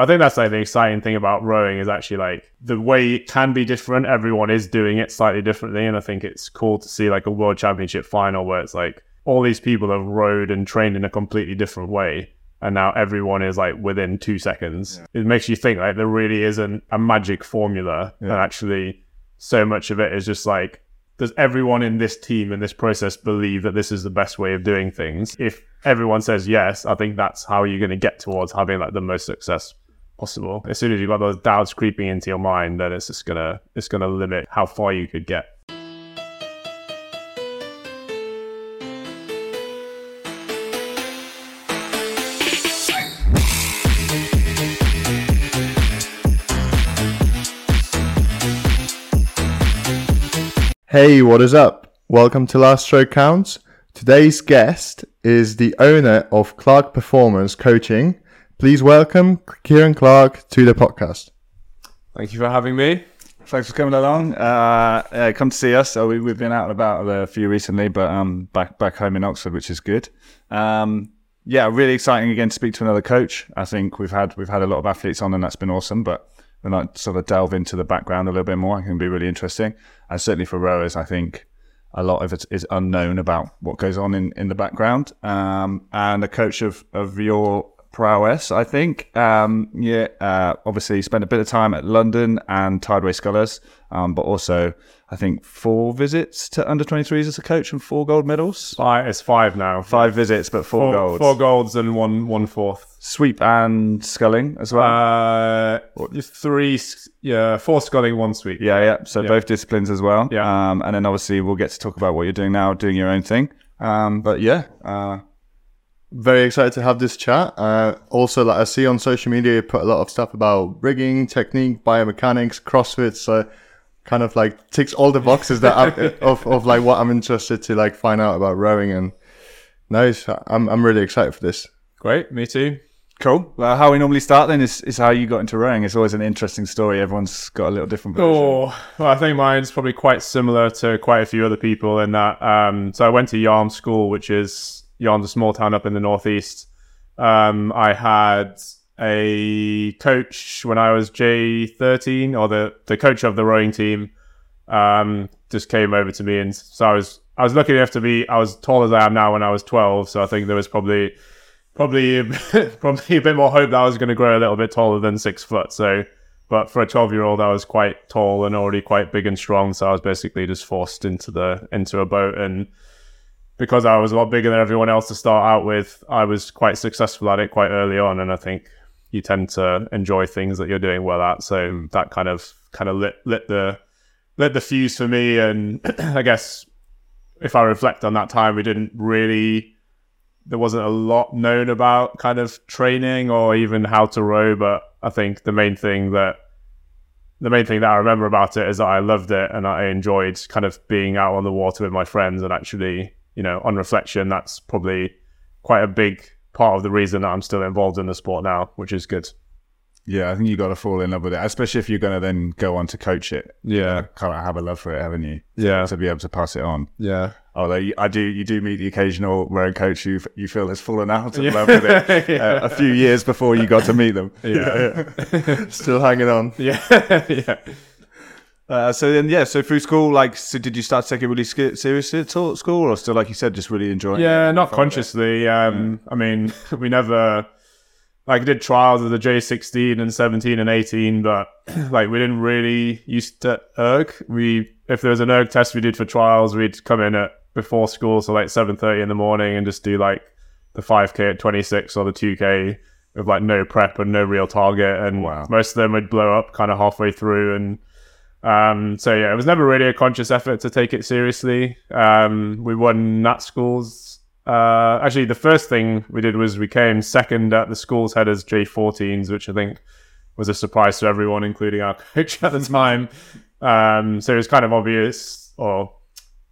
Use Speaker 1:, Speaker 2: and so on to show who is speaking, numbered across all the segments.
Speaker 1: I think that's like the exciting thing about rowing is actually like the way it can be different. Everyone is doing it slightly differently, and I think it's cool to see like a world championship final where it's like all these people have rowed and trained in a completely different way, and now everyone is like within two seconds. It makes you think like there really isn't a magic formula, and actually so much of it is just like does everyone in this team in this process believe that this is the best way of doing things? If everyone says yes, I think that's how you're going to get towards having like the most success possible. As soon as you've got those doubts creeping into your mind, then it's just gonna it's gonna limit how far you could get.
Speaker 2: Hey, what is up? Welcome to Last Stroke Counts. Today's guest is the owner of Clark Performance Coaching. Please welcome Kieran Clark to the podcast.
Speaker 1: Thank you for having me.
Speaker 3: Thanks for coming along. Uh, uh, come to see us. So we, we've been out and about a few recently, but um, back back home in Oxford, which is good. Um, yeah, really exciting again to speak to another coach. I think we've had we've had a lot of athletes on, and that's been awesome. But when I sort of delve into the background a little bit more, it can be really interesting. And certainly for rowers, I think a lot of it is unknown about what goes on in, in the background. Um, and a coach of, of your prowess, I think. Um, yeah, uh, obviously spent a bit of time at London and Tideway Scullers, um, but also I think four visits to under 23s as a coach and four gold medals.
Speaker 1: Five, it's five now.
Speaker 3: Five visits, but four,
Speaker 1: Four,
Speaker 3: golds.
Speaker 1: four golds and one one fourth.
Speaker 3: Sweep and sculling as well.
Speaker 1: Uh, three, yeah, four sculling, one sweep.
Speaker 3: yeah, yeah. So both disciplines as well.
Speaker 1: Yeah.
Speaker 3: Um, and then obviously we'll get to talk about what you're doing now, doing your own thing. Um, but yeah, uh,
Speaker 2: Very excited to have this chat. Uh, also, like I see on social media, you put a lot of stuff about rigging, technique, biomechanics, CrossFit. So, kind of like ticks all the boxes that I, of of like what I'm interested to like find out about rowing. And nice, I'm I'm really excited for this.
Speaker 1: Great, me too.
Speaker 3: cool. Well, how we normally start then is, is how you got into rowing. It's always an interesting story. Everyone's got a little different version.
Speaker 1: Oh, well, I think mine's probably quite similar to quite a few other people in that. Um, so I went to Yarm School, which is Yarm's a small town up in the northeast. Um, I had a coach when I was J13, or the, the coach of the rowing team, um, just came over to me, and so I was I was lucky enough to be I was tall as I am now when I was 12. So I think there was probably probably probably a bit more hope that I was going to grow a little bit taller than six foot. So, but for a 12 year old, I was quite tall and already quite big and strong. So I was basically just forced into the into a boat, and because I was a lot bigger than everyone else to start out with, I was quite successful at it quite early on. And I think you tend to enjoy things that you're doing well at. So hmm. that kind of kind of lit lit the lit the fuse for me. And I guess if I reflect on that time, we didn't really there wasn't a lot known about kind of training or even how to row, but I think the main thing that the main thing that I remember about it is that I loved it and I enjoyed kind of being out on the water with my friends and actually, you know, on reflection, that's probably quite a big part of the reason that I'm still involved in the sport now, which is good.
Speaker 3: Yeah, I think you got to fall in love with it, especially if you're going to then go on to coach it.
Speaker 1: Yeah.
Speaker 3: Kind of have a love for it, haven't you?
Speaker 1: Yeah.
Speaker 3: To be able to pass it on.
Speaker 1: Yeah.
Speaker 3: Although you, I do, you do meet the occasional rowing coach who you feel has fallen out of love with it
Speaker 1: Yeah.
Speaker 3: uh, a few years before you got to meet them.
Speaker 1: Yeah.
Speaker 2: Still hanging on.
Speaker 1: Yeah. yeah.
Speaker 3: Uh, so then, yeah. So through school, like, so did you start to take it really sc- seriously at all- school, or still, like you said, just really enjoying?
Speaker 1: Yeah,
Speaker 3: it?
Speaker 1: not consciously. Um, I mean, we never like did trials of the J16 and 17 and 18, but like we didn't really used to erg. We if there was an erg test we did for trials, we'd come in at before school, so like 7:30 in the morning, and just do like the 5k at 26 or the 2k with like no prep and no real target, and
Speaker 3: Wow.
Speaker 1: most of them would blow up kind of halfway through and. Um, so yeah, it was never really a conscious effort to take it seriously. Um, we won Nat schools. Uh, actually, the first thing we did was we came second at the schools headers J14s, which I think was a surprise to everyone, including our coach at the time. Um, so it was kind of obvious or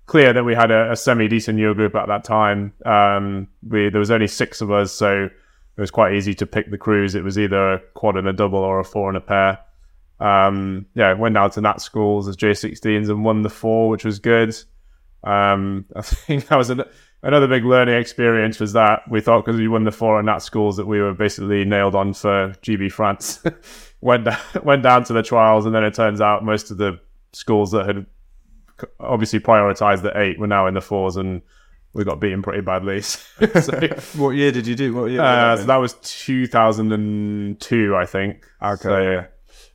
Speaker 1: clear that we had a, a semi decent year group at that time. Um, we there was only six of us, so it was quite easy to pick the crews. It was either a quad and a double or a four and a pair. Um, yeah, went down to Nat schools as J16s and won the four, which was good. Um, I think that was an, another big learning experience was that we thought because we won the four and Nat schools that we were basically nailed on for GB France. went down, went down to the trials, and then it turns out most of the schools that had obviously prioritized the eight were now in the fours, and we got beaten pretty badly. so,
Speaker 3: What year did you do? What year?
Speaker 1: uh, so that was 2002, I think.
Speaker 3: Okay.
Speaker 1: So.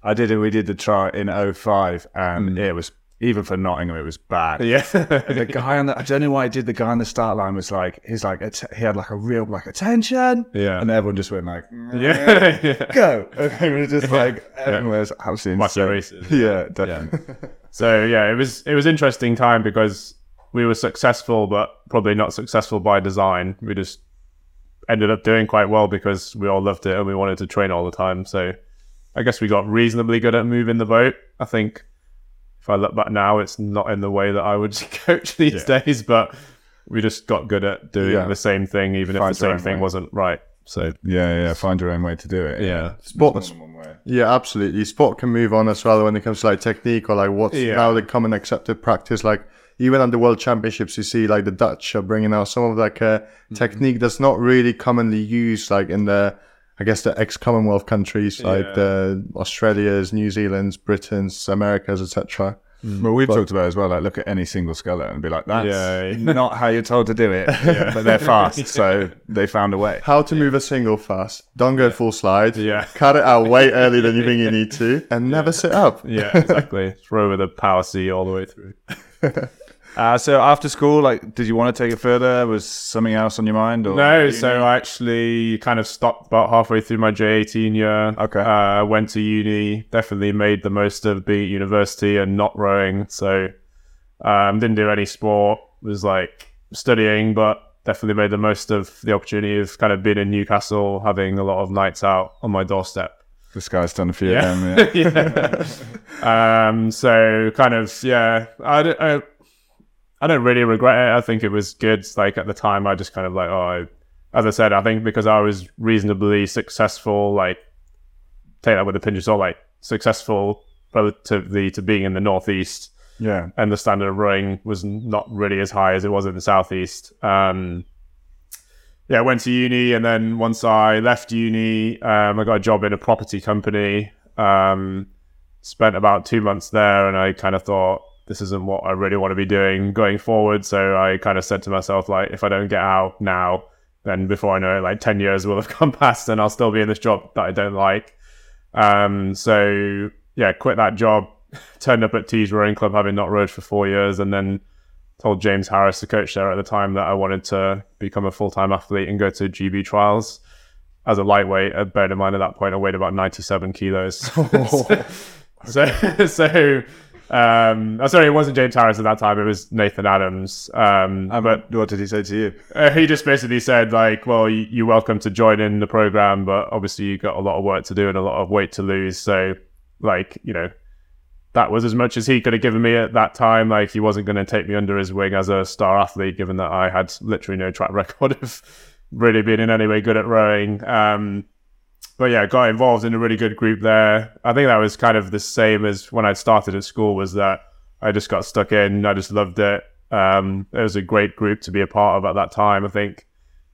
Speaker 3: I did it. We did the try in 05 and hmm. it was even for Nottingham, it was bad.
Speaker 1: Yeah.
Speaker 3: The guy on the, I don't know why I did. The guy on the start line was like, he's like, he had like a real like attention,
Speaker 1: Yeah.
Speaker 3: and everyone just went like,
Speaker 1: yeah. yeah.
Speaker 3: go. And it was just like everyone was absolutely insane.
Speaker 1: races.
Speaker 3: Yeah, definitely.
Speaker 1: So yeah, it was it was interesting time because we were successful, but probably not successful by design. We just ended up doing quite well because we all loved it and we wanted to train all the time. So I guess we got reasonably good at moving the boat. I think if I look back now, it's not in the way that I would coach these days, but we just got good at doing
Speaker 3: Yeah.
Speaker 1: the same thing, even
Speaker 3: Find
Speaker 1: if the same thing
Speaker 3: way.
Speaker 1: wasn't right. So
Speaker 3: yeah, yeah. Find your own way to do it.
Speaker 1: yeah,
Speaker 2: Sport,
Speaker 3: More than one way.
Speaker 2: yeah, absolutely. Sport can move on as well when it comes to like technique or like what's
Speaker 1: Yeah.
Speaker 2: now the common accepted practice. Like even at the World Championships, you see like the Dutch are bringing out some of like a technique that's not really commonly used, like in the I guess the ex-Commonwealth countries like
Speaker 1: Yeah.
Speaker 2: the Australias, New Zealands, Britain's, Americas, etc. Mm.
Speaker 3: Well, we've talked about it as well. Like, look at any single skeleton and be like, "That's
Speaker 1: Yeah.
Speaker 3: not how you're told to do it." But they're fast, so they found a way.
Speaker 2: How to move a single fast. Don't go full slide.
Speaker 1: Yeah.
Speaker 2: Cut it out way earlier than you think you need to, and never sit up.
Speaker 1: yeah, exactly. Throw with a power C all the way through.
Speaker 3: Uh, so after school, like, did you want to take it further? Was something else on your mind? Or
Speaker 1: No, so I actually kind of stopped about halfway through my J18 year.
Speaker 3: Okay.
Speaker 1: Uh, went to uni, definitely made the most of being at university and not rowing. So um, didn't do any sport, was like studying, but definitely made the most of the opportunity of kind of being in Newcastle, having a lot of nights out on my doorstep.
Speaker 3: this guy's done a few
Speaker 1: Yeah.
Speaker 3: of them. Yeah.
Speaker 1: yeah. um, so kind of, yeah, I, I, I don't really regret it. I think it was good. Like at the time, I just kind of like, oh, I, as I said, I think because I was reasonably successful, like take that with a pinch of salt, like successful relatively to being in the northeast,
Speaker 3: yeah.
Speaker 1: and the standard of rowing was not really as high as it was in the southeast. Um, yeah, I went to uni, and then once I left uni, um, I got a job in a property company. Um, spent about two months there, and I kind of thought this isn't what I really want to be doing going forward. So I kind of said to myself, like, if I don't get out now, then before I know it, like ten years will have gone past, and I'll still be in this job that I don't like. Um, so yeah, quit that job, turned up at Tees Rowing Club having not rowed for four years, and then told James Harris, the coach there at the time, that I wanted to become a full time athlete and go to GB trials as a lightweight. Uh, bear in mind at that point I weighed about ninety seven kilos. so so um oh, sorry, it wasn't James Harris at that time, it was Nathan Adams. Um
Speaker 3: But what did he say to you?
Speaker 1: uh, he just basically said like, "Well, you, you're welcome to join in the program, but obviously you've got a lot of work to do and a lot of weight to lose. So, like, you know, that was as much as he could have given me at that time. Like, he wasn't going to take me under his wing as a star athlete, given that I had literally no track record of really being in any way good at rowing. Um, but yeah, got involved in a really good group there. I think that was kind of the same as when I started at school. Was that I just got stuck in. I just loved it. Um, it was a great group to be a part of at that time. I think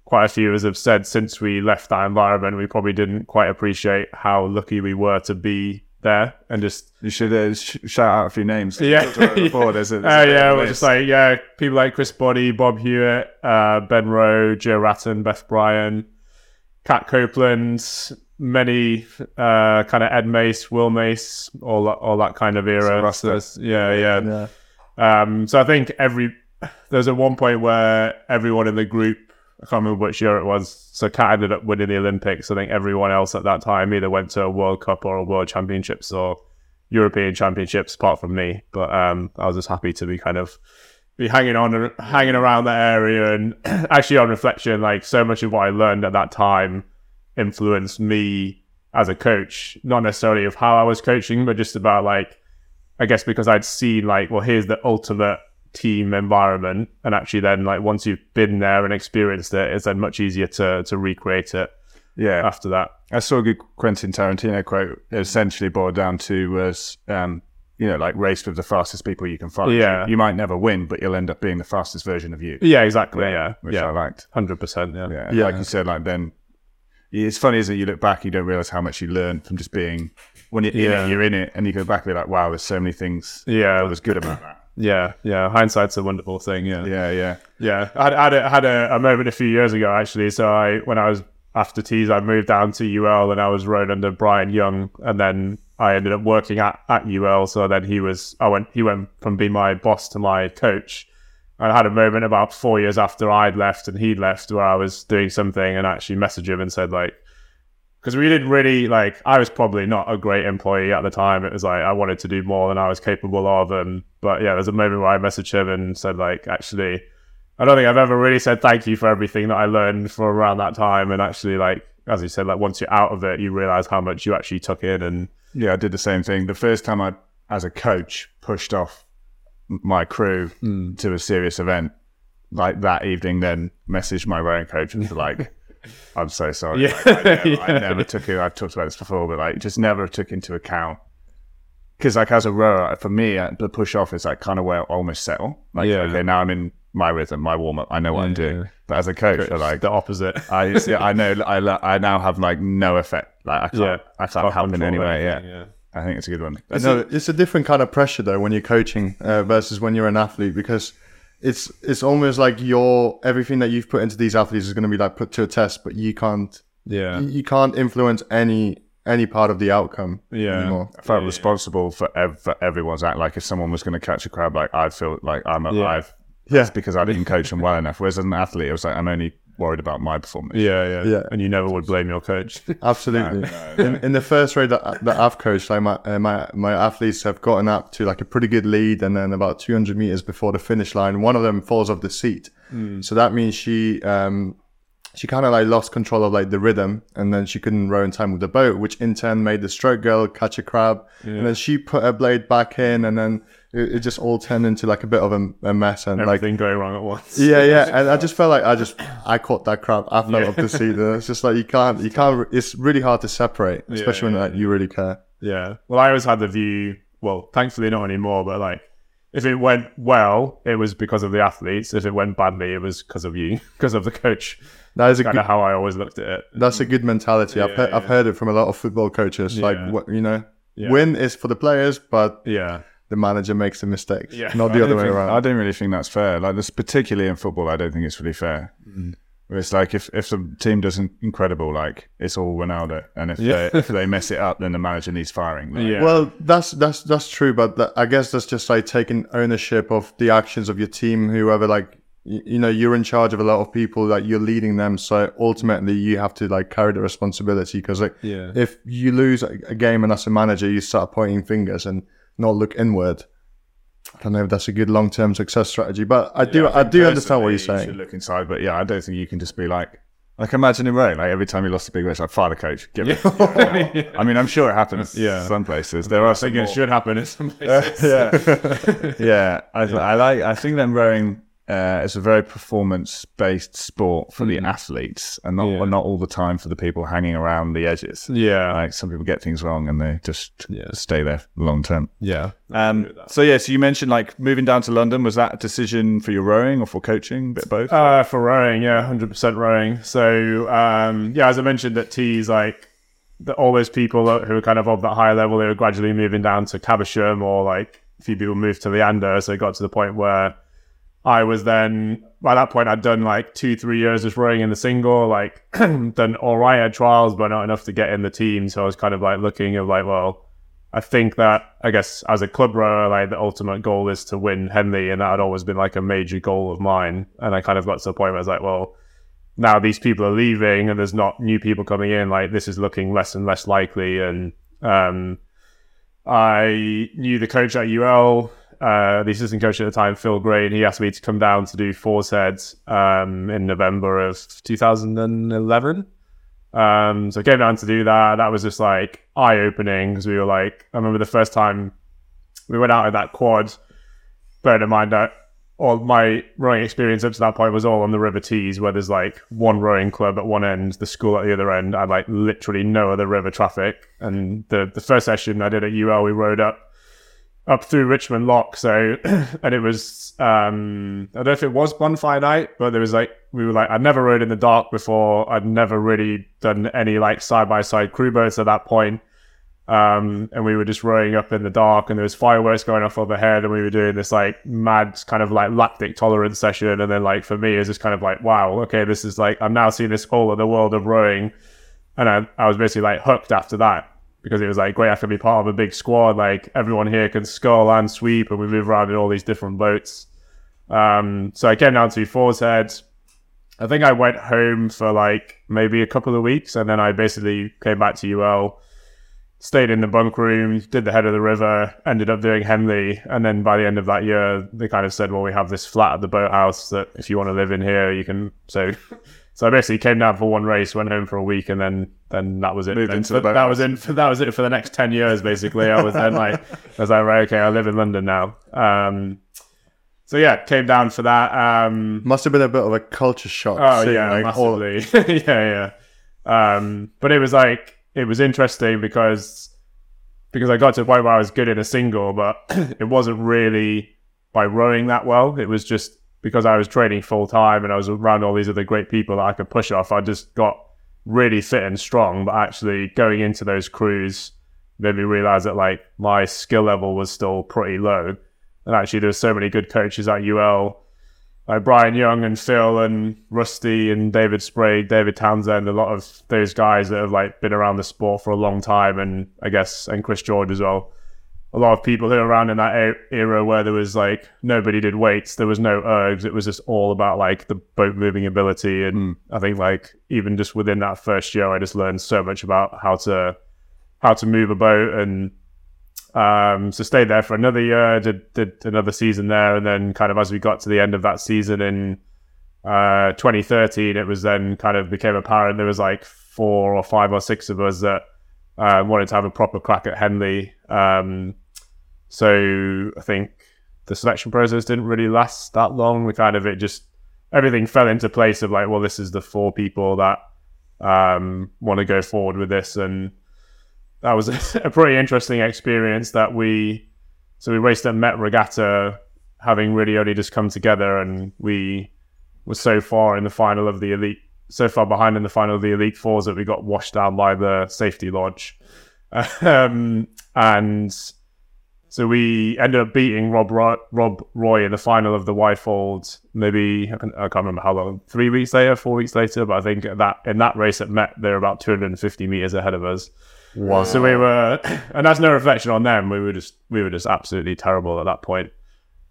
Speaker 1: quite a few of us have said since we left that environment, we probably didn't quite appreciate how lucky we were to be there and just
Speaker 3: You should uh, sh- shout out a few names.
Speaker 1: yeah,
Speaker 3: Talked about it before. There's a,
Speaker 1: Oh
Speaker 3: there's a
Speaker 1: yeah,
Speaker 3: bit of a
Speaker 1: we're just like yeah, people like Chris Body, Bob Hewitt, uh, Ben Rowe, Joe Ratton, Beth Bryan, Kat Copeland, many uh, kind of Ed Mace, Will Mace, all that, all that kind of era. So yeah, yeah.
Speaker 2: Yeah.
Speaker 1: Um, so I think every there's at one point where everyone in the group, I can't remember which year it was. So Kat ended up winning the Olympics. I think everyone else at that time either went to a World Cup or a World Championships or European Championships, apart from me. But um, I was just happy to be kind of be hanging on, hanging around that area, and actually on reflection, like so much of what I learned at that time influenced me as a coach. Not necessarily of how I was coaching, but just about like I guess because I'd seen like, well, here's the ultimate team environment, and actually then like once you've been there and experienced it, it's then much easier to to recreate it
Speaker 3: yeah.
Speaker 1: after that.
Speaker 3: I saw a good Quentin Tarantino quote. It essentially boiled down to was um, you know, like race with the fastest people you can find.
Speaker 1: Yeah.
Speaker 3: You, you might never win, but you'll end up being the fastest version of you.
Speaker 1: Yeah, exactly. Yeah,
Speaker 3: Which I
Speaker 1: yeah,
Speaker 3: liked.
Speaker 1: hundred percent. Yeah,
Speaker 3: Yeah.
Speaker 2: Yeah.
Speaker 3: Like you said, like then it's funny, isn't it? You look back, you don't realize how much you learn from just being when you're in it, you're in it, and you go back and be like, wow, there's so many things
Speaker 1: yeah,
Speaker 3: that was good about that.
Speaker 1: yeah, yeah. Hindsight's a wonderful thing. Yeah,
Speaker 3: Yeah, yeah.
Speaker 1: Yeah, I had, I had, a, had a, a moment a few years ago actually. So I, when I was after Tees, I moved down to UL and I was rowing under Brian Young, and then I ended up working at, at UL. So then he was, I went, he went from being my boss to my coach. I had a moment about four years after I'd left and he'd left where I was doing something and actually messaged him and said like, because we didn't really like, I was probably not a great employee at the time. It was like I wanted to do more than I was capable of, and but yeah, there's a moment where I messaged him and said like, actually, I don't think I've ever really said thank you for everything that I learned from around that time. And actually, like as you said, like once you're out of it, you realize how much you actually took in. And
Speaker 3: Yeah, I did the same thing. The first time I, as a coach, pushed off my crew to a serious event, like that evening, then messaged my rowing coach and was like, I'm so sorry.
Speaker 1: Yeah.
Speaker 3: Like, I, never, I never took it. I've talked about this before, but like, just never took into account. Because, like, as a rower, for me, uh, the push off is like kind of where I almost settle. Like,
Speaker 1: Yeah.
Speaker 3: okay, now I'm in my rhythm, my warm up. I know what I'm doing.
Speaker 1: yeah.
Speaker 3: But as a coach, I like,
Speaker 1: the opposite.
Speaker 3: I yeah, I know I I now have like no effect. Like I can't
Speaker 1: Yeah.
Speaker 3: I can't help in any way. Yeah.
Speaker 1: Anything, yeah.
Speaker 3: I think it's a good one.
Speaker 2: It's,
Speaker 3: No,
Speaker 2: a, it's a different kind of pressure though when you're coaching uh, versus when you're an athlete because it's it's almost like your everything that you've put into these athletes is going to be like put to a test, but you can't
Speaker 1: Yeah.
Speaker 2: you can't influence any any part of the outcome
Speaker 1: Yeah.
Speaker 2: anymore.
Speaker 3: I felt responsible for ev- for everyone's act. Like if someone was going to catch a crab, like I'd feel like I'm alive.
Speaker 2: Yeah.
Speaker 3: It's because I didn't coach them well enough. Whereas as an athlete, it was like, I'm only worried about my performance.
Speaker 1: Yeah, yeah,
Speaker 2: Yeah.
Speaker 1: And you never would blame your coach.
Speaker 2: Absolutely. In, in the first race that, that I've coached, like my, uh, my my athletes have gotten up to like a pretty good lead, and then about 200 meters before the finish line, one of them falls off the seat. So that means she um she kind of like lost control of like the rhythm, and then she couldn't row in time with the boat, which in turn made the stroke girl catch a crab, and then she put her blade back in, and then it, it just all turned into like a bit of a, a mess, and like
Speaker 1: Everything going wrong at once.
Speaker 2: yeah, yeah, and I just felt like I just I caught that crab I fell off the seat, and it's just like you can't, you can't. It's really hard to separate, especially when
Speaker 1: yeah,
Speaker 2: like, you really care.
Speaker 1: Yeah. Well, I always had the view, well, thankfully not anymore, but like, if it went well, it was because of the athletes. If it went badly, it was because of you, because of the coach.
Speaker 2: That is a
Speaker 1: Kind
Speaker 2: good,
Speaker 1: of how I always looked at it.
Speaker 2: that's a good mentality. I've
Speaker 1: Yeah,
Speaker 2: heard, I've heard it from a lot of football coaches. Like what you know,
Speaker 1: Yeah.
Speaker 2: win is for the players, but
Speaker 1: Yeah.
Speaker 2: the manager makes the mistakes.
Speaker 1: Yeah.
Speaker 2: not the
Speaker 3: don't
Speaker 2: other way
Speaker 3: think-
Speaker 2: around.
Speaker 3: I don't really think that's fair. Like this, particularly in football, I don't think it's really fair. Mm-hmm. Where it's like if, if the team does in- incredible, like it's all Ronaldo, and if
Speaker 1: Yeah.
Speaker 3: they if they mess it up, then the manager needs firing. Like,
Speaker 1: Yeah.
Speaker 2: Well, that's that's that's true, but that, I guess that's just like taking ownership of the actions of your team. Whoever, like you, you know, you're in charge of a lot of people, like you're leading them. So ultimately, you have to like carry the responsibility. Because like,
Speaker 1: Yeah.
Speaker 2: if you lose a, a game and as a manager, you start pointing fingers and not look inward. I don't know if that's a good long term success strategy, but I do I,
Speaker 3: think
Speaker 2: do understand what you're
Speaker 3: personally, you
Speaker 2: saying.
Speaker 3: should look inside, but yeah, I don't think you can just be like, like imagine in rowing, like every time you lost a big race, like fire the coach. Get rid of him. I mean, I'm sure it happens.
Speaker 1: Yeah.
Speaker 3: some places there are
Speaker 1: I
Speaker 3: some
Speaker 1: think it
Speaker 3: more-
Speaker 1: should happen in some places.
Speaker 3: yeah, yeah. I, I like. I think that rowing uh, is a very performance-based sport for the athletes, and not
Speaker 1: Mm. Yeah.
Speaker 3: not all the time for the people hanging around the edges.
Speaker 1: Yeah.
Speaker 3: Like some people get things wrong, and they just
Speaker 1: Yeah.
Speaker 3: stay there long term.
Speaker 1: yeah.
Speaker 3: Um, so yeah, so you mentioned like moving down to London. Was that a decision for your rowing or for coaching? Bit of both.
Speaker 1: Uh, for rowing, yeah, hundred percent rowing. So, um, yeah, as I mentioned at Tees, like the, all those people who are kind of of that higher level, they were gradually moving down to Caversham, or like a few people moved to Leander. So it got to the point where I was then by that point I'd done like two, three years just rowing in the single, like done all right at trials, but not enough to get in the team. So I was kind of like looking at like, well, I think that I guess as a club rower, like the ultimate goal is to win Henley, and that had always been like a major goal of mine. And I kind of got to the point where I was like, well, now these people are leaving, and there's not new people coming in. Like this is looking less and less likely. And um, I knew the coach at UL, uh, the assistant coach at the time, Phil Gray, he asked me to come down to do Fours Head um, in November of 2011. Um, so I came down to do that. That was just like eye opening because we were like, I remember the first time we went out in that quad. Bearing in mind that all my rowing experience up to that point was all on the River Tees, where there's like one rowing club at one end, the school at the other end, and like literally no other river traffic. And the the first session I did at UL, we rowed up up through Richmond Lock. So, and it was, um, I don't know if it was bonfire night, but there was like, we were like, I'd never rode in the dark before. I'd never really done any like side by side crew boats at that point. Um, and we were just rowing up in the dark and there was fireworks going off overhead and we were doing this like mad kind of like lactic tolerance session. And then like for me, it was just kind of like, wow, okay, this is like, I'm now seeing this whole other world of rowing. And I, I was basically like hooked after that because it was like great. I could be part of a big squad. Like everyone here can scull and sweep, and we move around in all these different boats. Um, so I came down to Fours Head. I think I went home for like maybe a couple of weeks, and then I basically came back to UL, stayed in the bunk room, did the head of the river, ended up doing Henley, and then by the end of that year, they kind of said, "Well, we have this flat at the boathouse that if you want to live in here, you can." So so I basically came down for one race, went home for a week, and then then that was it.
Speaker 3: Moved
Speaker 1: Then-
Speaker 3: into the boat
Speaker 1: that was in that was it for the next ten years. Basically, I was then like, I was like, right, okay, I live in London now. Um, so yeah, came down for that. Um,
Speaker 2: Must have been a bit of a culture shock.
Speaker 1: oh
Speaker 2: seeing,
Speaker 1: yeah,
Speaker 2: like, all-
Speaker 1: yeah, yeah. Um, but it was like it was interesting because because I got to a point where I was good in a single, but it wasn't really by rowing that well. It was just because I was training full time and I was around all these other great people that I could push off. I just got really fit and strong, but actually going into those crews made me realize that like my skill level was still pretty low. And actually, there were so many good coaches at UL, like Brian Young and Phil and Rusty and David Sprague, David Townsend, a lot of those guys that have like been around the sport for a long time, and I guess and Chris George as well. A lot of people who were around in that era where there was like nobody did weights, there was no ergs, it was just all about like the boat moving ability. And I think like even just within that first year, I just learned so much about how to how to move a boat and um, so stayed there for another year, did, did another season there, and then kind of as we got to the end of that season in uh, 2013, it was then kind of became apparent there was like four or five or six of us that uh, wanted to have a proper crack at Henley. Um, so I think the selection process didn't really last that long. We kind of it just everything fell into place of like, well, this is the four people that um, want to go forward with this, and that was a pretty interesting experience that we so we raced at Met Regatta having really only just come together and we were so far in the final of the elite so far behind in the final of the elite fours that we got washed down by the safety launch um, and so we ended up beating Rob Roy, Rob Roy in the final of the Wyfold. Maybe I, can, I can't remember how long. Three weeks later, four weeks later. But I think that in that race at Met, they're about 250 meters ahead of us.
Speaker 2: Wow.
Speaker 1: So we were, and that's no reflection on them. We were just we were just absolutely terrible at that point.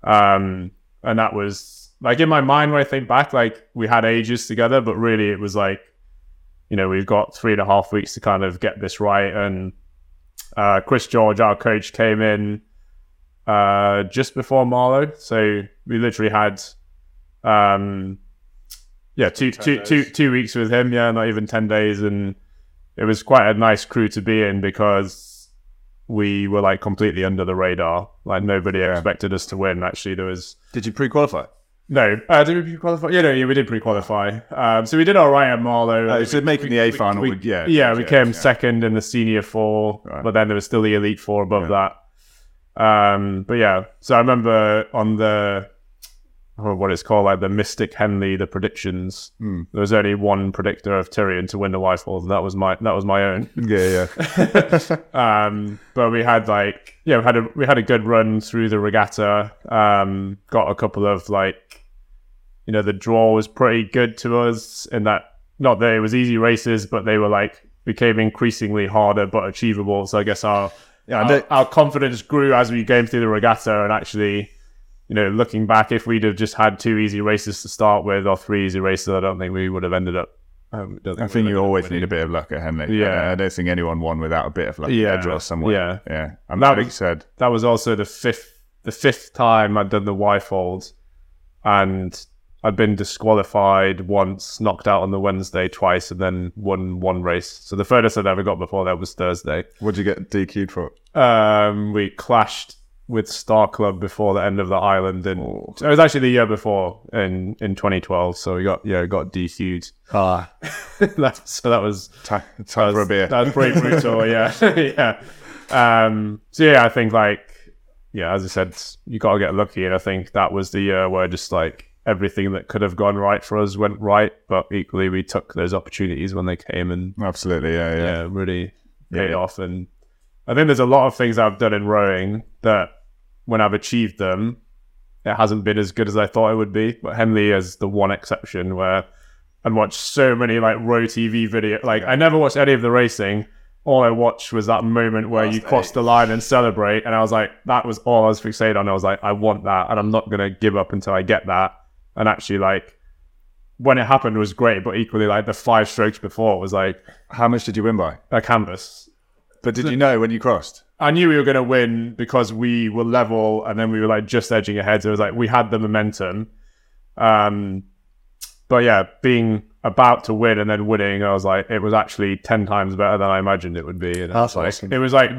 Speaker 1: Um, and that was like in my mind when I think back, like we had ages together, but really it was like, you know, we've got three and a half weeks to kind of get this right. And uh, Chris George, our coach, came in uh, just before Marlow, so we literally had, um, yeah, two, two, two, two weeks with him. Yeah, not even ten days, and it was quite a nice crew to be in because we were like completely under the radar. Like nobody expected us to win. Actually, there was
Speaker 3: Did you pre-qualify?
Speaker 1: No. Uh, did we pre-qualify? Yeah, no, yeah, we did pre-qualify. Um, so we did all right at Marlow.
Speaker 3: Oh, so making the A final
Speaker 1: we,
Speaker 3: yeah,
Speaker 1: yeah, we
Speaker 3: yeah,
Speaker 1: came
Speaker 3: yeah.
Speaker 1: second in the senior four,
Speaker 3: Right.
Speaker 1: but then there was still the elite four above that. Um, but yeah, so I remember on the what it's called, like the Mystic Henley, the predictions.
Speaker 3: Hmm.
Speaker 1: There was only one predictor of Tyrion to win the Wyfold, and that was my that was my own.
Speaker 3: Yeah, yeah.
Speaker 1: um, but we had like yeah, we had a we had a good run through the regatta. Um, got a couple of like, you know, the draw was pretty good to us in that not that it was easy races, but they were like became increasingly harder but achievable. So I guess our
Speaker 3: Yeah,
Speaker 1: our, our confidence grew as we came through the regatta, and actually. You know, looking back, if we'd have just had two easy races to start with or three easy races, I don't think we would have ended up. Um,
Speaker 3: I think you always need a bit of luck at Henley.
Speaker 1: Yeah.
Speaker 3: I don't think anyone won without a bit of luck.
Speaker 1: Yeah,
Speaker 3: draw somewhere.
Speaker 1: yeah.
Speaker 3: yeah. I'm
Speaker 1: That was-
Speaker 3: said.
Speaker 1: that was also the fifth the fifth time I'd done the Wyfold, and I'd been disqualified once, knocked out on the Wednesday twice, and then won one race. So the furthest I'd ever got before that was Thursday.
Speaker 3: What did you get DQ'd for?
Speaker 1: Um, we clashed with Star Club before the end of the island, and it was actually the year before in in 2012. So we got yeah got DQ'd.
Speaker 2: Ah,
Speaker 1: That- so that was
Speaker 3: Time, time for a beer.
Speaker 1: that was pretty brutal. yeah, yeah. Um, so yeah, I think like yeah, as I said, you got to get lucky, and I think that was the year where just like everything that could have gone right for us went right, but equally we took those opportunities when they came and
Speaker 3: Absolutely, yeah, yeah.
Speaker 1: yeah, really paid
Speaker 3: Yeah.
Speaker 1: off. And I think there's a lot of things I've done in rowing that when I've achieved them, it hasn't been as good as I thought it would be. But Henley is the one exception where I'd watched so many like row TV video. Like I never watched any of the racing. All I watched was that moment where you cross the line and celebrate, and I was like, that was all I was fixated on. I was like, I want that, and I'm not gonna give up until I get that. And actually, like when it happened, it was great, but equally, like the five strokes before was like
Speaker 3: How much did you win by?
Speaker 1: a canvas.
Speaker 3: But did you know when you crossed?
Speaker 1: I knew we were going to win because we were level and then we were like just edging ahead. So it was like we had the momentum. Um, but yeah, being about to win and then winning, I was like, it was actually 10 times better than I imagined it would be. And
Speaker 2: That's
Speaker 1: like,
Speaker 2: awesome.
Speaker 1: It was like,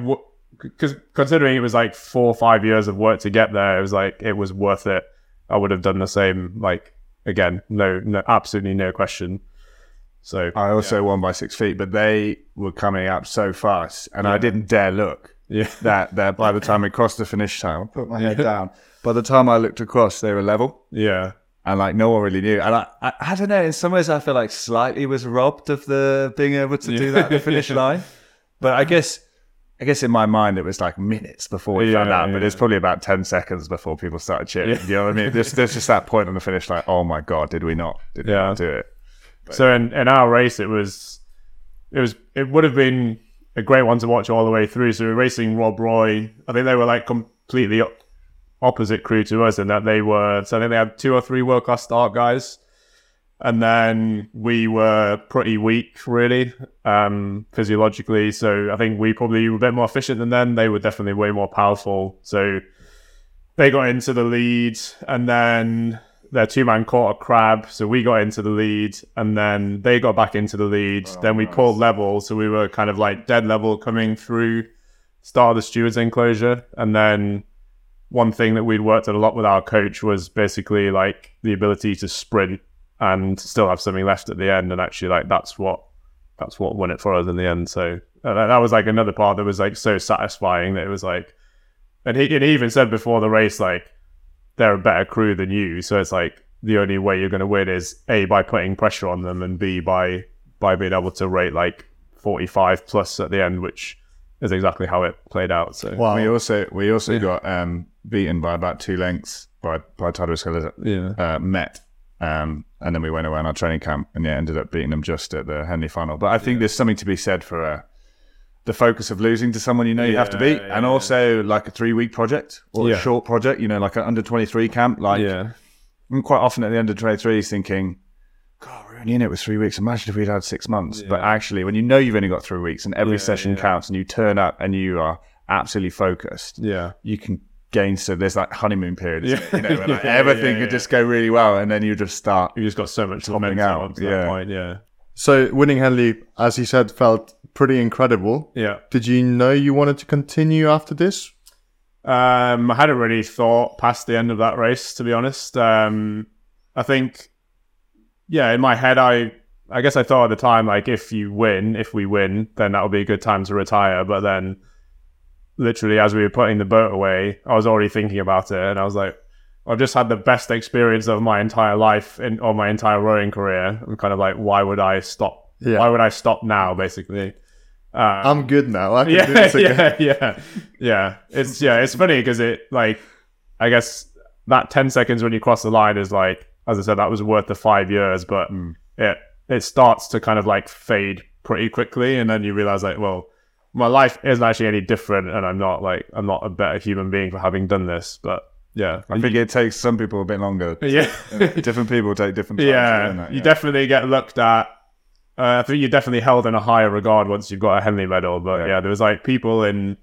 Speaker 1: because considering it was like four or five years of work to get there, it was like, it was worth it. I would have done the same, like, again, no, no, absolutely no question. So,
Speaker 3: I also won by six feet, but they were coming up so fast, and I didn't dare look.
Speaker 1: yeah.
Speaker 3: That that by the time we crossed the finish line, I put my head down. By the time I looked across, they were level,
Speaker 1: Yeah.
Speaker 3: and like no one really knew. And I, I, I don't know. In some ways, I feel like slightly was robbed of the being able to do that at the finish line. But I guess, I guess in my mind, it was like minutes before we found
Speaker 1: Yeah.
Speaker 3: But
Speaker 1: yeah.
Speaker 3: it's probably about ten seconds before people started cheering. You know what I mean? There's, there's just that point on the finish line. Oh my god, did we not? Did we
Speaker 1: Yeah.
Speaker 3: not do it?
Speaker 1: So in, in our race, it was, it was, it would have been a great one to watch all the way through. So we were racing Rob Roy. I think they were like completely opposite crew to us in that they were. So I think they had two or three world class start guys, and then we were pretty weak, really, um, physiologically. So I think we probably were a bit more efficient than them. They were definitely way more powerful. So they got into the lead, and then their two man caught a crab, so we got into the lead, and then they got back into the lead. then we pulled level, so we were kind of like dead level coming through start of the stewards enclosure, and then one thing that we'd worked on a lot with our coach was basically like the ability to sprint and still have something left at the end, and actually like that's what that's what won it for us in the end. So uh, that that was like another part that was like so satisfying that it was like, and he, and he even said before the race like they're a better crew than you. So it's like the only way you're going to win is a by putting pressure on them, and b by by being able to rate like 45 plus at the end, which is exactly how it played out. So
Speaker 2: Wow.
Speaker 3: We also we also got um, beaten by about two lengths by by Tadros Hill
Speaker 1: yeah,
Speaker 3: uh, met. Um, and then we went away on our training camp and yeah, ended up beating them just at the Henley final. But I think there's something to be said for uh, the focus of losing to someone you know you have to
Speaker 1: Yeah,
Speaker 3: beat,
Speaker 1: yeah.
Speaker 3: and also like a three week project or
Speaker 1: Yeah.
Speaker 3: a short project. You know, like an under 23 camp. Like
Speaker 1: yeah,
Speaker 3: I'm quite often at the under 23s thinking, God, we're only in it with three weeks. Imagine if we'd had six months. But actually, when you know you've only got three weeks and every
Speaker 1: Yeah,
Speaker 3: session
Speaker 1: yeah.
Speaker 3: counts and you turn up and you are absolutely focused,
Speaker 1: yeah.
Speaker 3: you can gain. So there's that honeymoon period,
Speaker 1: Yeah.
Speaker 3: you know, where like
Speaker 1: Yeah,
Speaker 3: everything
Speaker 1: yeah,
Speaker 3: could just go really well and then you just start.
Speaker 1: You just got so much
Speaker 3: Topping
Speaker 1: momentum
Speaker 3: out,
Speaker 1: up to
Speaker 3: yeah.
Speaker 1: that point. Yeah,
Speaker 2: So winning Henley, as he said, felt pretty incredible.
Speaker 1: yeah.
Speaker 2: Did you know you wanted to continue after this?
Speaker 1: Um, I hadn't really thought past the end of that race, to be honest. Um, I think, yeah, in my head, I, I guess I thought at the time, like, if you win, if we win, then that would be a good time to retire. But then, literally, as we were putting the boat away, I was already thinking about it, and I was like, I've just had the best experience of my entire life in or my entire rowing career. I'm kind of like, why would I stop?
Speaker 2: Yeah.
Speaker 1: Why would I stop now? Basically. Uh,
Speaker 2: I'm good now. I can do
Speaker 1: yeah,
Speaker 2: this again.
Speaker 1: yeah, yeah, yeah. It's yeah, it's funny because it like, I guess that ten seconds when you cross the line is like, as I said, that was worth the five years, but it it starts to kind of like fade pretty quickly, and then you realize like, well, my life isn't actually any different, and I'm not like I'm not a better human being for having done this, but yeah,
Speaker 3: I think it takes some people a bit longer.
Speaker 1: yeah.
Speaker 3: different people take different times. to
Speaker 1: Yeah, you definitely get looked at. Uh, I think you're definitely held in a higher regard once you've got a Henley medal. But
Speaker 3: Yeah.
Speaker 1: yeah. there was like people in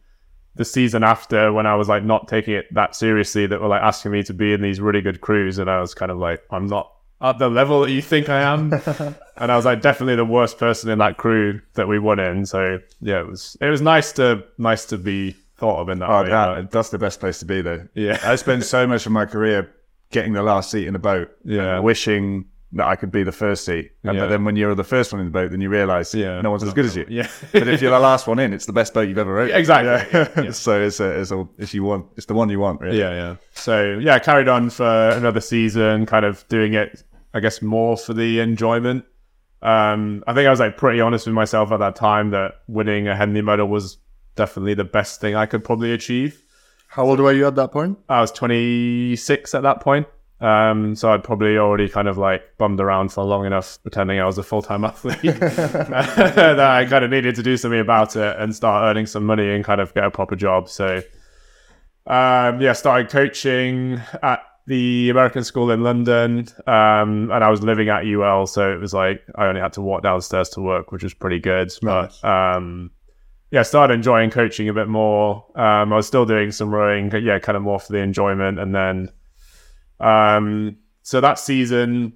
Speaker 1: the season after when I was like not taking it that seriously that were like asking me to be in these really good crews, and I was kind of like, I'm not at the level that you think I am. and I was like definitely the worst person in that crew that we won in. So yeah, it was it was nice to nice to be thought of in that
Speaker 3: Oh,
Speaker 1: way.
Speaker 3: that, that's the best place to be, though.
Speaker 1: Yeah.
Speaker 3: I spent so much of my career getting the last seat in the boat.
Speaker 1: Yeah.
Speaker 3: wishing that I could be the first seat. And
Speaker 1: Yeah.
Speaker 3: then when you're the first one in the boat, then you realise
Speaker 1: Yeah.
Speaker 3: no one's as good as you.
Speaker 1: Yeah.
Speaker 3: but if you're the last one in, it's the best boat you've ever rowed.
Speaker 1: Exactly.
Speaker 3: Yeah.
Speaker 1: Yeah.
Speaker 3: so it's a, it's a, it's you want, it's the one you want. Really.
Speaker 1: Yeah, yeah. So yeah, carried on for another season, kind of doing it, I guess, more for the enjoyment. Um, I think I was like pretty honest with myself at that time that winning a Henley medal was definitely the best thing I could probably achieve.
Speaker 2: How old were you at that point?
Speaker 1: I was 26 at that point. Um, so I'd probably already kind of like bummed around for long enough pretending I was a full time athlete that I kind of needed to do something about it and start earning some money and kind of get a proper job. So, um, yeah, started coaching at the American School in London. Um, and I was living at UL. So it was like I only had to walk downstairs to work, which was pretty good.
Speaker 2: Nice.
Speaker 1: But, um, yeah, I started enjoying coaching a bit more. Um, I was still doing some rowing, but yeah, kind of more for the enjoyment. And then, um, so that season,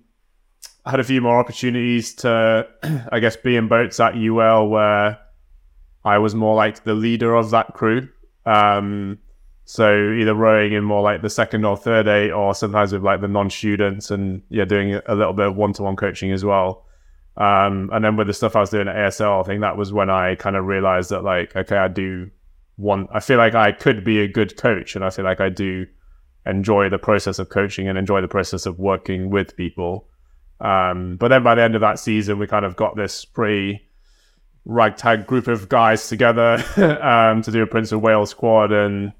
Speaker 1: I had a few more opportunities to, I guess, be in boats at UL where I was more like the leader of that crew. Um, so either rowing in more like the second or third eight, or sometimes with like the non-students, and yeah, doing a little bit of one-to-one coaching as well. Um, and then with the stuff I was doing at ASL, I think that was when I kind of realized that like, okay, I do want. I feel like I could be a good coach, and I feel like I do enjoy the process of coaching and enjoy the process of working with people. Um, but then by the end of that season, we kind of got this pretty ragtag group of guys together um, to do a Prince of Wales squad and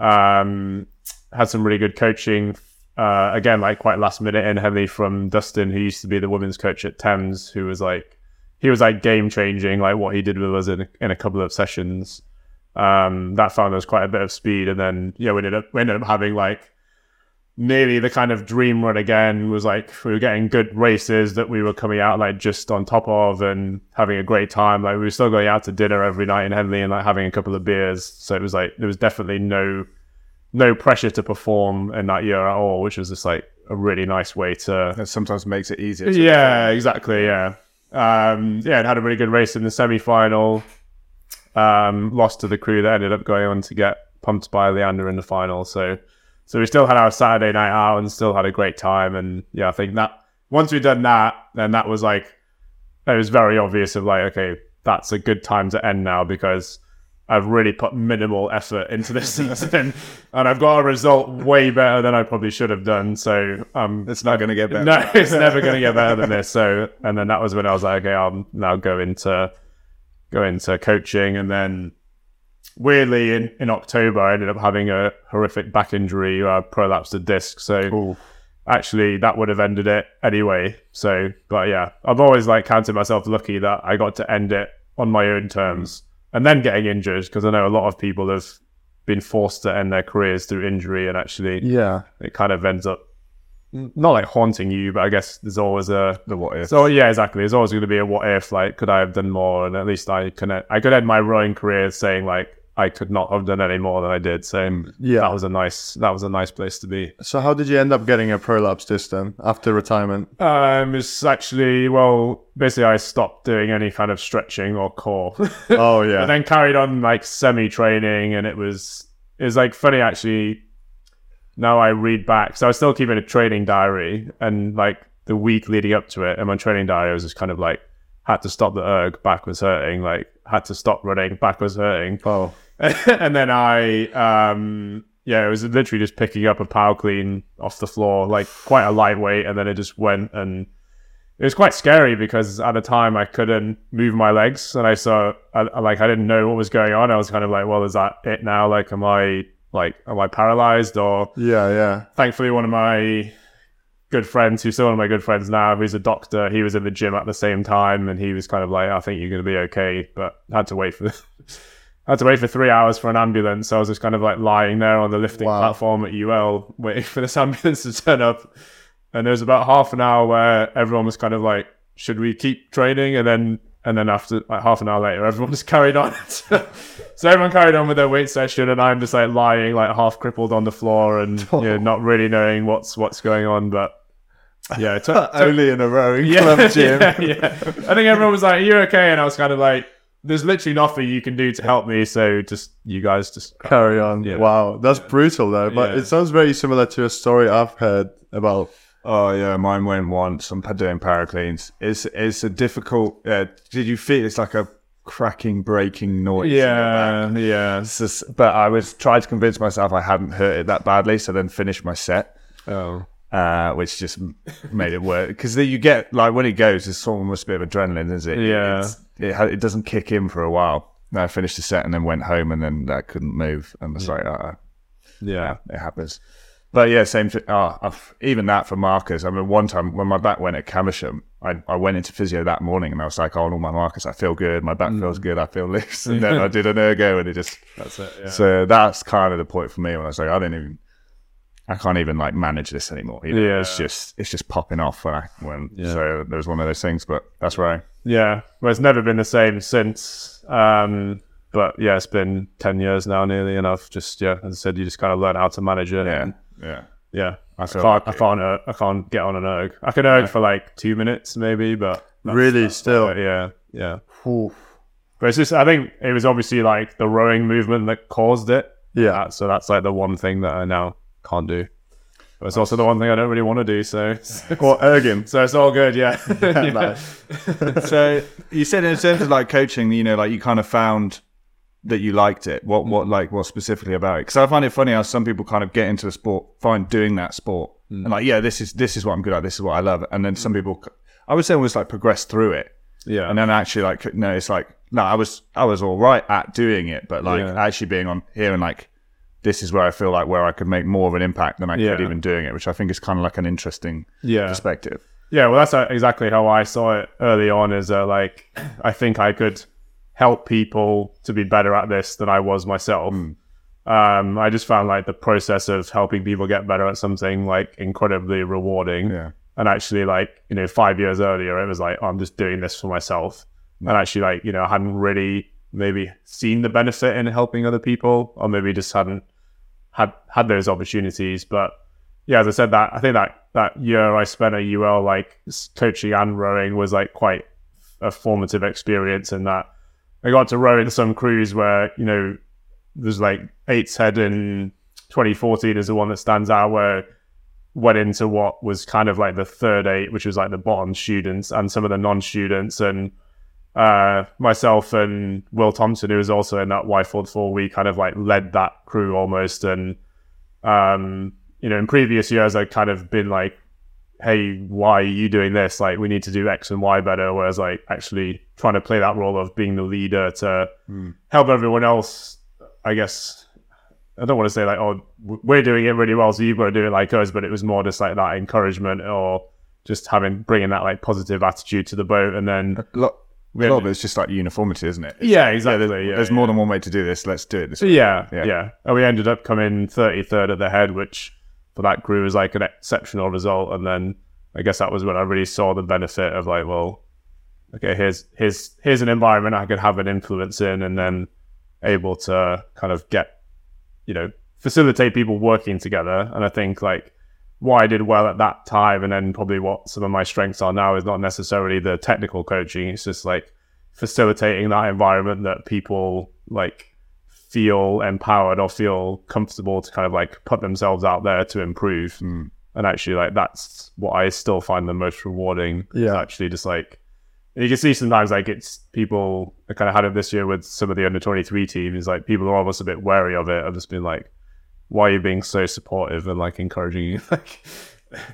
Speaker 1: um, had some really good coaching. Uh, again, like quite last minute in heavily from Dustin, who used to be the women's coach at Thames, who was like, he was like game changing, like what he did with us in, in a couple of sessions. Um, that found us quite a bit of speed. And then, yeah, we ended up, we ended up having like nearly the kind of dream run again was like we were getting good races that we were coming out like just on top of and having a great time like we were still going out to dinner every night in Henley and like having a couple of beers so it was like there was definitely no no pressure to perform in that year at all which was just like a really nice way to
Speaker 3: That sometimes makes it easier. To
Speaker 1: yeah, exactly. Yeah, um, yeah. It had a really good race in the semi-final. Um, lost to the crew that ended up going on to get pumped by Leander in the final. So, so we still had our Saturday night out and still had a great time. And yeah, I think that once we'd done that, then that was like it was very obvious of like, okay, that's a good time to end now because I've really put minimal effort into this season and I've got a result way better than I probably should have done. So um,
Speaker 3: It's not going to get better.
Speaker 1: no, it's never going to get better than this. So, and then that was when I was like, okay, I'll now go into go into coaching, and then weirdly in, in October I ended up having a horrific back injury. I prolapsed a disc, so
Speaker 3: Ooh.
Speaker 1: actually that would have ended it anyway. So, but yeah, I've always like counted myself lucky that I got to end it on my own terms, and then getting injured because I know a lot of people have been forced to end their careers through injury, and actually
Speaker 2: Yeah.
Speaker 1: it kind of ends up not like haunting you, but I guess there's always a
Speaker 3: The what if.
Speaker 1: so yeah, exactly. There's always going to be a what if. Like, could I have done more? And at least I can I could end my rowing career saying like I could not have done any more than I did. So
Speaker 2: Yeah.
Speaker 1: that was a nice that was a nice place to be.
Speaker 2: So how did you end up getting a prolapse disc then after retirement?
Speaker 1: Um, it's actually well, basically I stopped doing any kind of stretching or core.
Speaker 2: Oh yeah.
Speaker 1: and then carried on like semi training and it was it was like funny actually now I read back so I was still keeping a training diary and like the week leading up to it and my training diary was just kind of like had to stop the erg back was hurting like had to stop running back was hurting
Speaker 2: oh.
Speaker 1: and then I um yeah it was literally just picking up a power clean off the floor like quite a lightweight and then it just went and it was quite scary because at the time I couldn't move my legs and I saw I, like I didn't know what was going on. I was kind of like, well, is that it now? Like, am I like am I paralyzed? Or
Speaker 2: Yeah, yeah.
Speaker 1: thankfully, one of my good friends, who's still one of my good friends now, who's a doctor, he was in the gym at the same time, and he was kind of like, I think you're going to be okay, but had to wait for. I had to wait for three hours for an ambulance. So I was just kind of like lying there on the lifting
Speaker 2: Wow.
Speaker 1: platform at UL, waiting for this ambulance to turn up. And there was about half an hour where everyone was kind of like, "Should we keep training?" And then, and then after like half an hour later, everyone just carried on. so everyone carried on with their weight session, and I'm just like lying, like half crippled on the floor, and you know, not really knowing what's what's going on. But yeah, it took, took
Speaker 2: Only in a rowing
Speaker 1: yeah,
Speaker 2: club gym.
Speaker 1: yeah, yeah. I think everyone was like, "Are you okay?" And I was kind of like, "There's literally nothing you can do to help me, so just you guys just."
Speaker 2: Carry on.
Speaker 1: Yeah.
Speaker 2: Wow, that's brutal though. But
Speaker 1: Yeah.
Speaker 2: it sounds very similar to a story I've heard about
Speaker 3: Oh yeah, mine went once. I'm doing power cleans. It's it's a difficult. Uh, did you feel it's like a cracking, breaking noise? in your back?
Speaker 1: Yeah, yeah.
Speaker 3: It's just- but I was trying to convince myself I hadn't hurt it that badly, so then finished my set,
Speaker 1: Oh,
Speaker 3: uh, which just made it work. Because you get like when it goes, it's almost a bit of adrenaline, is it?
Speaker 1: Yeah.
Speaker 3: It ha- it doesn't kick in for a while. And I finished the set and then went home, and then I couldn't move, and it's like, uh,
Speaker 1: yeah.
Speaker 3: it happens. But yeah, same thing. Oh, I've- even that for markers. I mean, one time when my back went at Caversham, I, I went into physio that morning and I was like, oh, on all my markers, I feel good. My back feels good. I feel loose. And then I did an ergo and it just.
Speaker 1: That's it. Yeah.
Speaker 3: So that's kind of the point for me when I was like, I didn't even. I can't even like manage this anymore. You know?
Speaker 1: Yeah.
Speaker 3: It's just it's just popping off when I when
Speaker 1: Yeah.
Speaker 3: so there was one of those things, but that's right.
Speaker 1: Yeah, well, it's never been the same since. Um, but yeah, it's been ten years now, nearly, and I've just yeah, as I said, you just kind of learn how to manage it.
Speaker 3: Yeah,
Speaker 1: and,
Speaker 3: yeah.
Speaker 1: yeah. I,
Speaker 3: feel
Speaker 1: can't, I can't, uh, I can't get on an erg. I can erg for like two minutes maybe, but
Speaker 2: Really,
Speaker 1: that's
Speaker 2: still.
Speaker 1: yeah, yeah.
Speaker 2: Oof.
Speaker 1: But it's just, I think it was obviously like the rowing movement that caused it.
Speaker 2: Yeah.
Speaker 1: Uh, so that's like the one thing that I now can't do. But it's also the one thing I don't really want to do. So,
Speaker 2: Or erging.
Speaker 1: so it's all good. Yeah. Yeah.
Speaker 3: So you said in terms of like coaching, you know, like you kind of found that you liked it. What what mm. like what specifically about it? Because I find it funny how some people kind of get into a sport, find doing that sport, mm. and like yeah, this is this is what I'm good at, this is what I love, and then some mm. people, I would say, almost like progress through it,
Speaker 1: Yeah.
Speaker 3: and then actually like no, it's like no, I was I was all right at doing it, but like
Speaker 1: Yeah.
Speaker 3: actually being on here and like this is where I feel like where I could make more of an impact than I could even doing it, which I think is kind of like an interesting
Speaker 1: yeah.
Speaker 3: perspective.
Speaker 1: Yeah, well, that's uh, exactly how I saw it early on. Is uh, like I think I could help people to be better at this than I was myself. Um, I just found like the process of helping people get better at something like incredibly rewarding.
Speaker 3: Yeah.
Speaker 1: And actually, like you know, five years earlier, it was like oh, I'm just doing this for myself. And actually, like you know, I hadn't really maybe seen the benefit in helping other people, or maybe just hadn't had had those opportunities. But yeah, as I said, that I think that that year I spent at UL like coaching and rowing was like quite a formative experience, in that I got to row in some crews where you know there's like Eight's Head in 2014 is the one that stands out where went into what was kind of like the third eight, which was like the bottom students and some of the non-students and uh, myself and Will Thompson, who was also in that Wyfold, we kind of like led that crew almost. And um, you know, in previous years, I'd kind of been like, "Hey, why are you doing this? Like, we need to do X and Y better." Whereas, like, actually trying to play that role of being the leader to help everyone else, I guess. I don't want to say like, "Oh, we're doing it really well, so you've got to do it like us," but it was more just like that encouragement or just having bringing that like positive attitude to the boat, and then
Speaker 3: A lot, a lot of it's just like uniformity, isn't it?
Speaker 1: yeah, exactly. Yeah,
Speaker 3: There's
Speaker 1: yeah.
Speaker 3: more than one way to do this. Let's do it this way.
Speaker 1: Yeah,
Speaker 3: Yeah.
Speaker 1: yeah, And we ended up coming 33rd at the head, which for that crew was like an exceptional result. And then I guess that was when I really saw the benefit of like, well, okay, here's here's here's an environment I could have an influence in, and then able to kind of get, you know, facilitate people working together. And I think like what I did well at that time, and then probably what some of my strengths are now is not necessarily the technical coaching. It's just like facilitating that environment that people like feel empowered or feel comfortable to kind of like put themselves out there to improve. Hmm. And actually, like that's what I still find the most rewarding.
Speaker 2: Yeah.
Speaker 1: actually just like you can see sometimes like it's people. I kind of had it this year with some of the under twenty three teams. Like people are almost a bit wary of it. I've just been like, why are you being so supportive and like encouraging you? Like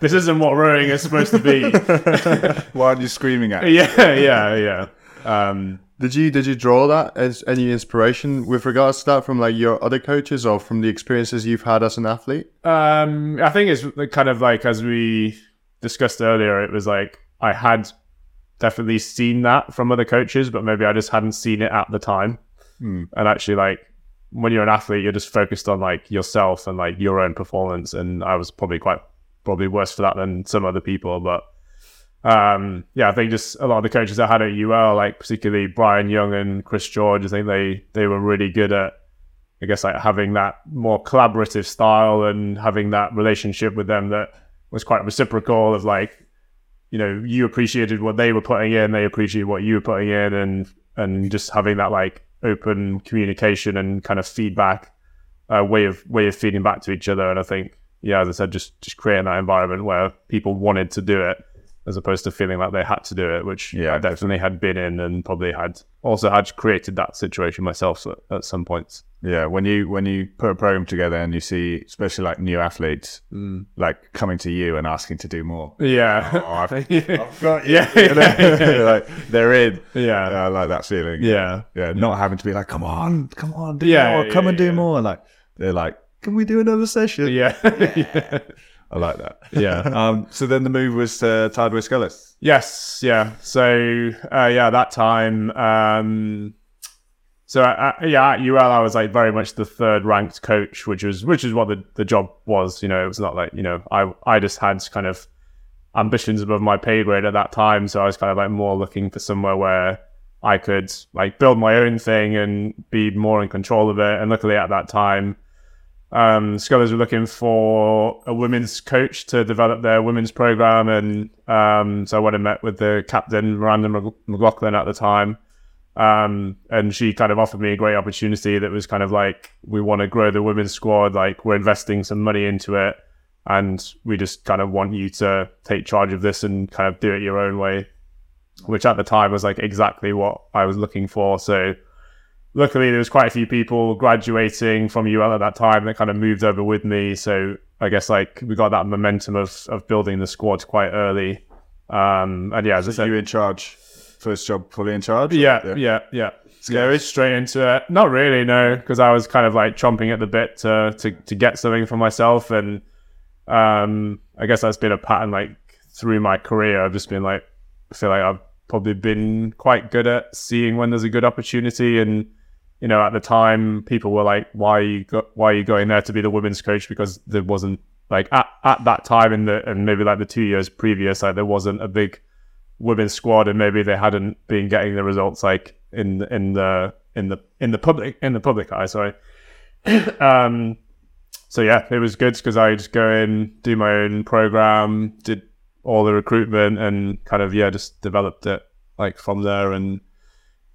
Speaker 1: this isn't what rowing is supposed to be.
Speaker 3: Why are you screaming at?
Speaker 1: yeah, yeah, yeah. Um,
Speaker 2: Did you did you draw that as any inspiration with regards to that from like your other coaches or from the experiences you've had as an athlete?
Speaker 1: Um, I think it's kind of like as we discussed earlier, it was like I had definitely seen that from other coaches, but maybe I just hadn't seen it at the time. And actually, like when you're an athlete, you're just focused on like yourself and like your own performance. And I was probably quite probably worse for that than some other people, but. Um, yeah, I think just a lot of the coaches I had at UL, like particularly Brian Young and Chris George, I think they they were really good at I guess like having that more collaborative style and having that relationship with them that was quite reciprocal of like, you know, you appreciated what they were putting in, they appreciated what you were putting in and and just having that like open communication and kind of feedback uh, way of way of feeding back to each other. And I think, yeah, as I said, just just creating that environment where people wanted to do it as opposed to feeling like they had to do it, which
Speaker 3: Yeah.
Speaker 1: I definitely had been in and probably had also had created that situation myself at, at some points.
Speaker 3: Yeah, when you when you put a program together and you see, especially like new athletes, mm. like coming to you and asking to do more.
Speaker 1: Yeah.
Speaker 3: Oh, I've,
Speaker 1: yeah.
Speaker 3: I've got
Speaker 1: Yeah.
Speaker 3: you know? like they're in.
Speaker 1: Yeah.
Speaker 3: I like that feeling.
Speaker 1: Yeah.
Speaker 3: yeah. Not having to be like, come on, come on, do
Speaker 1: Yeah,
Speaker 3: more,
Speaker 1: yeah,
Speaker 3: come and do
Speaker 1: yeah.
Speaker 3: more. Like they're like, can we do another session?
Speaker 1: Yeah. yeah.
Speaker 3: I like that.
Speaker 1: Yeah.
Speaker 3: Um. So then the move was to Tideway Scullers.
Speaker 1: Yes, yeah. So uh, yeah, that time. Um, so uh, yeah, at UL, I was like very much the third ranked coach, which was which is what the, the job was. You know, it was not like you know I I just had kind of ambitions above my pay grade at that time, so I was kind of like more looking for somewhere where I could like build my own thing and be more in control of it. And luckily at that time, um, Scullers were looking for a women's coach to develop their women's program, and um, so I went and met with the captain Miranda McLaughlin at the time, um, and she kind of offered me a great opportunity that was kind of like, we want to grow the women's squad, like we're investing some money into it, and we just kind of want you to take charge of this and kind of do it your own way, which at the time was like exactly what I was looking for. So luckily there was quite a few people graduating from UL at that time that kind of moved over with me. So I guess like we got that momentum of of building the squad quite early. Um, and yeah, as I said,
Speaker 3: you in charge? First job, fully in charge.
Speaker 1: yeah, yeah, yeah. Scary straight into it. Not really, no, because I was kind of like chomping at the bit to to to get something for myself, and um, I guess that's been a pattern like through my career. I've just been like, I feel like I've probably been quite good at seeing when there's a good opportunity, and you know, at the time, people were like, "Why are you go- why are you going there to be the women's coach?" Because there wasn't like at, at that time in the and maybe like the two years previous, like there wasn't a big women's squad and maybe they hadn't been getting the results like in in the in the in the public in the public eye sorry um so yeah it was good because i just go in do my own program did all the recruitment and kind of yeah just developed it like from there and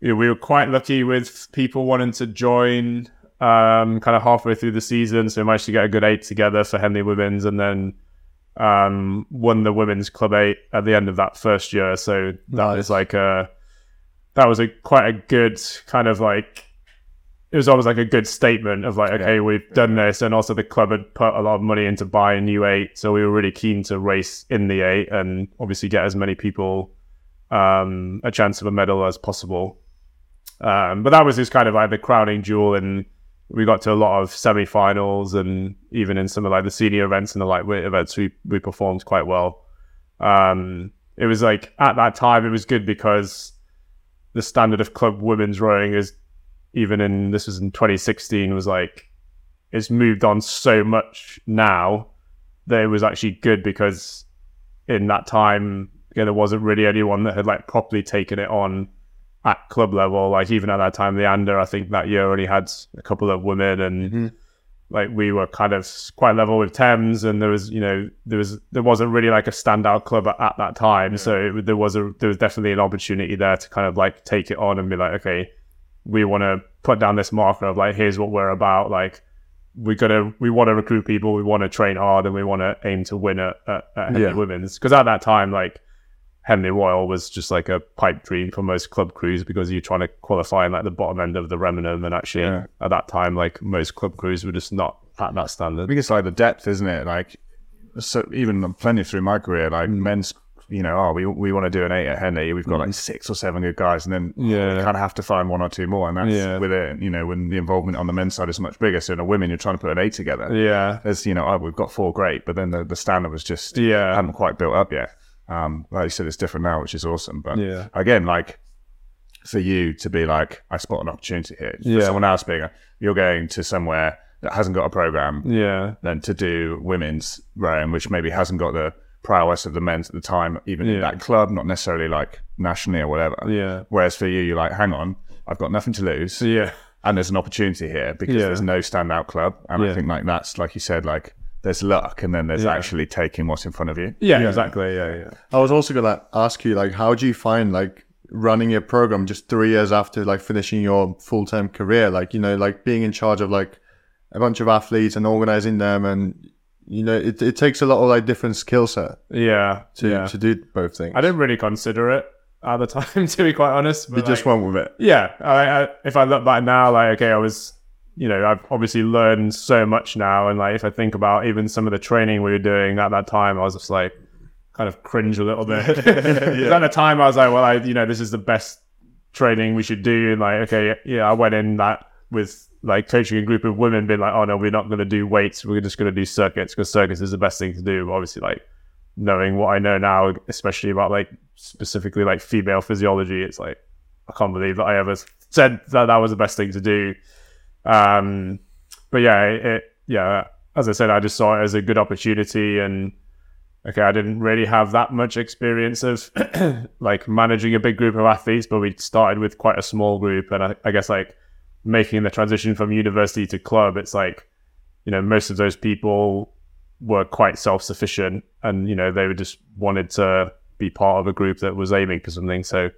Speaker 1: you know, we were quite lucky with people wanting to join um kind of halfway through the season so we managed to get a good eight together for henley women's and then um, won the women's club eight at the end of that first year. So that
Speaker 2: Nice.
Speaker 1: was like a that was a quite a good kind of like it was always like a good statement of like okay we've done this and also the club had put a lot of money into buying new eight so we were really keen to race in the eight and obviously get as many people um, a chance of a medal as possible um, but that was just kind of like the crowning jewel and we got to a lot of semi-finals and even in some of like the senior events and the lightweight events we we performed quite well. Um it was like at that time it was good because the standard of club women's rowing is even in this was in 2016 was like it's moved on so much now that it was actually good because in that time yeah, there wasn't really anyone that had like properly taken it on at club level. Like even at that time, the under I think that year only had a couple of women, and mm-hmm. like we were kind of quite level with Thames, and there was you know there was there wasn't really like a standout club at, at that time. So it, there was a there was definitely an opportunity there to kind of like take it on and be like, okay, we want to put down this marker of like here's what we're about, like. We gotta, we want to recruit people. We want to train hard, and we want to aim to win at, at, at
Speaker 2: Yeah.
Speaker 1: Women's. Because at that time, like Henley Royal was just like a pipe dream for most club crews because you're trying to qualify in like the bottom end of the Remenham, and actually
Speaker 3: Yeah.
Speaker 1: at that time, like most club crews were just not at that standard.
Speaker 3: I think it's like the depth, isn't it? Like, so even plenty through my career, like
Speaker 1: Mm.
Speaker 3: men's, you know, oh, we we want to do an eight at Henley. We've got like six or seven good guys, and then
Speaker 1: Mm. Yeah.
Speaker 3: you kind of have to find one or two more. And that's
Speaker 1: Yeah.
Speaker 3: with it, you know, when the involvement on the men's side is much bigger. So in a women, you're trying to put an eight together.
Speaker 1: Yeah,
Speaker 3: There's, you know, oh, we've got four great, but then the, the standard was just
Speaker 1: Yeah.
Speaker 3: hadn't quite built up yet. Um, like you said, it's different now, which is awesome. But
Speaker 1: Yeah.
Speaker 3: again, like for you to be like, I spot an opportunity here. For
Speaker 1: Yeah.
Speaker 3: someone else being, you're going to somewhere that hasn't got a program,
Speaker 1: yeah,
Speaker 3: than to do women's rowing, which maybe hasn't got the prowess of the men's at the time, even in that club, not necessarily like nationally or whatever.
Speaker 1: yeah,
Speaker 3: Whereas for you, you're like, hang on, I've got nothing to lose,
Speaker 1: yeah,
Speaker 3: and there's an opportunity here because
Speaker 1: Yeah.
Speaker 3: there's no standout club, and I think like that's like you said, like there's luck, and then there's
Speaker 1: Yeah.
Speaker 3: actually taking what's in front of you.
Speaker 1: yeah, exactly. Yeah, yeah.
Speaker 2: I was also gonna ask you, like, how do you find like running your program just three years after like finishing your full time career? Like, you know, like being in charge of like a bunch of athletes and organizing them, and you know, it, it takes a lot of like different skill set
Speaker 1: Yeah,
Speaker 2: to,
Speaker 1: yeah.
Speaker 2: to do both things.
Speaker 1: I didn't really consider it at the time, to be quite honest.
Speaker 2: you
Speaker 1: but,
Speaker 2: just went with it.
Speaker 1: yeah. I, I, if I look back now, like okay, I was, you know, I've obviously learned so much now, and like if I think about even some of the training we were doing at that time, I was just like, kind of cringe a little bit. 'Cause At the time, I was like, well, I, you know, this is the best training we should do, and like, okay, yeah, I went in that with like coaching a group of women, being like, oh no, we're not going to do weights, we're just going to do circuits because circuits is the best thing to do. But obviously, like knowing what I know now, especially about like specifically like female physiology, it's like I can't believe that I ever said that that was the best thing to do. Um, but yeah, it, yeah, as I said, I just saw it as a good opportunity and okay, I didn't really have that much experience of like managing a big group of athletes, but we started with quite a small group. And I, I guess like making the transition from university to club, it's like, you know, most of those people were quite self sufficient and, you know, they were just wanted to be part of a group that was aiming for something. So,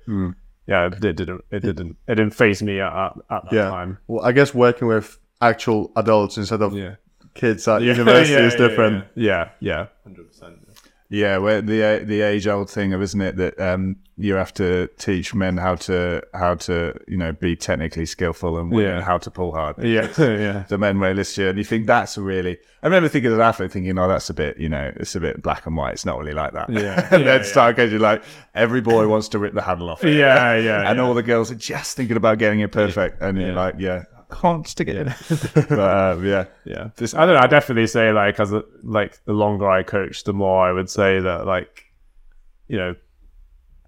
Speaker 1: yeah, it didn't, it didn't, it didn't phase me at, at, at that
Speaker 2: Yeah.
Speaker 1: time.
Speaker 2: Well, I guess working with actual adults instead of
Speaker 1: Yeah.
Speaker 2: kids at university is different.
Speaker 1: Yeah, yeah, hundred percent.
Speaker 3: Yeah, well, the the age old thing of isn't it that um, you have to teach men how to how to you know be technically skillful and
Speaker 1: Yeah.
Speaker 3: how to pull hard.
Speaker 1: Yeah, yeah,
Speaker 3: The men way this year, and you think that's really. I remember thinking as an athlete, thinking, "Oh, that's a bit, you know, it's a bit black and white. It's not really like that."
Speaker 1: Yeah.
Speaker 3: and
Speaker 1: Yeah,
Speaker 3: then start getting like every boy wants to rip the handle off. it.
Speaker 1: yeah, yeah.
Speaker 3: and
Speaker 1: yeah.
Speaker 3: all the girls are just thinking about getting it perfect, and you're
Speaker 1: Yeah.
Speaker 3: like, "Yeah, can't stick it in." but uh, yeah,
Speaker 1: yeah.
Speaker 3: This-
Speaker 1: I don't know. I definitely say like as a, like the longer I coach, the more I would say that like, you know,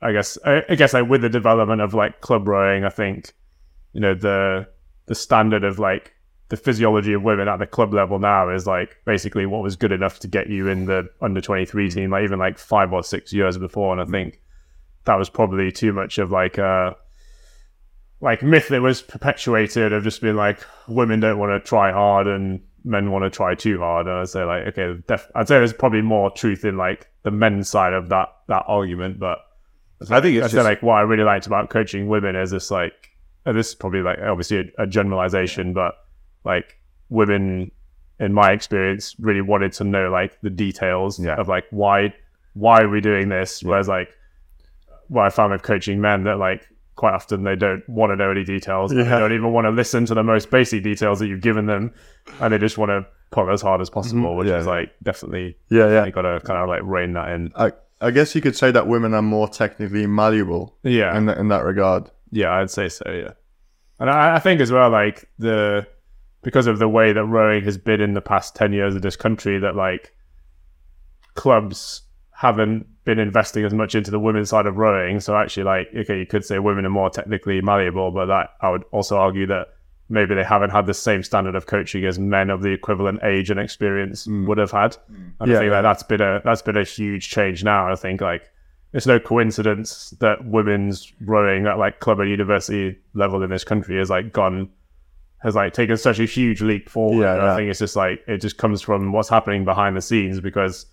Speaker 1: I guess I, I guess like with the development of like club rowing, I think, you know, the the standard of like the physiology of women at the club level now is like basically what was good enough to get you in the under twenty three team, like even like five or six years before, and I think that was probably too much of like a like myth that was perpetuated of just being like women don't want to try hard and men want to try too hard. And I'd say like okay, def- I'd say there's probably more truth in like the men's side of that that argument, but
Speaker 3: I think it's
Speaker 1: I
Speaker 3: just
Speaker 1: like what I really liked about coaching women is this like this is probably like obviously a, a generalization, but like women in my experience really wanted to know like the details
Speaker 3: Yeah.
Speaker 1: of like why why are we doing this? Whereas like what I found with coaching men that like quite often they don't want to know any details. They don't even want to listen to the most basic details that you've given them, and they just want to pull as hard as possible, mm-hmm. which
Speaker 3: Yeah.
Speaker 1: is like definitely
Speaker 2: Yeah, yeah.
Speaker 1: you got to kind of like rein that in.
Speaker 2: I, I guess you could say that women are more technically malleable
Speaker 1: Yeah,
Speaker 2: in, that in that regard.
Speaker 1: Yeah, I'd say so. Yeah, and I, I think as well, like the because of the way that rowing has been in the past ten years of this country, that like clubs haven't been investing as much into the women's side of rowing. So actually, like, okay, you could say women are more technically malleable, but that I would also argue that maybe they haven't had the same standard of coaching as men of the equivalent age and experience hmm. would have had. Hmm. And
Speaker 2: Yeah,
Speaker 1: I think
Speaker 2: yeah.
Speaker 1: that that's been a that's been a huge change now. I think like it's no coincidence that women's rowing at like club and university level in this country has like gone has like taken such a huge leap forward.
Speaker 2: Yeah, yeah.
Speaker 1: I think it's just like it just comes from what's happening behind the scenes because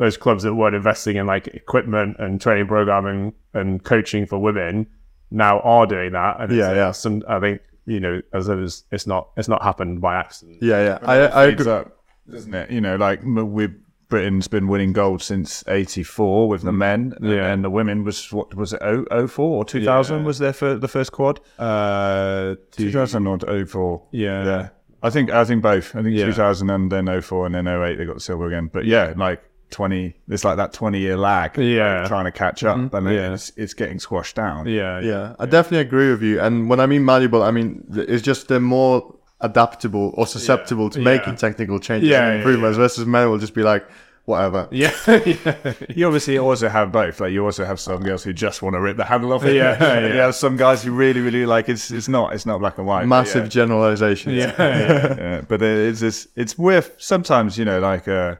Speaker 1: those clubs that weren't investing in like equipment and training programming and coaching for women now are doing that. And it's,
Speaker 2: Yeah, yeah.
Speaker 1: Some I think you know as it is, it's not it's not happened by accident.
Speaker 2: Yeah, yeah. I, I
Speaker 3: feeds
Speaker 2: agree.
Speaker 3: up, doesn't it? You know, like m- we Britain's been winning gold since '84 with the men,
Speaker 1: Yeah.
Speaker 3: and the women was what was it? 0- 04 or 2000
Speaker 1: Yeah.
Speaker 3: was there for the first quad.
Speaker 1: Uh,
Speaker 3: 2000 or 04.
Speaker 1: yeah,
Speaker 3: Yeah, I think I think both. I think
Speaker 1: Yeah.
Speaker 3: 2000 and then 04 and then 08 they got silver again. But yeah, like 20. It's like that 20 year lag.
Speaker 1: Yeah.
Speaker 3: like, trying to catch up, and
Speaker 1: Yeah.
Speaker 3: it's it's getting squashed down.
Speaker 1: yeah,
Speaker 2: Yeah, I definitely agree with you. And when I mean malleable, I mean it's just they're more adaptable or susceptible to
Speaker 1: Yeah.
Speaker 2: making technical changes
Speaker 1: Yeah,
Speaker 2: and
Speaker 1: yeah,
Speaker 2: improvements versus men will just be like, whatever.
Speaker 1: yeah, yeah.
Speaker 3: You obviously also have both. Like you also have some girls who just want to rip the handle off it.
Speaker 1: Yeah,
Speaker 3: And You
Speaker 1: yeah.
Speaker 3: have some guys who really, really like it's. It's not. It's not black and white.
Speaker 2: Massive
Speaker 3: yeah.
Speaker 2: generalization.
Speaker 1: yeah, yeah.
Speaker 3: yeah, but it's just, it's worth sometimes you know like uh,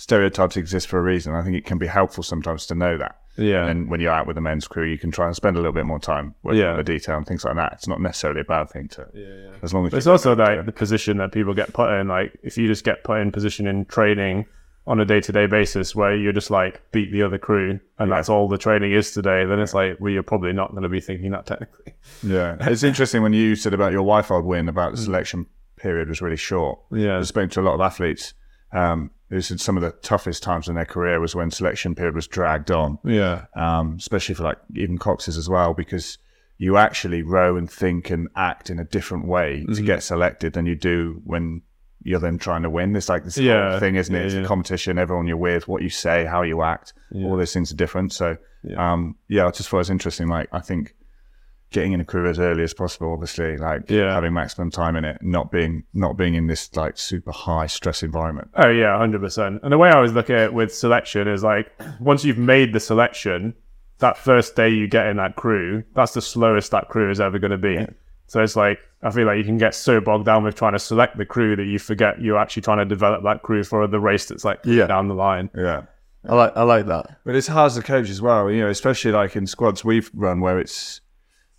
Speaker 3: stereotypes exist for a reason. I think it can be helpful sometimes to know that.
Speaker 1: Yeah.
Speaker 3: And when you're out with the men's crew, you can try and spend a little bit more time working
Speaker 1: Yeah.
Speaker 3: on the detail and things like that. It's not necessarily a bad thing to. yeah As long as
Speaker 1: it's also like the position that people get put in. Like if you just get put in position in training on a day to day basis where you're just like beat the other crew and that's all the training is today, then it's like well you're probably not going to be thinking that technically.
Speaker 3: yeah, it's interesting when you said about your Wyfold win about the selection period was really short.
Speaker 1: Yeah.
Speaker 3: I spoke to a lot of athletes. Um, it was some of the toughest times in their career was when selection period was dragged on
Speaker 1: Yeah.
Speaker 3: um, especially for like even Coxes as well, because you actually row and think and act in a different way
Speaker 1: Mm-hmm.
Speaker 3: to get selected than you do when you're then trying to win. There's like this
Speaker 1: Yeah.
Speaker 3: whole thing, isn't it?
Speaker 1: Yeah,
Speaker 3: It's
Speaker 1: yeah.
Speaker 3: a competition, everyone you're with, what you say, how you act, all those things are different. So,
Speaker 1: Yeah.
Speaker 3: um, yeah, I just thought it was interesting. Like, I think getting in a career as early as possible, obviously, like
Speaker 1: Yeah.
Speaker 3: having maximum time in it, not being, not being in this like super high stress environment.
Speaker 1: Oh yeah, hundred percent. And the way I always look at it with selection is like once you've made the selection, that first day you get in that crew, that's the slowest that crew is ever going to be. So it's like I feel like you can get so bogged down with trying to select the crew that you forget you're actually trying to develop that crew for the race that's like
Speaker 2: Yeah.
Speaker 1: down the line.
Speaker 3: Yeah.
Speaker 2: I like I like that.
Speaker 3: But it's hard as a coach as well, you know, especially like in squads we've run where it's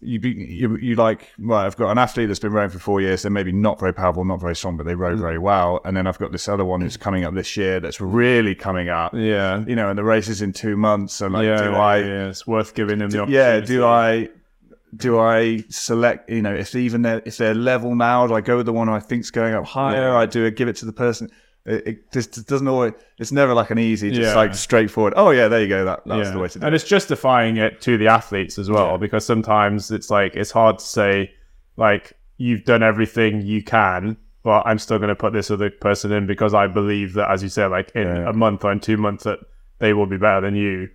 Speaker 3: you be you, you like right. I've got an athlete that's been rowing for four years. They're maybe not very powerful, not very strong, but they row mm. very well. And then I've got this other one who's mm. coming up this year that's really coming up.
Speaker 1: Yeah.
Speaker 3: You know, and the race is in two months. So like,
Speaker 1: yeah,
Speaker 3: do I?
Speaker 1: yeah, it's worth giving them the
Speaker 3: Yeah. Do I? Do I select? You know, if even they're, if they're level now, do I go with the one I think's going up higher? I do it, give it to the person. It, it just it doesn't always. It's never like an easy, just
Speaker 1: Yeah.
Speaker 3: like straightforward. Oh yeah, there you go. That that's
Speaker 1: Yeah.
Speaker 3: the way to do it.
Speaker 1: and it's justifying it to the athletes as well because sometimes it's like it's hard to say like you've done everything you can but i'm still going to put this other person in because i believe that as you said like in
Speaker 3: Yeah.
Speaker 1: a month or in two months that they will be better than you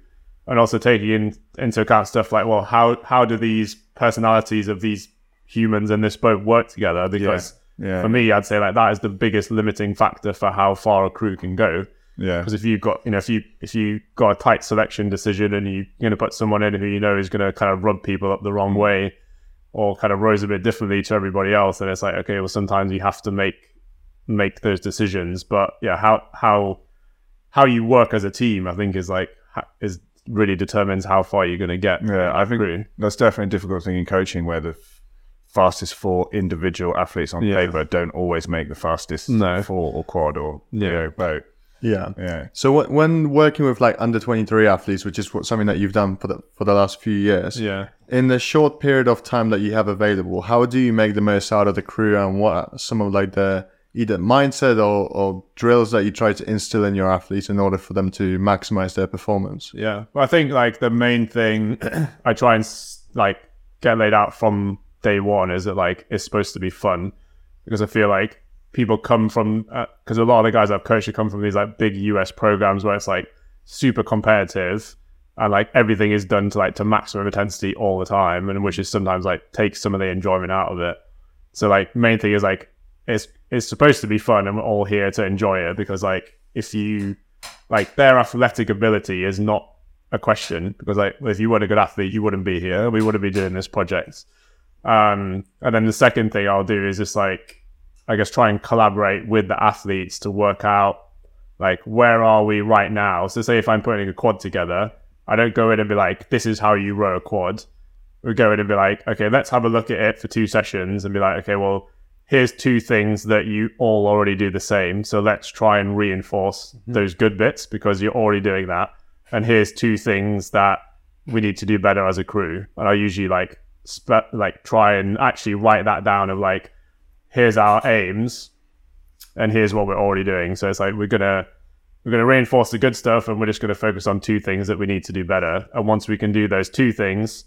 Speaker 1: and also taking in, into account stuff like well how how do these personalities of these humans in this boat work together because
Speaker 3: Yeah.
Speaker 1: for me i'd say like that is the biggest limiting factor for how far a crew can go
Speaker 3: Yeah.
Speaker 1: because if you've got you know if you if you got a tight selection decision and you're going to put someone in who you know is going to kind of rub people up the wrong hmm. way or kind of rows a bit differently to everybody else then it's like okay well sometimes you have to make make those decisions but yeah how how how you work as a team i think is like is really determines how far you're going to get
Speaker 3: Yeah, I think
Speaker 1: Agree.
Speaker 3: that's definitely a difficult thing in coaching where the fastest four individual athletes on
Speaker 1: Yeah.
Speaker 3: paper don't always make the fastest
Speaker 1: No.
Speaker 3: four or quad or you know, boat.
Speaker 2: Yeah.
Speaker 3: Yeah.
Speaker 2: So wh- when working with like under 23 athletes, which is what, something that you've done for the for the last few years,
Speaker 1: yeah
Speaker 2: in the short period of time that you have available, how do you make the most out of the crew and what are some of like the either mindset or, or drills that you try to instill in your athletes in order for them to maximize their performance?
Speaker 1: Yeah. Well, I think like the main thing I try and like get laid out from day one is that like it's supposed to be fun? Because I feel like people come from uh, because a lot of the guys I've coached come from these like big US programs where it's like super competitive and like everything is done to like to maximum intensity all the time and which is sometimes like takes some of the enjoyment out of it. So like main thing is like it's it's supposed to be fun and we're all here to enjoy it because like if you like their athletic ability is not a question because like if you weren't a good athlete you wouldn't be here. We wouldn't be doing this project um and then the second thing i'll do is just like i guess try and collaborate with the athletes to work out like where are we right now so say if i'm putting a quad together i don't go in and be like this is how you row a quad we go in and be like okay let's have a look at it for two sessions and be like okay well here's two things that you all already do the same. So let's try and reinforce those good bits because you're already doing that. And here's two things that we need to do better as a crew. And I usually like spe- like try and actually write that down of like, here's our aims and here's what we're already doing. So it's like we're gonna we're gonna reinforce the good stuff and we're just gonna focus on two things that we need to do better. And once we can do those two things,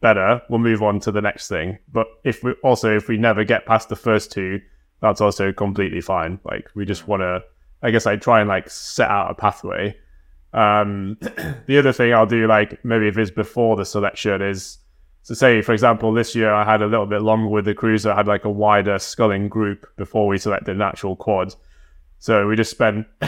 Speaker 1: better, we'll move on to the next thing. But if we also if we never get past the first two, that's also completely fine. Like we just want to, I guess I try and like set out a pathway. Um, the other thing I'll do, like maybe if it's before the selection, is to say, for example, this year I had a little bit longer with the cruiser. I had like a wider sculling group before we selected an actual quad. So we just spent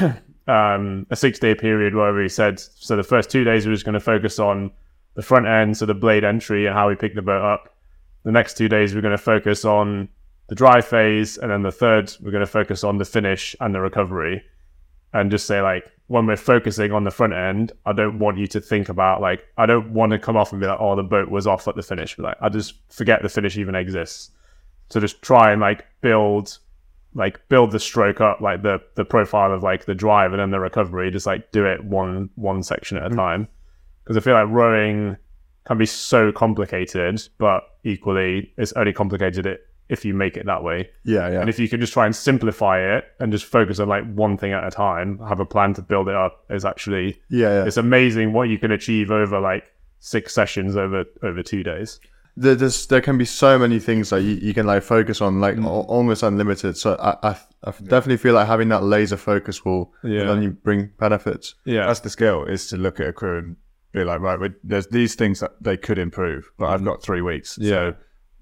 Speaker 1: um, a six day period where we said, so the first two days we were just going to focus on the front end, so the blade entry and how we pick the boat up. The next two days we're going to focus on the dry phase, and then the third we're going to focus on the finish and the recovery. And just say like when we're focusing on the front end, I don't want you to think about like I don't want to come off and be like, oh, the boat was off at the finish. Like I just forget the finish even exists. So just try and like build like build the stroke up like the the profile of like the drive and then the recovery just like do it one one section at a mm. time because i feel like rowing can be so complicated but equally it's only complicated it if you make it that way.
Speaker 2: Yeah, yeah.
Speaker 1: And if you can just try and simplify it and just focus on like one thing at a time, have a plan to build it up, is actually
Speaker 2: yeah, yeah.
Speaker 1: it's amazing what you can achieve over like six sessions over over two days.
Speaker 2: there, there's there can be so many things that you, you can like focus on like mm. al- almost unlimited so I, I, I definitely feel like having that laser focus will
Speaker 1: Yeah.
Speaker 2: will only bring benefits
Speaker 1: Yeah,
Speaker 3: That's the skill is to look at a crew and be like, right, there's these things that they could improve, but I've mm. got three weeks.
Speaker 1: Yeah.
Speaker 3: So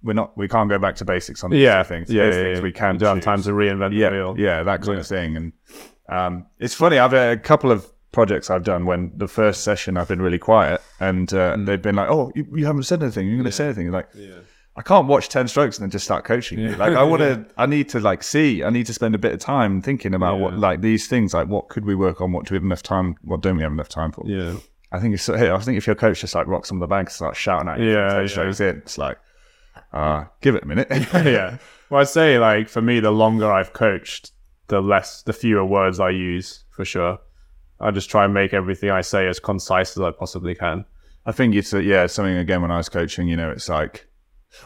Speaker 3: we're not, we can't go back to basics on these
Speaker 1: yeah,
Speaker 3: things.
Speaker 1: yeah, yeah,
Speaker 3: things
Speaker 1: yeah.
Speaker 3: we can
Speaker 1: You don't have
Speaker 3: choose.
Speaker 1: time to reinvent
Speaker 3: yeah,
Speaker 1: the wheel.
Speaker 3: yeah, that kind of thing. And um, it's funny. I've had a couple of projects I've done when the first session I've been really quiet, and uh,
Speaker 1: Mm.
Speaker 3: they've been like, "Oh, you, you haven't said anything. You're going to say anything?" Like, I can't watch ten strokes and then just start coaching. you. Like, I want to. I need to like see. I need to spend a bit of time thinking about what like these things. Like, what could we work on? What do we have enough time? What don't we have enough time for?
Speaker 1: yeah,
Speaker 3: I think it's. I think if your coach just like rocks on the bank and starts shouting at you,
Speaker 1: Yeah,
Speaker 3: ten
Speaker 1: yeah.
Speaker 3: strokes in, it's like, uh, give it a minute.
Speaker 1: yeah. Well, I'd say like for me, the longer I've coached, the less, the fewer words I use for sure. I just try and make everything I say as concise as I possibly can.
Speaker 3: I think it's yeah something again when I was coaching. You know, it's like.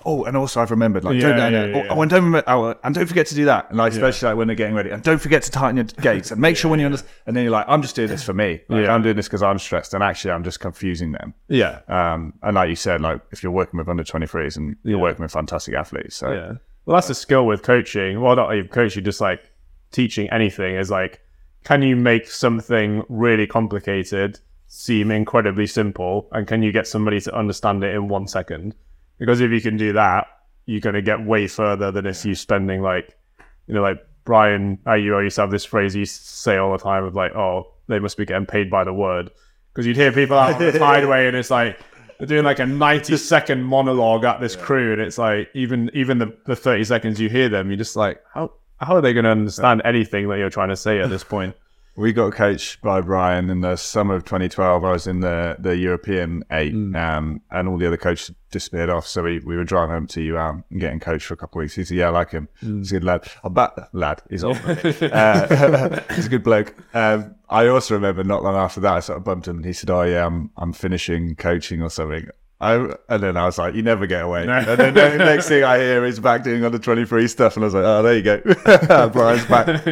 Speaker 3: Oh, and also I've remembered like
Speaker 1: Yeah,
Speaker 3: don't, no,
Speaker 1: yeah,
Speaker 3: no,
Speaker 1: yeah,
Speaker 3: oh, and don't remember, oh, and don't forget to do that. And like especially like when they're getting ready, and don't forget to tighten your gates and make sure when you're on this. And then you're like, I'm just doing this for me. Like,
Speaker 1: Yeah.
Speaker 3: I'm doing this because I'm stressed, and actually I'm just confusing them.
Speaker 1: Yeah,
Speaker 3: Um, and like you said, like if you're working with under 23s and you're working with fantastic athletes, so
Speaker 1: yeah. Well, that's the skill with coaching. Well, not even coaching, just like teaching anything is like, can you make something really complicated seem incredibly simple, and can you get somebody to understand it in one second? Because if you can do that, you're going to get way further than if you're spending like, you know, like Brian, you used to have this phrase you say all the time of like, oh, they must be getting paid by the word. Because you'd hear people out on the tideway and it's like, they're doing like a 90 second monologue at this crew. And it's like, even even the, the 30 seconds you hear them, you're just like, how, how are they going to understand anything that you're trying to say at this point?
Speaker 3: We got coached by Brian in the summer of 2012. I was in the, the European eight, um, and all the other coaches disappeared off. So we, we were driving home to um, and getting coached for a couple of weeks. He said, "Yeah, I like him. He's a good lad. I bet lad. He's old. uh, he's a good bloke." Um, I also remember not long after that, I sort of bumped him, and he said, "Oh yeah, I'm I'm finishing coaching or something." I, and then I was like, "You never get away." And then the next thing I hear is back doing under 23 stuff, and I was like, "Oh, there you go, Brian's back."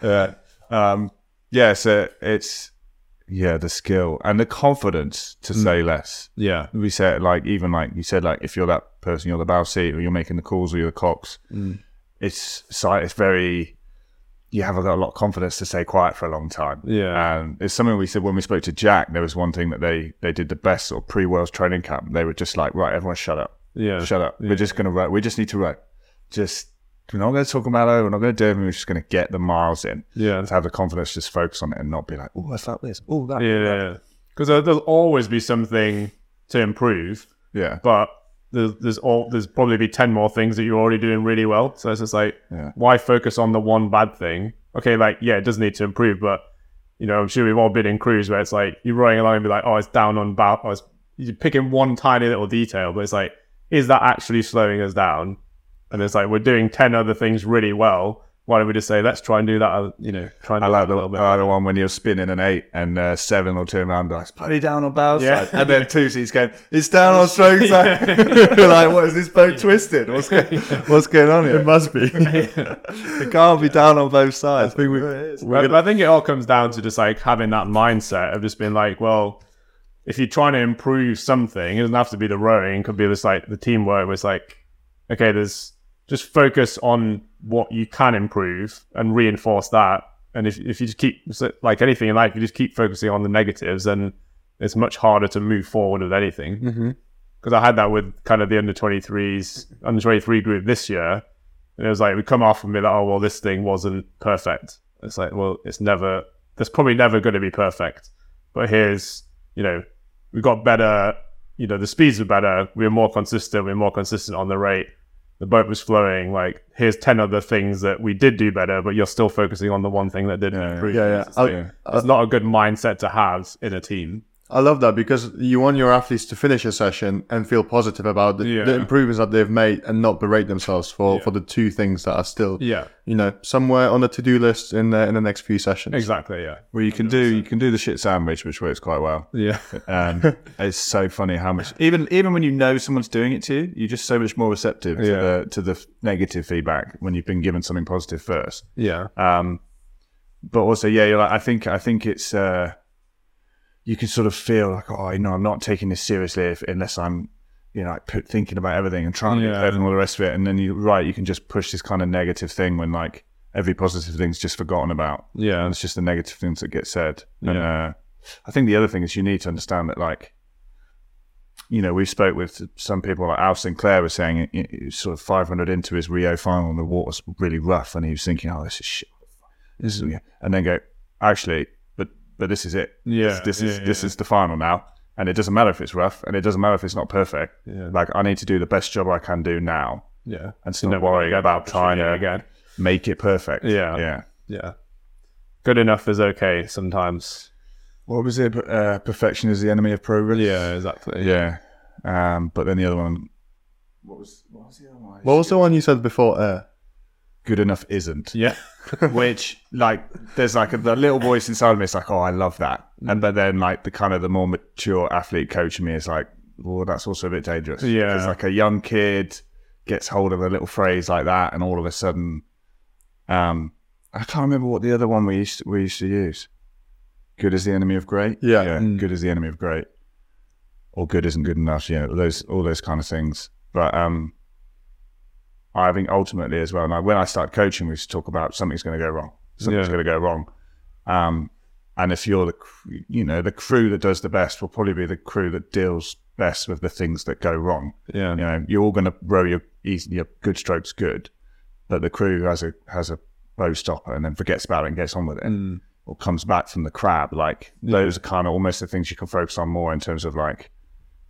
Speaker 3: yeah. Um, yeah, so it's yeah, the skill and the confidence to mm. say less.
Speaker 1: Yeah.
Speaker 3: We said like even like you said like if you're that person, you're the bow seat or you're making the calls or you're the cox. Mm. It's so it's very you haven't got a lot of confidence to stay quiet for a long time.
Speaker 1: Yeah.
Speaker 3: and it's something we said when we spoke to Jack. There was one thing that they they did the best sort of pre Worlds training camp. They were just like, right, everyone, shut up,
Speaker 1: Yeah.
Speaker 3: shut up. We're just gonna row. We just need to row. Just we're not going to talk about it. We're not going to do it. We're just going to get the miles in.
Speaker 1: Yeah.
Speaker 3: To have the confidence, just focus on it and not be like, oh, I felt this. Oh, that.
Speaker 1: Yeah. Because there'll always be something to improve.
Speaker 3: Yeah.
Speaker 1: but there's there's all there's probably be ten more things that you're already doing really well. So it's just like,
Speaker 3: Yeah.
Speaker 1: why focus on the one bad thing? Okay, like yeah, it does need to improve, but you know, I'm sure we've all been in crews where it's like you're rowing along and be like, oh, it's down on it's, you're picking one tiny little detail, but it's like, is that actually slowing us down? And it's like we're doing ten other things really well. Why don't we just say let's try and do that? uh, You know, try and
Speaker 3: I like the,
Speaker 1: a little bit.
Speaker 3: I like the one when you're spinning an eight and uh, seven will turn around and like, put it down on bow
Speaker 1: Yeah.
Speaker 3: side. And then two seats going, it's down on stroke side. You're like, what is this boat twisted? What's, go- what's going on here? It must be. it can't be down on both sides. I think we,
Speaker 1: But, but I think it all comes down to just like having that mindset of just being like, well, if you're trying to improve something, it doesn't have to be the rowing. It could be just like the teamwork. Was like, okay, there's just focus on what you can improve and reinforce that. And if if you just keep like anything in life, you just keep focusing on the negatives, then it's much harder to move forward with anything. Mm-hmm. Because I had that with kind of the under 23s, under 23 group this year. And it was like, we come off and be like, oh, well, this thing wasn't perfect. It's like, well, it's never, there's probably never going to be perfect. But here's, you know, we got better, you know, the speeds are better. We were more consistent. We were more consistent on the rate. The boat was flowing. Like, here's 10 other things that we did do better, but you're still focusing on the one thing that didn't improve.
Speaker 2: Yeah, yeah.
Speaker 1: It's, like,
Speaker 2: I-
Speaker 1: it's uh, not a good mindset to have in a team.
Speaker 2: I love that because you want your athletes to finish a session and feel positive about the,
Speaker 1: Yeah.
Speaker 2: the improvements that they've made and not berate themselves for, for the two things that are still,
Speaker 1: Yeah,
Speaker 2: you know, somewhere on the to do list in the, in the next few sessions.
Speaker 1: exactly. Yeah,
Speaker 3: Well, you can do you can do the shit sandwich, which works quite well.
Speaker 1: yeah,
Speaker 3: Um, it's so funny how much even even when you know someone's doing it to you, you're just so much more receptive to the to the negative feedback when you've been given something positive first.
Speaker 1: yeah,
Speaker 3: Um, but also, yeah, you're like, I think I think it's uh, you can sort of feel like, oh, you know, I'm not taking this seriously if, unless I'm, you know, like put, thinking about everything and trying to
Speaker 1: Yeah.
Speaker 3: and all the rest of it. And then you right, you can just push this kind of negative thing when like every positive thing's just forgotten about.
Speaker 1: yeah,
Speaker 3: And it's just the negative things that get said. And uh, I think the other thing is you need to understand that, like, you know, we spoke with some people, like Al Sinclair was saying, it, it was sort of 500 into his Rio final, and the water's really rough, and he was thinking, oh, this is shit. This is, and then go, actually, but but this is it.
Speaker 1: Yeah,
Speaker 3: this, this is
Speaker 1: yeah,
Speaker 3: this is the final now, and it doesn't matter if it's rough, and it doesn't matter if it's not perfect.
Speaker 1: Yeah.
Speaker 3: Like I need to do the best job I can do now,
Speaker 1: yeah.
Speaker 3: and still
Speaker 1: Never
Speaker 3: worry about trying
Speaker 1: to
Speaker 3: to
Speaker 1: again.
Speaker 3: make it perfect.
Speaker 1: Yeah.
Speaker 3: yeah.
Speaker 1: Yeah, good enough is okay sometimes.
Speaker 3: What was it? Uh, perfection is the enemy of progress.
Speaker 1: Yeah, exactly.
Speaker 3: Yeah. Um, but then the other one, what was what was the other one?
Speaker 2: What was the one you said before? Uh,
Speaker 3: Good enough isn't.
Speaker 1: Yeah,
Speaker 3: Which like there's like a, the little voice inside of me. It's like, oh, I love that. And but then like the kind of the more mature athlete coach in me is like, well, that's also a bit dangerous.
Speaker 1: Yeah.
Speaker 3: It's like a young kid gets hold of a little phrase like that, and all of a sudden, um, I can't remember what the other one we used to, we used to use. Good is the enemy of great.
Speaker 2: Yeah.
Speaker 3: yeah. Good is the enemy of great. Or good isn't good enough. You know, those all those kind of things. But um, I think ultimately as well. Now, when I start coaching, we used to talk about something's going to go wrong. Something's
Speaker 1: Yeah.
Speaker 3: going to go wrong. Um, and if you're the, you know, the crew that does the best will probably be the crew that deals best with the things that go wrong.
Speaker 1: yeah,
Speaker 3: You know, you're all going to row your easy, your good strokes good, but the crew has a has a bow stopper and then forgets about it and gets on with it,
Speaker 1: Mm.
Speaker 3: or comes back from the crab. Like those are kind of almost the things you can focus on more in terms of like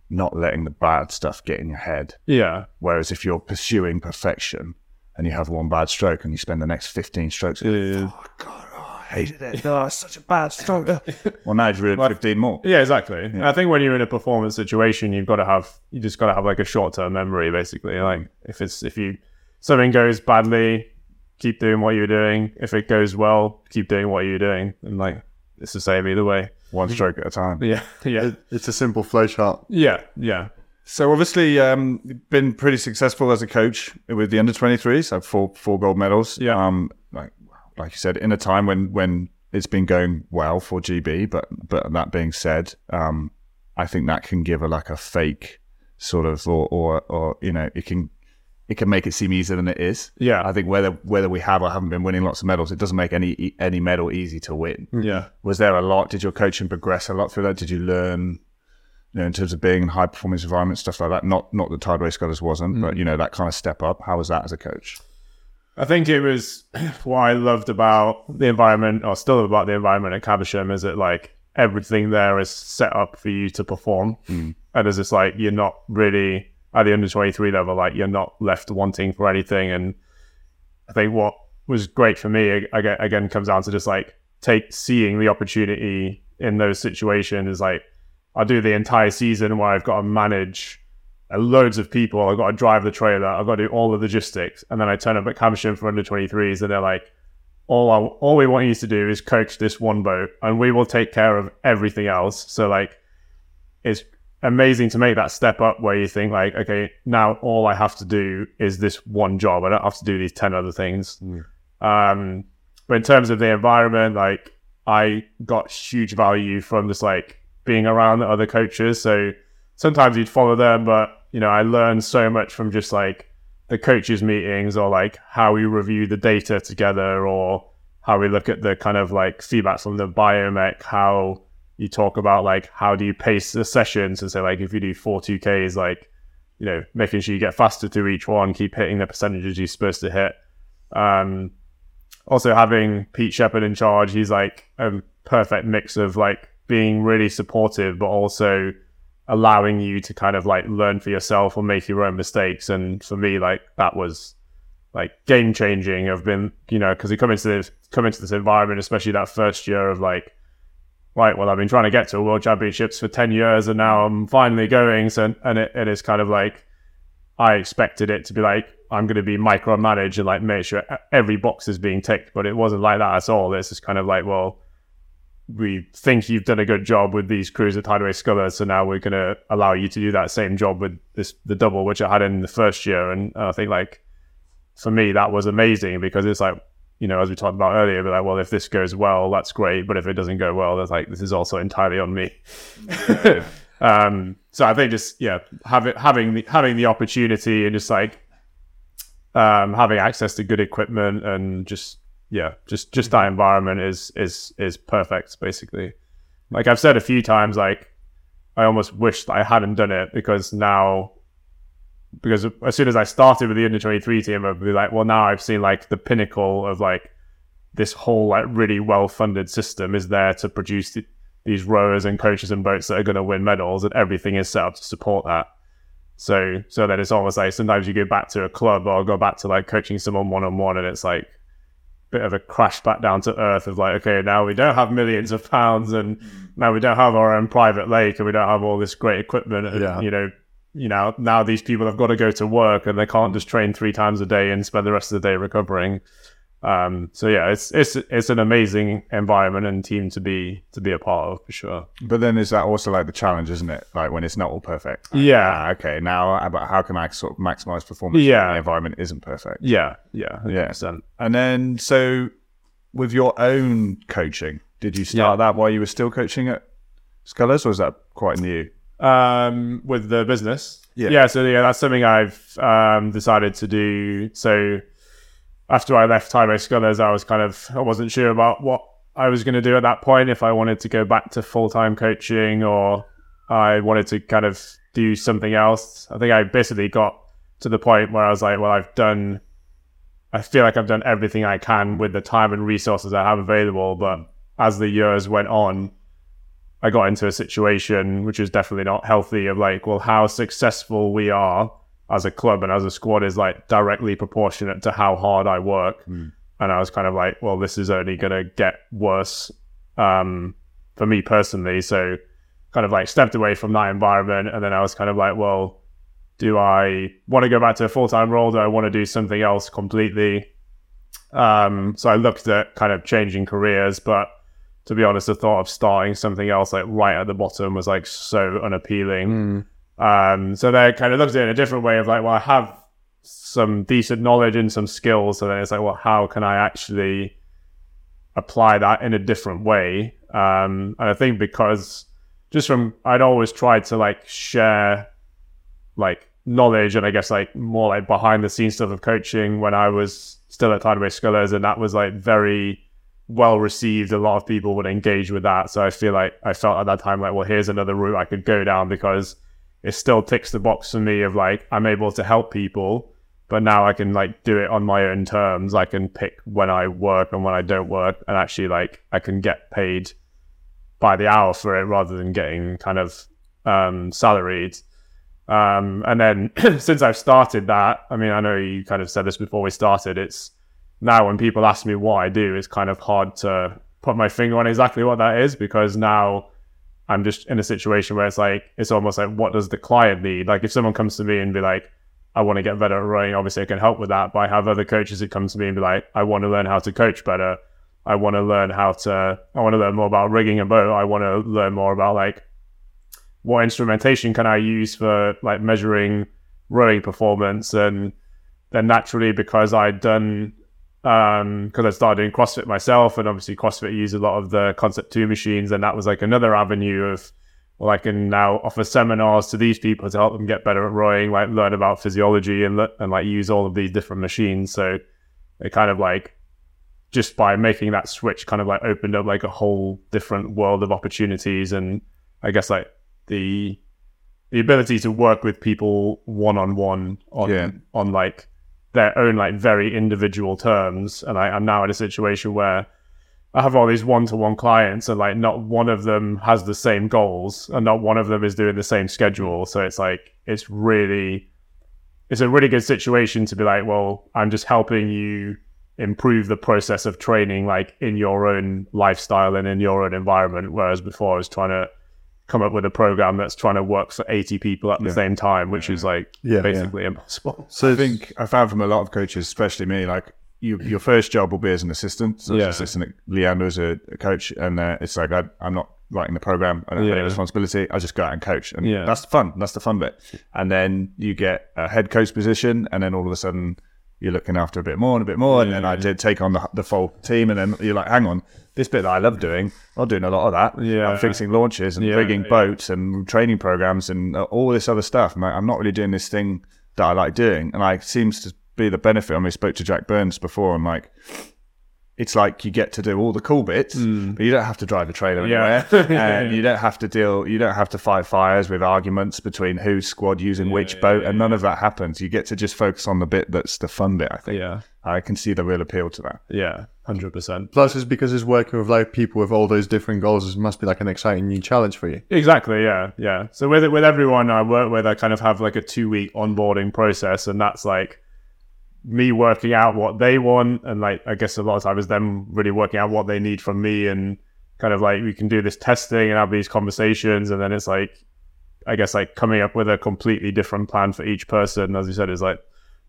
Speaker 3: not letting the bad stuff get in your head.
Speaker 1: yeah,
Speaker 3: Whereas if you're pursuing perfection and you have one bad stroke and you spend the next 15 strokes,
Speaker 1: yeah.
Speaker 3: oh God, oh, I hated it. Oh, it's such a bad stroke. well, now you've ruined 15 more.
Speaker 1: Yeah, exactly. I think when you're in a performance situation, you've got to have you just got to have like a short term memory, basically. Like if it's if you something goes badly, keep doing what you're doing. If it goes well, keep doing what you're doing, and like it's the same either way.
Speaker 3: One stroke at a time.
Speaker 1: Yeah, yeah,
Speaker 2: it's a simple flow chart.
Speaker 1: yeah, yeah,
Speaker 3: So obviously, um, been pretty successful as a coach with the under 23s. So four four gold medals.
Speaker 1: Yeah.
Speaker 3: Um, like like you said, in a time when when it's been going well for GB, but but that being said, um, I think that can give a like a fake sort of or or or you know it can it can make it seem easier than it is.
Speaker 1: Yeah.
Speaker 3: I think whether whether we have or haven't been winning lots of medals, it doesn't make any any medal easy to win.
Speaker 1: yeah.
Speaker 3: Was there a lot? Did your coaching progress a lot through that? Did you learn, you know, in terms of being in high performance environments, stuff like that? Not not that Tideway Scullers wasn't, mm. but you know that kind of step up. How was that as a coach?
Speaker 1: I think it was what I loved about the environment, or still about the environment at Caversham, is that like everything there is set up for you to perform, mm. and as it's just like you're not really at the under twenty three level, like you're not left wanting for anything. And I think what was great for me again, comes down to just like take seeing the opportunity in those situations. Is like I do the entire season where I've got to manage uh, loads of people. I've got to drive the trailer. I've got to do all the logistics, and then I turn up at Caversham for under 23s, and they're like, "All I, all we want you to do is coach this one boat, and we will take care of everything else." So like, it's amazing to make that step up where you think like, okay, now all I have to do is this one job. I don't have to do these ten other things. Um, but in terms of the environment, like I got huge value from just like being around the other coaches. So sometimes you'd follow them, but you know, I learned so much from just like the coaches meetings or like how we review the data together or how we look at the kind of like feedback from the biomech, how you talk about like how do you pace the sessions and say like if you do four two Ks, like, you know, making sure you get faster through each one, keep hitting the percentages you're supposed to hit. Um also having Pete Shepard in charge, he's like a perfect mix of like being really supportive, but also allowing you to kind of like learn for yourself or make your own mistakes. And for me, like that was like game changing. I've been, you know, because you come into this come into this environment, especially that first year of like right, well, I've been trying to get to a world championships for 10 years and now I'm finally going. So, and it, it is kind of like, I expected it to be like, I'm going to be micromanaged and like make sure every box is being ticked, but it wasn't like that at all. It's just kind of like, well, we think you've done a good job with these crews at Tideway Scullers, so now we're going to allow you to do that same job with this the double, which I had in the first year. And I think like for me that was amazing because it's like you know as we talked about earlier, but like well if this goes well that's great, but if it doesn't go well, that's like this is also entirely on me. um, so I think just yeah having having the having the opportunity and just like um, having access to good equipment and just yeah, just just that environment is is is perfect. Basically, like I've said a few times, like I almost wish that I hadn't done it because now, because as soon as I started with the under twenty three team, I'd be like, well, now I've seen like the pinnacle of like this whole like really well funded system is there to produce th- these rowers and coaches and boats that are going to win medals, and everything is set up to support that. So so that it's almost like sometimes you go back to a club or go back to like coaching someone one on one, and it's like a bit of a crash back down to earth of like, okay, now we don't have millions of pounds and now we don't have our own private lake and we don't have all this great equipment. And,
Speaker 2: Yeah.
Speaker 1: you know, you know, now these people have got to go to work and they can't just train three times a day and spend the rest of the day recovering. Um, so yeah, it's it's it's an amazing environment and team to be to be a part of for sure.
Speaker 3: But then is that also like the challenge, isn't it? Like when it's not all perfect. Like,
Speaker 1: Yeah.
Speaker 3: ah, okay. Now, about how can I sort of maximize performance?
Speaker 1: Yeah.
Speaker 3: When the environment isn't perfect.
Speaker 1: Yeah, yeah,
Speaker 3: Yeah.
Speaker 1: 100%.
Speaker 3: And then, so with your own coaching, did you start
Speaker 1: Yeah.
Speaker 3: that while you were still coaching at Scullers, or is that quite new?
Speaker 1: Um, with the business.
Speaker 3: Yeah.
Speaker 1: yeah. So yeah, that's something I've um, decided to do. So after I left Tideway Scullers, I was kind of I wasn't sure about what I was going to do at that point. If I wanted to go back to full time coaching or I wanted to kind of do something else. I think I basically got to the point where I was like, well, I've done. I feel like I've done everything I can with the time and resources I have available, but as the years went on, I got into a situation which is definitely not healthy of like, well, how successful we are as a club and as a squad is like directly proportionate to how hard I work. And I was kind of like, well, this is only going to get worse um, for me personally. So kind of like stepped away from that environment. And then I was kind of like, well, do I want to go back to a full time role? Do I want to do something else completely? Um, so I looked at kind of changing careers, but to be honest, the thought of starting something else like right at the bottom was like so unappealing. Um, so they kind of looked at it in a different way of like, well, I have some decent knowledge and some skills. So then it's like, well, how can I actually apply that in a different way? Um, and I think because just from, I'd always tried to like share like knowledge and I guess like more like behind the scenes stuff of coaching when I was still at Tideway Scullers, and that was like very well received. A lot of people would engage with that. So I feel like I felt at that time like, well, here's another route I could go down because it still ticks the box for me of like I'm able to help people, but now I can like do it on my own terms. I can pick when I work and when I don't work and actually like I can get paid by the hour for it rather than getting kind of um salaried. Um, and then since I've started that, I mean, I know you kind of said this before we started. It's now when people ask me what I do, it's kind of hard to put my finger on exactly what that is because now I'm just in a situation where it's like, it's almost like, what does the client need? Like, if someone comes to me and be like, I want to get better at rowing, obviously I can help with that. But I have other coaches that come to me and be like, I want to learn how to coach better. I want to learn how to, I want to learn more about rigging a boat. I want to learn more about like what instrumentation can I use for like measuring rowing performance? And then naturally, because I'd done, um, because I started doing CrossFit myself, and obviously CrossFit used a lot of the Concept Two machines, and that was like another avenue of, well, I can now offer seminars to these people to help them get better at rowing, like learn about physiology and le- and like use all of these different machines. So it kind of like just by making that switch, kind of like opened up like a whole different world of opportunities, and I guess like the the ability to work with people one on one on on like their own like very individual terms and I, i'm now in a situation where i have all these one-to-one clients and like not one of them has the same goals and not one of them is doing the same schedule so it's like it's really it's a really good situation to be like well i'm just helping you improve the process of training like in your own lifestyle and in your own environment. Whereas before I was trying to come up with a program that's trying to work for 80 people at the same time, which is like
Speaker 2: Yeah,
Speaker 1: basically impossible.
Speaker 2: So
Speaker 3: I think I found from a lot of coaches, especially me, like you, your first job will be as an assistant. So
Speaker 1: Yeah.
Speaker 3: as assistant at Leander as a, a coach, and uh, it's like I, I'm not writing the program. I don't have any responsibility. I just go out and coach, and
Speaker 1: Yeah.
Speaker 3: that's the fun. That's the fun bit. And then you get a head coach position, and then all of a sudden you're looking after a bit more and a bit more. and then I did take on the, the full team, and then you're like, hang on. This bit that I love doing, I'm doing a lot of that.
Speaker 1: Yeah.
Speaker 3: I'm fixing launches and
Speaker 1: Yeah,
Speaker 3: rigging
Speaker 1: yeah.
Speaker 3: boats and training programs and uh, all this other stuff. I'm, I'm not really doing this thing that I like doing. And like, seems to be the benefit. I mean, I spoke to Jack Burns before and like, it's like you get to do all the cool bits, but you don't have to drive a trailer.
Speaker 1: Yeah.
Speaker 3: anywhere. and you don't have to deal, you don't have to fight fires with arguments between whose squad using which boat. and none of that happens. You get to just focus on the bit that's the fun bit, I think.
Speaker 1: Yeah.
Speaker 3: I can see the real appeal to that.
Speaker 1: Yeah. 100%.
Speaker 2: plus it's because it's working with like people with all those different goals. It must be like an exciting new challenge for you.
Speaker 1: Exactly. Yeah. Yeah. So with with everyone I work with, I kind of have like a two week onboarding process, and that's like me working out what they want, and like I guess a lot of times is them really working out what they need from me, and kind of like we can do this testing and have these conversations, and then it's like I guess like coming up with a completely different plan for each person. As you said, is like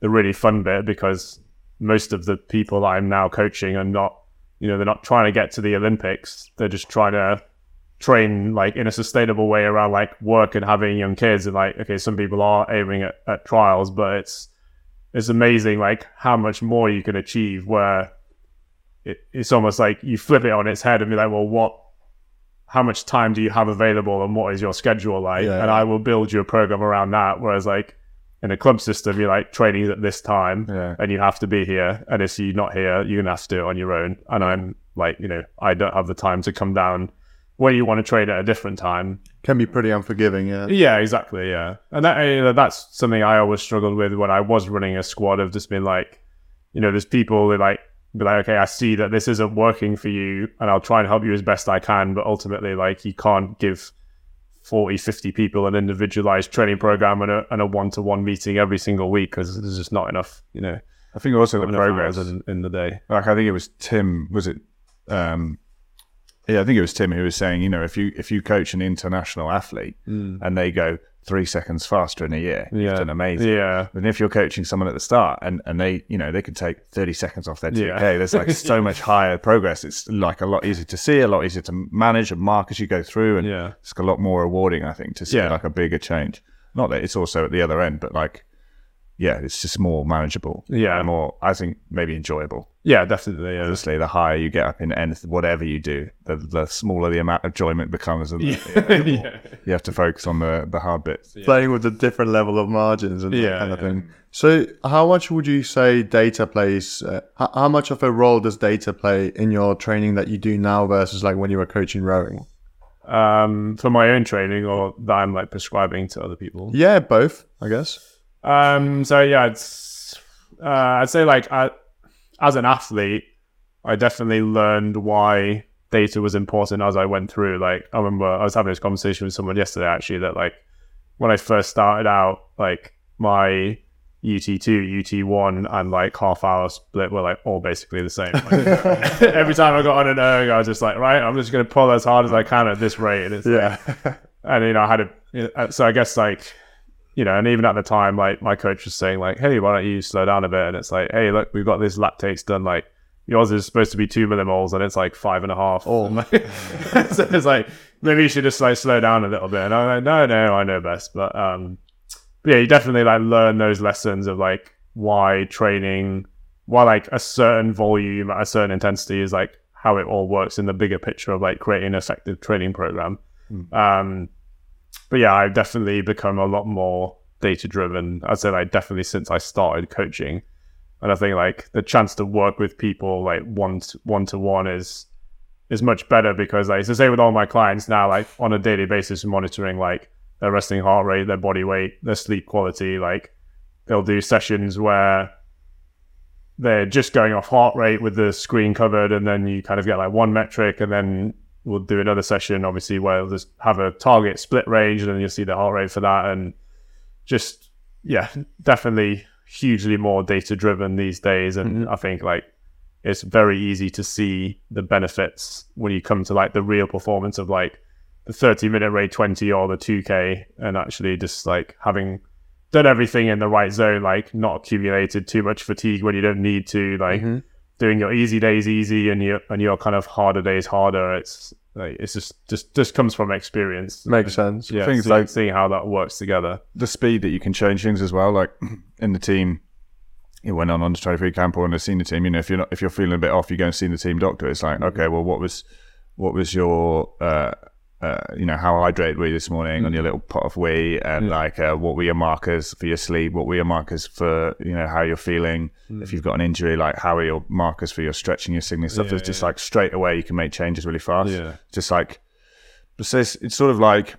Speaker 1: the really fun bit because most of the people I'm now coaching are not, you know, they're not trying to get to the Olympics. They're just trying to train like in a sustainable way around like work and having young kids and like okay some people are aiming at, at trials but it's it's amazing like how much more you can achieve where it, it's almost like you flip it on its head and be like well what how much time do you have available and what is your schedule like
Speaker 2: Yeah.
Speaker 1: and i will build you a program around that whereas like in a club system you're like training at this time
Speaker 3: Yeah.
Speaker 1: and you have to be here and if you're not here you're gonna have to do it on your own and i'm like you know i don't have the time to come down where you want to train at a different time
Speaker 2: Can be pretty unforgiving. Yeah.
Speaker 1: yeah, exactly. Yeah, and that you know, that's something I always struggled with when I was running a squad of just being like, you know, there's people that like be like, okay, I see that this isn't working for you, and I'll try and help you as best I can, but ultimately, like, you can't give 40, 50 people an individualized training program and a, and a one-to-one meeting every single week because there's just not enough, you know,
Speaker 3: I think also the progress.
Speaker 1: in, in the day.
Speaker 3: like I think it was Tim. Was it? Um, yeah, I think it was Tim who was saying, you know, if you if you coach an international athlete and they go three seconds faster in a year, you've
Speaker 1: Yeah.
Speaker 3: done amazing.
Speaker 1: Yeah,
Speaker 3: And if you're coaching someone at the start and, and they, you know, they could take 30 seconds off their 2K,
Speaker 1: Yeah.
Speaker 3: there's like so much higher progress. It's like a lot easier to see, a lot easier to manage and mark as you go through. And
Speaker 1: Yeah.
Speaker 3: it's a lot more rewarding, I think, to see
Speaker 1: Yeah.
Speaker 3: like a bigger change. Not that it's also at the other end, but like, yeah, it's just more manageable.
Speaker 1: Yeah.
Speaker 3: And more, I think, maybe enjoyable.
Speaker 1: yeah, definitely. Yeah,
Speaker 3: Obviously, the higher you get up in anything, whatever you do, the, the smaller the amount of enjoyment becomes. And
Speaker 1: yeah.
Speaker 3: you have to focus on the, the hard bits.
Speaker 2: Playing with a different level of margins and that
Speaker 1: Yeah,
Speaker 2: kind of thing. So, how much would you say data plays? Uh, how, how much of a role does data play in your training that you do now versus like when you were coaching rowing?
Speaker 1: um, for my own training or that I'm like prescribing to other people.
Speaker 2: Yeah, both, I guess.
Speaker 1: Um, so yeah, it's uh, I'd say like I, as an athlete, I definitely learned why data was important as I went through. Like I remember I was having this conversation with someone yesterday actually that like when I first started out, like my UT2, UT1, and like half hour split were like all basically the same. Like, every time I got on an erg, I was just like, right, I'm just going to pull as hard as I can at this rate. And it's
Speaker 2: Yeah.
Speaker 1: and you know I had a so I guess like you know and even at the time like my coach was saying like hey why don't you slow down a bit? And it's like hey look we've got this lactates done like yours is supposed to be two millimoles and it's like five and a half.
Speaker 2: Oh.
Speaker 1: Like, so it's like maybe you should just like slow down a little bit. And I'm like no no I know best. But um but yeah you definitely like learn those lessons of like why training why like a certain volume at a certain intensity is like how it all works in the bigger picture of like creating an effective training program. Um but yeah, I've definitely become a lot more data driven. I'd say like definitely since I started coaching. And I think like the chance to work with people like one one to one is is much better because like to say with all my clients now, like on a daily basis monitoring like their resting heart rate, their body weight, their sleep quality, like they'll do sessions where they're just going off heart rate with the screen covered and then you kind of get like one metric and then we'll do another session obviously where we'll just have a target split range and then you'll see the heart rate for that. And just yeah definitely hugely more data driven these days. And i think like it's very easy to see the benefits when you come to like the real performance of like the 30 minute rate 20 or the 2k and actually just like having done everything in the right zone like not accumulated too much fatigue when you don't need to like
Speaker 2: Mm-hmm.
Speaker 1: Doing your easy days easy and your and your kind of harder days harder it's like it's just just just comes from experience
Speaker 2: Makes sense.
Speaker 1: yeah
Speaker 3: Things
Speaker 1: see-
Speaker 3: like-
Speaker 1: seeing how that works together
Speaker 3: the speed that you can change things as well. Like in the team, it went on under twenty three camp or in the senior team. You know, if you're not if you're feeling a bit off, you go and see the team doctor. It's like, okay, well, what was what was your uh, uh, you know, how hydrated were you this morning on your little pot of wee, and like, uh, what were your markers for your sleep? What were your markers for you know how you're feeling? If you've got an injury, like how are your markers for your stretching, your signaling stuff? There's just like straight away you can make changes really fast.
Speaker 1: Yeah.
Speaker 3: just like so it's, it's sort of like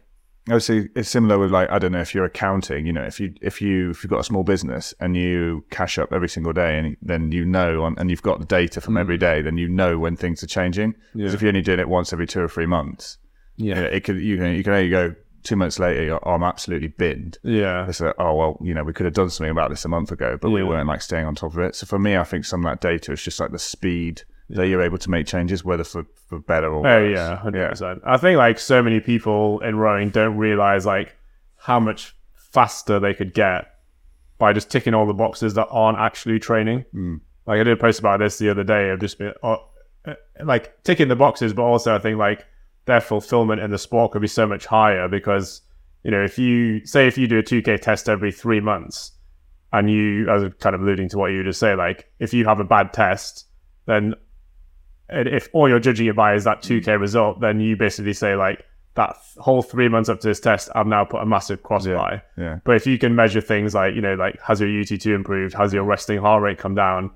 Speaker 3: obviously it's similar with like I don't know if you're accounting, you know, if you if you if you've got a small business and you cash up every single day and then you know on, and you've got the data from every day, then you know when things are changing. Because if you're only doing it once every two or three months,
Speaker 1: yeah
Speaker 3: it could you can you can only go two months later, oh, I'm absolutely binned.
Speaker 1: yeah
Speaker 3: It's like, oh well, you know, we could have done something about this a month ago, but we weren't like staying on top of it. So for me, I think some of that data is just like the speed that you're able to make changes, whether for, for better or
Speaker 1: Oh
Speaker 3: worse.
Speaker 1: yeah, hundred percent. I think like so many people in rowing don't realize like how much faster they could get by just ticking all the boxes that aren't actually training. Like I did a post about this the other day of just been uh, uh, like ticking the boxes, but also I think like their fulfillment in the sport could be so much higher because you know if you say if you do a two k test every three months and you, as kind of alluding to what you just say, like if you have a bad test, then and if all you're judging it by is that 2k mm. result, then you basically say like that whole three months up to this test, I've now put a massive cross by.
Speaker 3: yeah.
Speaker 1: But if you can measure things like you know like has your UT2 improved, has your resting heart rate come down,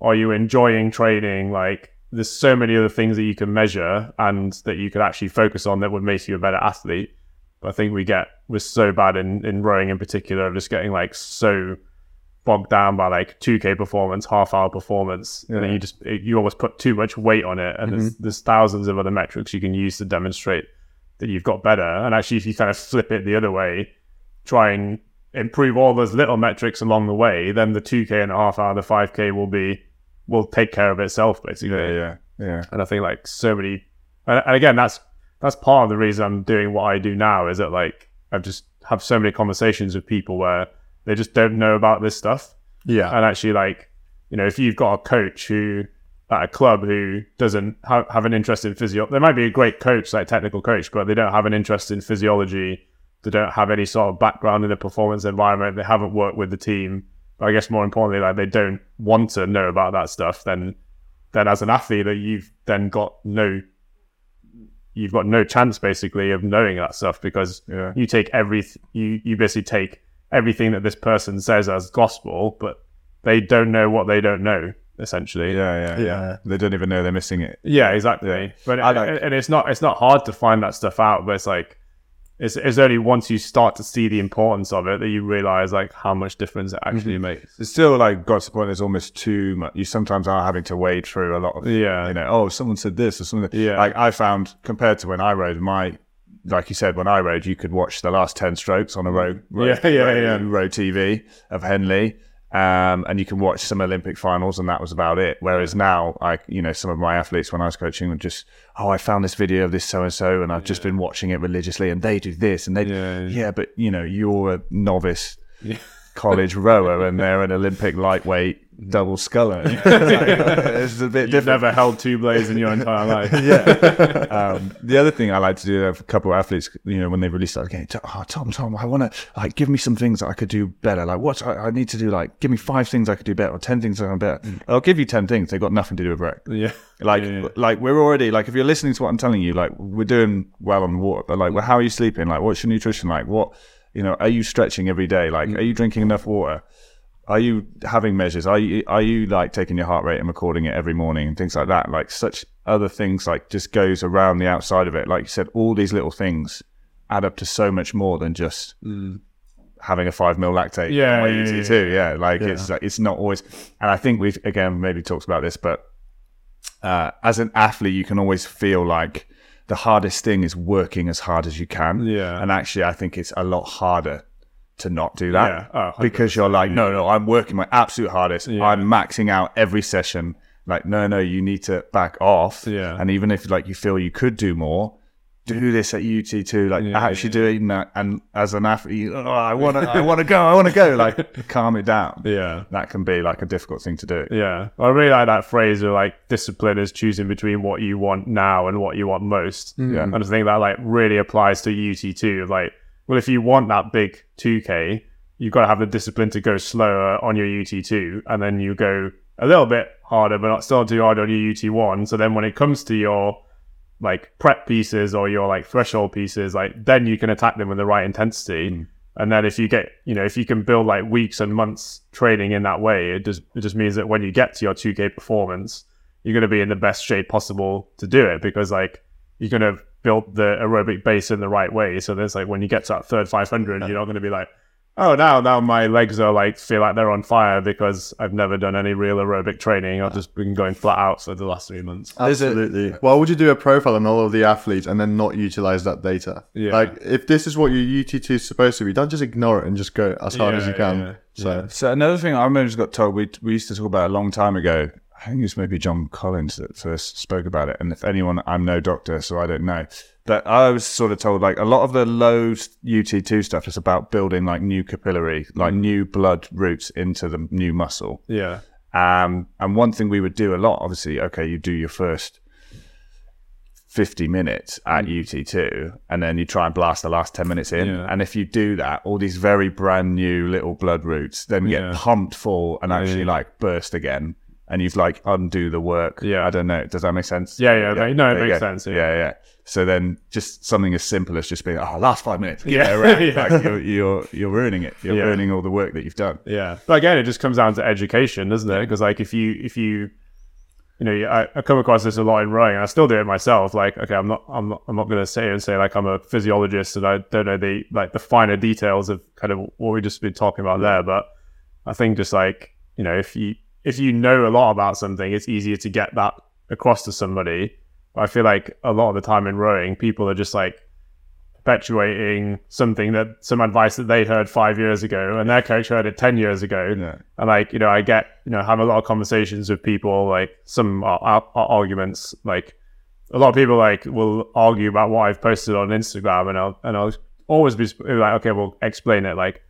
Speaker 1: are you enjoying training? Like there's so many other things that you can measure and that you could actually focus on that would make you a better athlete. But I think we get we're so bad in in rowing in particular of just getting like so bogged down by like 2k performance half hour performance and then you just you almost put too much weight on it. And there's, mm-hmm. there's thousands of other metrics you can use to demonstrate that you've got better. And actually if you kind of flip it the other way try and improve all those little metrics along the way then the 2k and a half hour the 5k will be will take care of itself basically
Speaker 3: Yeah, yeah, yeah.
Speaker 1: and I think like so many, and, and again, that's that's part of the reason I'm doing what I do now is that like I've just have so many conversations with people where they just don't know about this stuff,
Speaker 2: Yeah.
Speaker 1: and actually like you know if you've got a coach who at a club who doesn't ha- have an interest in physio, there might be a great coach like technical coach, but they don't have an interest in physiology. They don't have any sort of background in the performance environment. They haven't worked with the team. But I guess more importantly, like they don't want to know about that stuff. Then then as an athlete that you've then got no you've got no chance basically of knowing that stuff because
Speaker 3: Yeah.
Speaker 1: you take every you you basically take everything that this person says as gospel but they don't know what they don't know essentially
Speaker 3: Yeah, yeah, yeah,
Speaker 2: Yeah.
Speaker 3: They don't even know they're missing it.
Speaker 1: yeah exactly
Speaker 3: Yeah.
Speaker 1: but
Speaker 3: I like-
Speaker 1: and it's not it's not hard to find that stuff out but it's like it's, it's only once you start to see the importance of it that you realize like how much difference it
Speaker 3: Mm-hmm.
Speaker 1: actually makes
Speaker 3: It's still like got to the point. There's almost too much. You sometimes are having to wade through a lot of.
Speaker 1: Yeah.
Speaker 3: You know, oh, someone said this or something.
Speaker 1: Yeah.
Speaker 3: Like I found compared to when I rode my. Like you said, when I rode, you could watch the last ten strokes on a road, road
Speaker 1: Yeah, yeah,
Speaker 3: road,
Speaker 1: yeah.
Speaker 3: road TV of Henley, um, and you can watch some Olympic finals, and that was about it. Whereas now, like you know, some of my athletes when I was coaching would just, oh, I found this video of this so and so, and I've just been watching it religiously, and they do this, and they,
Speaker 1: Yeah, yeah.
Speaker 3: yeah, but you know, you're a novice college rower, and they're an Olympic lightweight double sculler. it's a bit
Speaker 1: you've
Speaker 3: different.
Speaker 1: never held two blades in your entire life
Speaker 3: Um, the other thing I like to do with a couple of athletes, you know, when they release that game, oh, Tom, Tom, I want to like give me some things that I could do better. Like what I, I need to do, like give me five things I could do better, or ten things I can better. I'll give you ten things. They've got nothing to do with rec.
Speaker 1: yeah
Speaker 3: Like,
Speaker 1: Yeah, yeah.
Speaker 3: like we're already like if you're listening to what I'm telling you, like we're doing well on the water. But like, well, how are you sleeping? Like, what's your nutrition like? What, you know, are you stretching every day? Like, are you drinking enough water? Are you having measures? Are you are you like taking your heart rate and recording it every morning and things like that? Like such other things like just goes around the outside of it. Like you said, all these little things add up to so much more than just having a five mil lactate.
Speaker 1: Yeah, yeah, yeah,
Speaker 3: too. Yeah, like it's like, it's not always. And I think we've again maybe talked about this, but uh, as an athlete, you can always feel like the hardest thing is working as hard as you can.
Speaker 1: Yeah.
Speaker 3: and actually, I think it's a lot harder to not do that
Speaker 1: Yeah. Oh,
Speaker 3: because you're like, no, no, I'm working my absolute hardest. I'm maxing out every session. like, no, no, you need to back off.
Speaker 1: Yeah.
Speaker 3: And even if like you feel you could do more, do this at UT2. Like
Speaker 1: Yeah,
Speaker 3: actually doing that. And as an athlete, oh, I want to, I want to go, I want to go. Like calm it down.
Speaker 1: Yeah.
Speaker 3: That can be like a difficult thing to do.
Speaker 1: Yeah. I really like that phrase of like discipline is choosing between what you want now and what you want most. Mm.
Speaker 3: Yeah.
Speaker 1: And I think that like really applies to UT2. Of like, well, if you want that big 2K, you've got to have the discipline to go slower on your UT2 and then you go a little bit harder, but not still too hard on your UT1. So then when it comes to your like prep pieces or your like threshold pieces, like then you can attack them with the right intensity. Hmm. And then if you get, you know, if you can build like weeks and months training in that way, it just it just means that when you get to your 2K performance, you're going to be in the best shape possible to do it because like you're going to build the aerobic base in the right way. So there's like when you get to that third 500, you're not going to be like, oh, now now my legs are like feel like they're on fire because I've never done any real aerobic training. I've just been going flat out for the last three months.
Speaker 2: Absolutely. Why would you do a profile on all of the athletes and then not utilize that data?
Speaker 1: Yeah.
Speaker 2: Like, if this is what your UT2 is supposed to be, don't just ignore it and just go as hard as you can.
Speaker 1: yeah,
Speaker 2: So,
Speaker 3: So another thing I remember just got told we we used to talk about a long time ago. I think it was maybe John Collins that first spoke about it. And if anyone, I'm no doctor, so I don't know. But I was sort of told like a lot of the low UT2 stuff is about building like new capillary, like new blood routes into the new muscle.
Speaker 1: Yeah.
Speaker 3: Um, and one thing we would do a lot, obviously, okay, you do your first 50 minutes at UT2 and then you try and blast the last 10 minutes in.
Speaker 1: Yeah.
Speaker 3: And if you do that, all these very brand new little blood routes then get
Speaker 1: Yeah.
Speaker 3: pumped full and actually
Speaker 1: yeah.
Speaker 3: like burst again. And you've like undo the work.
Speaker 1: Yeah.
Speaker 3: I don't know. Does that make sense?
Speaker 1: Yeah, yeah, no, it
Speaker 3: there
Speaker 1: makes sense, yeah.
Speaker 3: Yeah. yeah, So then just something as simple as just being, oh, last five minutes.
Speaker 1: Yeah,
Speaker 3: around.
Speaker 1: yeah.
Speaker 3: Like you're, you're, you're ruining it. You're
Speaker 1: Yeah.
Speaker 3: ruining all the work that you've done.
Speaker 1: Yeah, but again, it just comes down to education, doesn't it? Because like if you if you you know I, I come across this a lot in rowing, and I still do it myself. Like okay, I'm not I'm not I'm not going to say and say like I'm a physiologist and I don't know the like the finer details of kind of what we just been talking about there, but I think just like you know if you if you know a lot about something, it's easier to get that across to somebody. I feel like a lot of the time in rowing, people are just like perpetuating something that some advice that they heard five years ago and their coach heard it 10 years ago.
Speaker 3: Yeah.
Speaker 1: And like, you know, I get, you know, have a lot of conversations with people, like some are, are, are arguments, like a lot of people like will argue about what I've posted on Instagram and I'll, and I'll always be like, okay, well, explain it. Like,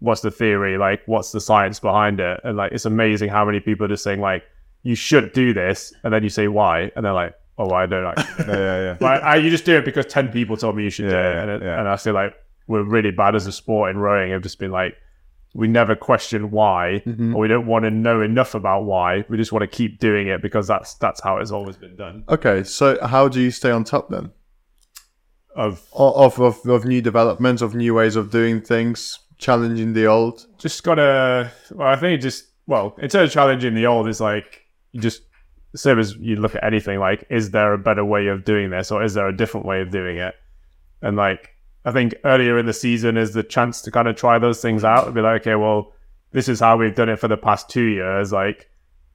Speaker 1: what's the theory? Like, what's the science behind it? And like, it's amazing how many people are just saying like, you should do this. And then you say why. And they're like, oh, I don't I?
Speaker 3: Yeah, yeah, yeah.
Speaker 1: I, you just do it because 10 people told me you should do it. And, it, and I feel like we're really bad as a sport in rowing. I've just been like, we never question why,
Speaker 3: Mm-hmm.
Speaker 1: or we don't want to know enough about why. We just want to keep doing it because that's that's how it's always been done.
Speaker 2: okay. So, how do you stay on top then?
Speaker 1: Of
Speaker 2: Of, of, of new developments, of new ways of doing things, challenging the old?
Speaker 1: just gotta. Well, I think just well, in terms of challenging the old, is like you just same as you look at anything. Like, is there a better way of doing this, or is there a different way of doing it? And like, I think earlier in the season is the chance to kind of try those things out and be like, okay, well, this is how we've done it for the past two years. Like,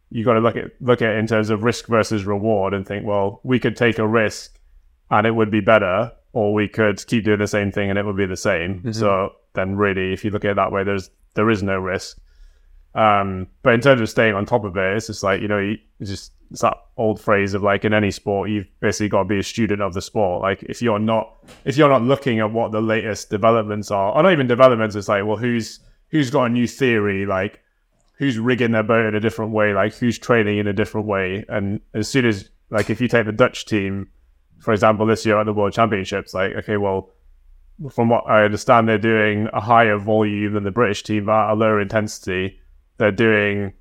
Speaker 1: you got to look at look at it in terms of risk versus reward and think, well, we could take a risk and it would be better, or we could keep doing the same thing and it would be the same. So then, really, if you look at it that way, there's there is no risk. Um, but in terms of staying on top of it, it's just like you know, you just it's that old phrase of like in any sport, you've basically got to be a student of the sport. Like if you're not if you're not looking at what the latest developments are, or not even developments, it's like well, who's who's got a new theory, like who's rigging their boat in a different way, like who's training in a different way, and as soon as like if you take the Dutch team, for example, this year at the World Championships, like okay, well, from what I understand, they're doing a higher volume than the British team, but at a lower intensity. They're doing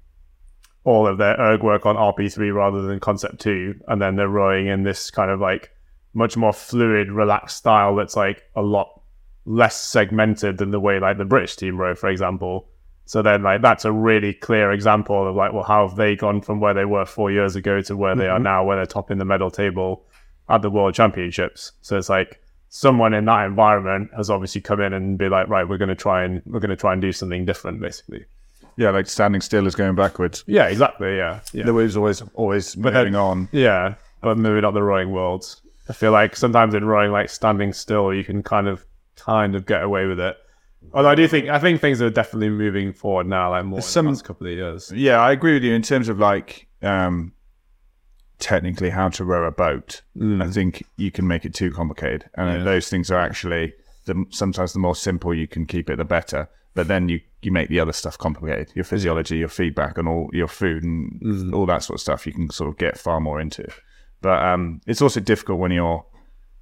Speaker 1: all of their erg work on RP3 rather than Concept 2, and then they're rowing in this kind of like much more fluid, relaxed style that's like a lot less segmented than the way like the British team row, for example. So then like that's a really clear example of like, well, how have they gone from where they were four years ago to where they are mm-hmm. now, where they're topping the medal table at the World Championships. So it's like someone in that environment has obviously come in and be like, right, we're going to try and we're going to try and do something different, basically.
Speaker 3: Yeah, like standing still is going backwards.
Speaker 1: Yeah, exactly. Yeah, yeah,
Speaker 3: The wave's always always
Speaker 1: then-
Speaker 3: moving on.
Speaker 1: yeah. But maybe not the rowing world. I feel like sometimes in rowing, like standing still, you can kind of kind of get away with it. Although I do think I think things are definitely moving forward now, like more in
Speaker 3: Some-
Speaker 1: the last couple of years.
Speaker 3: Yeah, I agree with you in terms of like um, technically how to row a boat. I think you can make it too complicated, and
Speaker 1: Yeah.
Speaker 3: those things are actually the, sometimes the more simple you can keep it, the better. But then you you make the other stuff complicated. Your physiology, your feedback, and all your food and all that sort of stuff. You can sort of get far more into. But um, it's also difficult when you're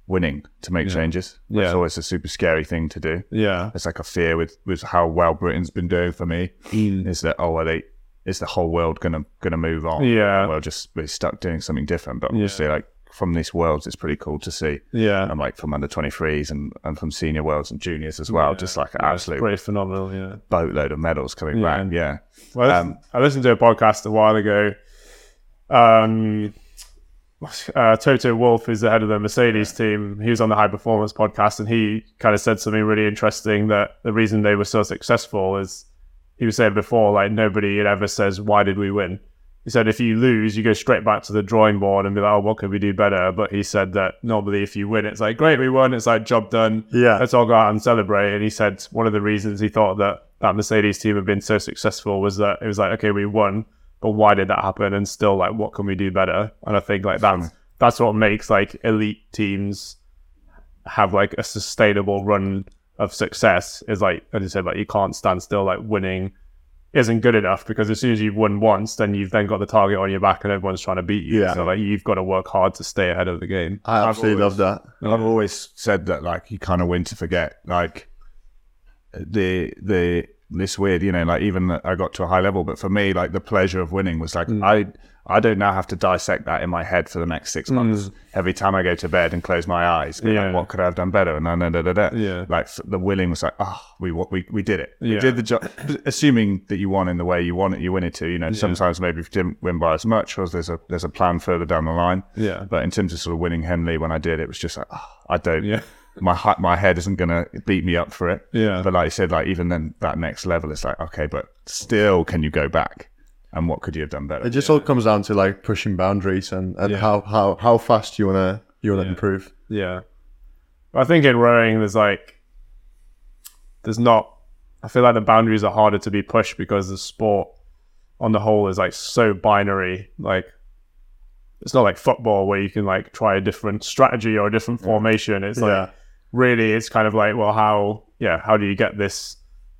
Speaker 3: winning to make changes.
Speaker 1: yeah.
Speaker 3: It's always a super scary thing to do
Speaker 1: Yeah,
Speaker 3: it's like a fear with with how well Britain's been doing for me is that oh are they is the whole world gonna gonna move on
Speaker 1: Yeah.
Speaker 3: well just we're stuck doing something different but obviously like from these worlds it's pretty cool to see
Speaker 1: yeah.
Speaker 3: and like from under 23s and, and from senior worlds and juniors as well just like an absolute
Speaker 1: Pretty phenomenal. Yeah.
Speaker 3: boatload of medals coming
Speaker 1: Yeah.
Speaker 3: back yeah
Speaker 1: Well, I
Speaker 3: Um,
Speaker 1: listened- I listened to a podcast a while ago. Um, uh, Toto Wolff is the head of the Mercedes team. He was on the High Performance podcast, and he kind of said something really interesting that the reason they were so successful is he was saying before, like nobody ever says, "Why did we win?" He said, if you lose, you go straight back to the drawing board and be like, "Oh, what could we do better?" But he said that normally, if you win, it's like, "Great, we won." It's like job done
Speaker 2: Yeah.
Speaker 1: let's all go out and celebrate. And he said one of the reasons he thought that that Mercedes team had been so successful was that it was like, okay, we won, but why did that happen? And still, like, what can we do better? And I think like that's that's what makes like elite teams have like a sustainable run of success. Is like, as you said, like you can't stand still. Like winning isn't good enough because as soon as you've won once, then you've then got the target on your back and everyone's trying to beat you.
Speaker 2: Yeah.
Speaker 1: So like you've got to work hard to stay ahead of the game.
Speaker 2: I absolutely love that.
Speaker 3: I've always said that like you kind of win to forget. Like the the this weird, you know, like even I got to a high level, but for me, like the pleasure of winning was like mm. I I don't now have to dissect that in my head for the next six mm. months. Every time I go to bed and close my eyes, be like,
Speaker 1: Yeah.
Speaker 3: what could I have done better? And then da, da, da, da.
Speaker 1: Yeah.
Speaker 3: like the winning was like, oh, we we we did it. We did the job. Assuming that you won in the way you want it, you win it too. You know, sometimes maybe if you didn't win by as much, or there's a there's a plan further down the line.
Speaker 1: Yeah.
Speaker 3: But in terms of sort of winning Henley, when I did, it was just like, oh, I don't.
Speaker 1: Yeah.
Speaker 3: My my head isn't gonna beat me up for it.
Speaker 1: Yeah.
Speaker 3: But like you said, like even then, that next level, it's like, okay, but still, can you go back? And what could you have done better?
Speaker 2: It just all comes down to like pushing boundaries and, and
Speaker 1: Yeah.
Speaker 2: how, how, how fast you wanna you wanna improve.
Speaker 1: Yeah. I think in rowing, there's like, there's not, I feel like the boundaries are harder to be pushed because the sport on the whole is like so binary. Like, it's not like football where you can like try a different strategy or a different formation. It's like,
Speaker 2: Yeah.
Speaker 1: really, it's kind of like, well, how, yeah, how do you get this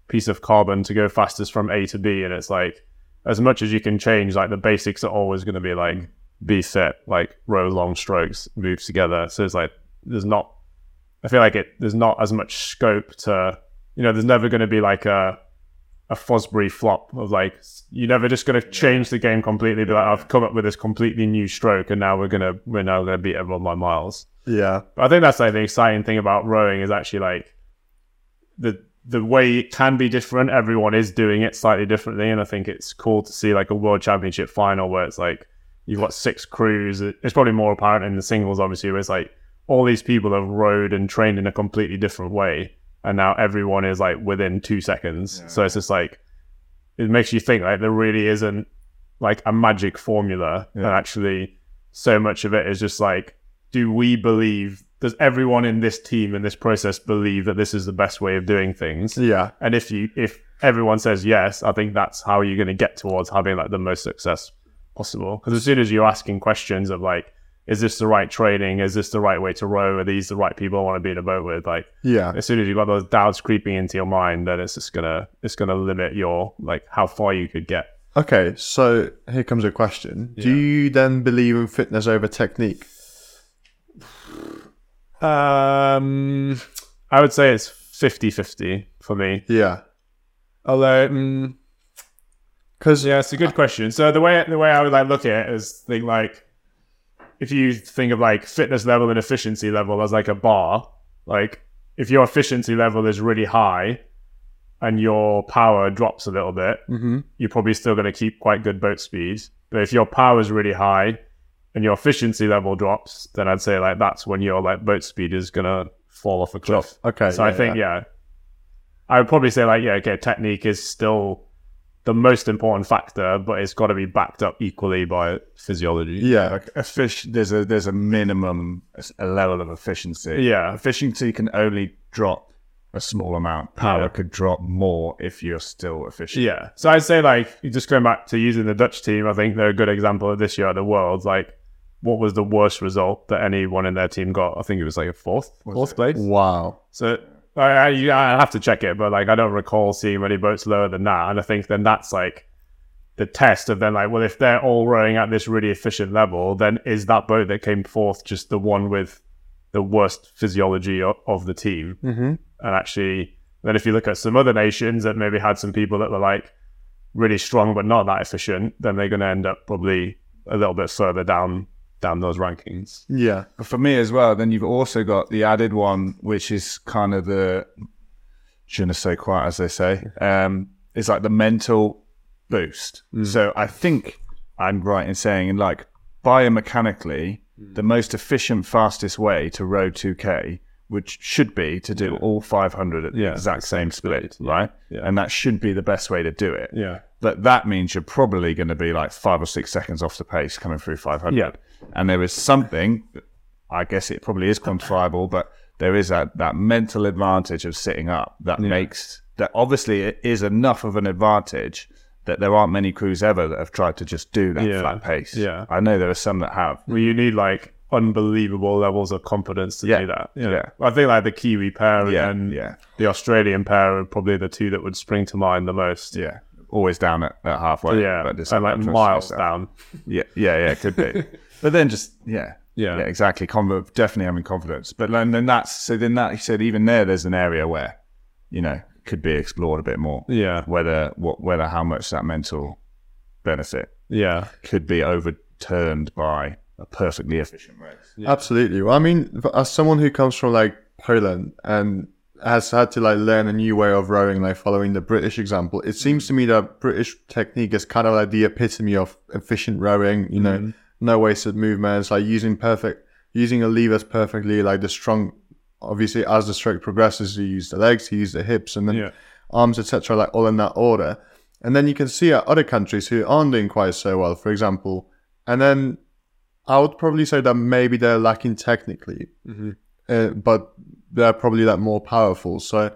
Speaker 1: piece of carbon to go fastest from A to B? And it's like, as much as you can change, like the basics are always going to be like be set, like row long strokes, move together. So it's like there's not. I feel like it. There's not as much scope to. You know, there's never going to be like a a Fosbury flop of like you're never just going to change the game completely. Be like, I've come up with this completely new stroke, and now we're gonna we're now going to beat everyone by miles.
Speaker 2: Yeah.
Speaker 1: But I think that's like the exciting thing about rowing is actually like the the way it can be different. Everyone is doing it slightly differently, and I think it's cool to see like a world championship final where it's like you've got six crews. It's probably more apparent in the singles, obviously, where it's like all these people have rowed and trained in a completely different way, and now everyone is like within two seconds. So it's just like it makes you think like there really isn't like a magic formula, and actually so much of it is just like do we believe does everyone in this team in this process believe that this is the best way of doing things
Speaker 2: Yeah.
Speaker 1: and if you if everyone says yes i think that's how you're going to get towards having like the most success possible because as soon as you're asking questions of like is this the right training is this the right way to row are these the right people i want to be in a boat with like
Speaker 2: Yeah.
Speaker 1: as soon as you've got those doubts creeping into your mind then it's just gonna it's gonna limit your like how far you could get
Speaker 2: Okay, so here comes a question. Do you then believe in fitness over technique?
Speaker 1: Um i would say it's 50-50 for me
Speaker 2: Yeah.
Speaker 1: although mm,
Speaker 2: Because
Speaker 1: Yeah, it's a good question. So the way the way I would like look at it is think like if you think of like fitness level and efficiency level as like a bar, like if your efficiency level is really high and your power drops a little bit, you're probably still going to keep quite good boat speed. But if your power is really high and your efficiency level drops, then I'd say like that's when your like boat speed is going to fall off a cliff.
Speaker 2: Okay,
Speaker 1: So I think yeah. I would probably say like yeah, okay, technique is still the most important factor, but it's got to be backed up equally by physiology.
Speaker 2: yeah,
Speaker 3: like a fish there's a there's a minimum a level of efficiency
Speaker 1: Yeah.
Speaker 3: efficiency can only drop a small amount. Power could drop more if you're still efficient.
Speaker 1: Yeah. So I'd say like you just going back to using the Dutch team, I think they're a good example of this year at the Worlds. Like, what was the worst result that anyone in their team got? I think it was like a fourth, fourth place.
Speaker 2: Wow.
Speaker 1: So I, I, I have to check it, but like I don't recall seeing many boats lower than that. And I think then that's like the test of then like, well, if they're all rowing at this really efficient level, then is that boat that came fourth just the one with the worst physiology of, of the team?
Speaker 2: Mm-hmm.
Speaker 1: And actually, then if you look at some other nations that maybe had some people that were like really strong but not that efficient, then they're going to end up probably a little bit further down down those rankings.
Speaker 2: Yeah.
Speaker 3: But for me as well, then you've also got the added one, which is kind of the je ne sais quoi, as they say. Um, it's like the mental boost. So I think I'm right in saying, like, biomechanically, the most efficient, fastest way to row 2K, which should be to do all 500 at the
Speaker 1: Yeah,
Speaker 3: exact same speed,
Speaker 1: Yeah.
Speaker 3: right?
Speaker 1: Yeah.
Speaker 3: And that should be the best way to do it.
Speaker 1: Yeah.
Speaker 3: But that means you're probably going to be like five or six seconds off the pace coming through 500.
Speaker 1: Yeah.
Speaker 3: And there is something, I guess it probably is quantifiable, but there is that, that mental advantage of sitting up that makes that obviously it is enough of an advantage that there aren't many crews ever that have tried to just do that
Speaker 1: Yeah.
Speaker 3: flat pace.
Speaker 1: Yeah.
Speaker 3: I know there are some that have.
Speaker 1: Well, you need like unbelievable levels of confidence to
Speaker 3: Yeah.
Speaker 1: do that.
Speaker 3: Yeah.
Speaker 1: I think like the Kiwi pair
Speaker 3: Yeah,
Speaker 1: and
Speaker 3: yeah.
Speaker 1: the Australian pair are probably the two that would spring to mind the most.
Speaker 3: Yeah. Always down at, at halfway.
Speaker 1: Yeah,
Speaker 3: but just
Speaker 1: and like miles down.
Speaker 3: Yeah, yeah, yeah, it could be. but then just yeah,
Speaker 1: Yeah.
Speaker 3: exactly. Conv- definitely having confidence. But then, then that's so then that he said even there, there's an area where you know could be explored a bit more.
Speaker 1: Yeah,
Speaker 3: Whether what whether how much that mental benefit
Speaker 1: yeah,
Speaker 3: could be overturned by a perfectly efficient race.
Speaker 2: Absolutely. Well, I mean, as someone who comes from like Poland and has had to like learn a new way of rowing, like following the British example, it seems to me that British technique is kind of like the epitome of efficient rowing. You know, mm-hmm. No wasted movements, like using perfect, using a levers perfectly, like the strong. Obviously, as the stroke progresses, you use the legs, you use the hips, and then
Speaker 1: Yeah.
Speaker 2: arms, etc., like all in that order. And then you can see at other countries who aren't doing quite so well, for example. And then I would probably say that maybe they're lacking technically, uh, but they're probably like more powerful. So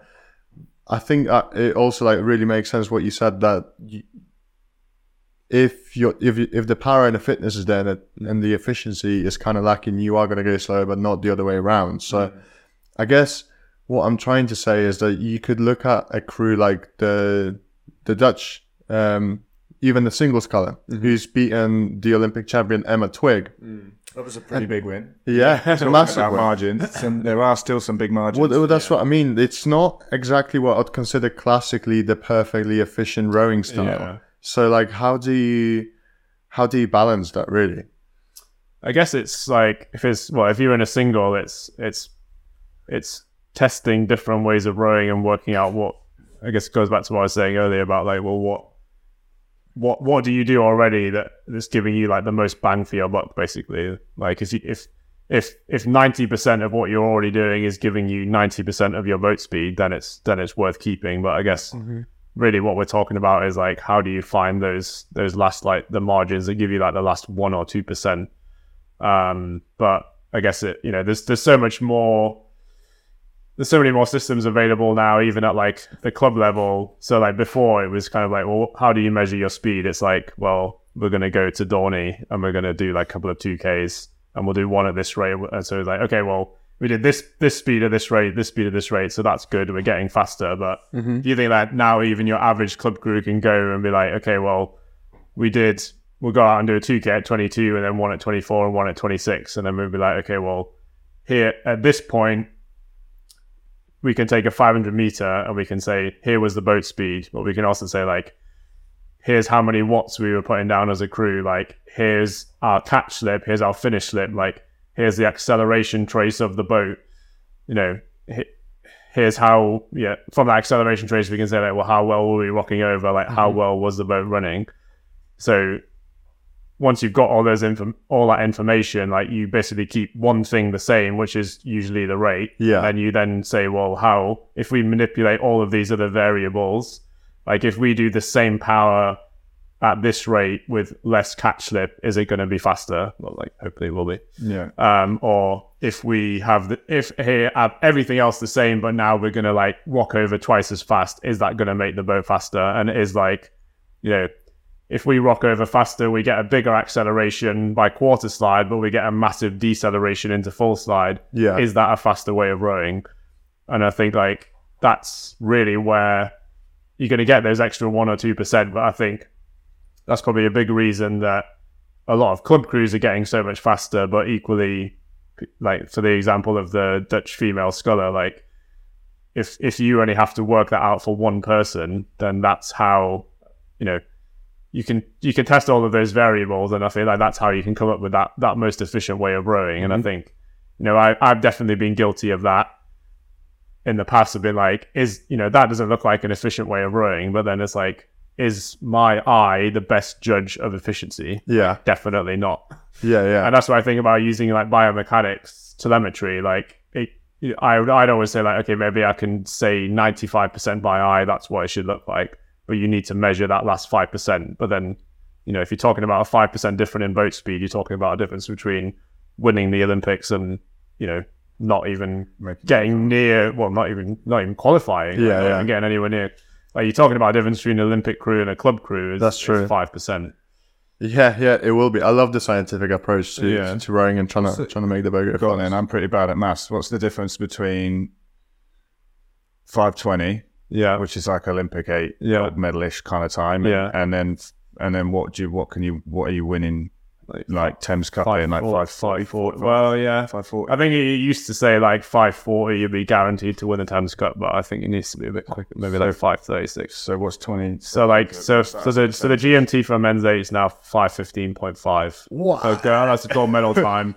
Speaker 2: I think uh, it also like really makes sense what you said that you, if you if you, if the power and the fitness is there and, the efficiency is kind of lacking, you are going to go slower, but not the other way around. So mm-hmm. I guess what I'm trying to say is that you could look at a crew like the the Dutch, um, even the singles sculler, mm-hmm. who's beaten the Olympic champion Emma Twigg. Mm.
Speaker 3: That was a pretty big win.
Speaker 2: Yeah, it's a massive
Speaker 3: About
Speaker 2: one.
Speaker 3: margins, some, there are still some big margins.
Speaker 2: Well, well, that's what I mean. It's not exactly what I'd consider classically the perfectly efficient rowing style.
Speaker 1: Yeah.
Speaker 2: So, like, how do you how do you balance that? Really?
Speaker 1: I guess it's like if it's well, if you're in a single, it's it's it's testing different ways of rowing and working out what. I guess it goes back to what I was saying earlier about like, well, what what what do you do already that that's giving you like the most bang for your buck, basically? Like, if you, if if if ninety percent of what you're already doing is giving you ninety percent of your boat speed, then it's then it's worth keeping. But I guess mm-hmm. Really what we're talking about is like how do you find those those last like the margins that give you like the last one or two percent? Um but i guess it you know there's there's so much more there's so many more systems available now even at like the club level. So like before it was kind of like well how do you measure your speed? It's like well we're going to go to Dorney and we're going to do like a couple of 2ks and we'll do one at this rate. And so it's like okay well we did this this speed at this rate this speed at this rate so that's good. We're getting faster but mm-hmm. do you think that now even your average club crew can go and be like okay well we did we'll go out and do a 2k at 22 and then one at 24 and one at 26 and then we'll be like okay well here at this point we can take a 500 meter and we can say here was the boat speed but we can also say like here's how many watts we were putting down as a crew like here's our catch slip here's our finish slip like here's the acceleration trace of the boat you know here's how yeah from that acceleration trace we can say like well how well were we rocking over like how mm-hmm. well was the boat running so once you've got all those info- all that information, like you basically keep one thing the same, which is usually the rate.
Speaker 2: Yeah.
Speaker 1: And you then say, well, how if we manipulate all of these other variables, like if we do the same power at this rate with less catch slip, is it going to be faster? Well, like hopefully it will be.
Speaker 3: Yeah.
Speaker 1: Um, or if we have the, if here have everything else the same, but now we're going to like rock over twice as fast, is that going to make the boat faster? And it is like, you know, if we rock over faster, we get a bigger acceleration by quarter slide, but we get a massive deceleration into full slide.
Speaker 2: Yeah.
Speaker 1: Is that a faster way of rowing? And I think like that's really where you're going to get those extra one or two percent. But I think that's probably a big reason that a lot of club crews are getting so much faster. But equally, like for the example of the Dutch female sculler, like if if you only have to work that out for one person, then that's how you know you can you can test all of those variables, and I feel like that's how you can come up with that that most efficient way of rowing. And I mm-hmm. think you know I I've definitely been guilty of that in the past. Have been like, is you know that doesn't look like an efficient way of rowing, but then it's like, is my eye the best judge of efficiency?
Speaker 2: Yeah.
Speaker 1: Definitely not.
Speaker 2: Yeah. Yeah.
Speaker 1: And that's what I think about using like biomechanics telemetry. Like it, I would, I'd always say like, okay, maybe I can say 95% by eye. That's what it should look like. But you need to measure that last 5%. But then, you know, if you're talking about a 5% difference in boat speed, you're talking about a difference between winning the Olympics and, you know, not even
Speaker 3: Making-
Speaker 1: getting near, well, not even, not even qualifying.
Speaker 2: Yeah,
Speaker 1: like, not
Speaker 2: yeah.
Speaker 1: even getting anywhere near. Like you're talking about a difference between an Olympic crew and a club crew. Is,
Speaker 2: That's true.
Speaker 1: 5%.
Speaker 2: yeah. Yeah. It will be. I love the scientific approach to,
Speaker 1: Yeah.
Speaker 2: to rowing and trying to trying to make the boat go
Speaker 3: Go on
Speaker 2: fast.
Speaker 3: then. I'm pretty bad at maths. What's the difference between 520,
Speaker 1: Yeah.
Speaker 3: which is like Olympic eight
Speaker 1: Yeah.
Speaker 3: gold medalish kind of time,
Speaker 1: Yeah.
Speaker 3: and then and then what do you what can you what are you winning
Speaker 1: Like,
Speaker 3: like Thames Cup in like five
Speaker 1: forty. Well, yeah.
Speaker 3: five forty.
Speaker 1: I think it used to say like five forty, you'd be guaranteed to win the Thames Cup, but I think it needs to be a bit quicker, maybe like five thirty six.
Speaker 3: So what's twenty?
Speaker 1: So like so so the so the GMT for men's eight is now five fifteen point five.
Speaker 2: What?
Speaker 1: So girl, that's a gold medal time.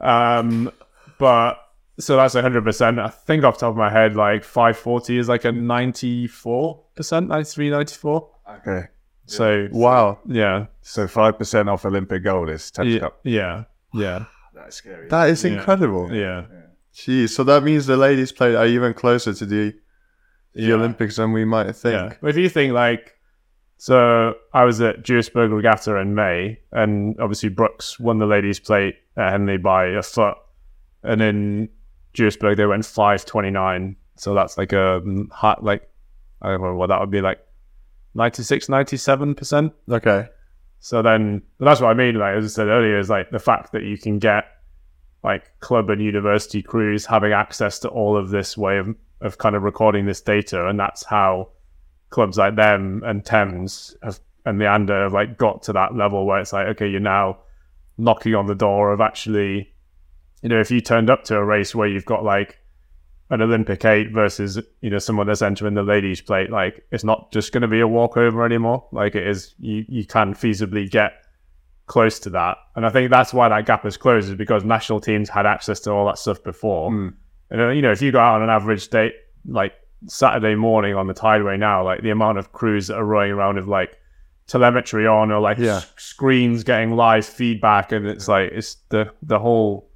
Speaker 1: Um, but so that's hundred percent. I think off the top of my head, like five forty is like a ninety four percent, 93, 94.
Speaker 3: okay.
Speaker 1: So
Speaker 2: Wow.
Speaker 1: yeah,
Speaker 3: So five percent off Olympic gold is Thames
Speaker 1: yeah,
Speaker 3: Cup.
Speaker 1: yeah, yeah,
Speaker 3: That's scary.
Speaker 2: That is incredible.
Speaker 1: yeah.
Speaker 2: Jeez. So that means the ladies plate are even closer to the the
Speaker 1: Yeah.
Speaker 2: Olympics than we might think.
Speaker 1: Yeah. But if you think like, so I was at Duisburg Regatta in May, and obviously Brookes won the ladies' plate at Henley by a foot, and in Duisburg they went five twenty nine. So that's like um, a hot like I don't know what that would be like 96, 97 percent.
Speaker 2: Okay.
Speaker 1: So then, that's what I mean. Like as I said earlier, is like the fact that you can get like club and university crews having access to all of this way of of kind of recording this data, and that's how clubs like them and Thames have, and Leander have like got to that level where it's like, okay, you're now knocking on the door of actually, you know, if you turned up to a race where you've got like an Olympic eight versus you know someone that's entering the ladies plate, like it's not just going to be a walkover anymore. Like it is, you you can feasibly get close to that, and I think that's why that gap is closed is because national teams had access to all that stuff before. And uh, you know, if you go out on an average date, like Saturday morning on the Tideway now, like the amount of crews that are rowing around with like telemetry on or like
Speaker 2: Yeah.
Speaker 1: s- screens getting live feedback, and it's like it's the the whole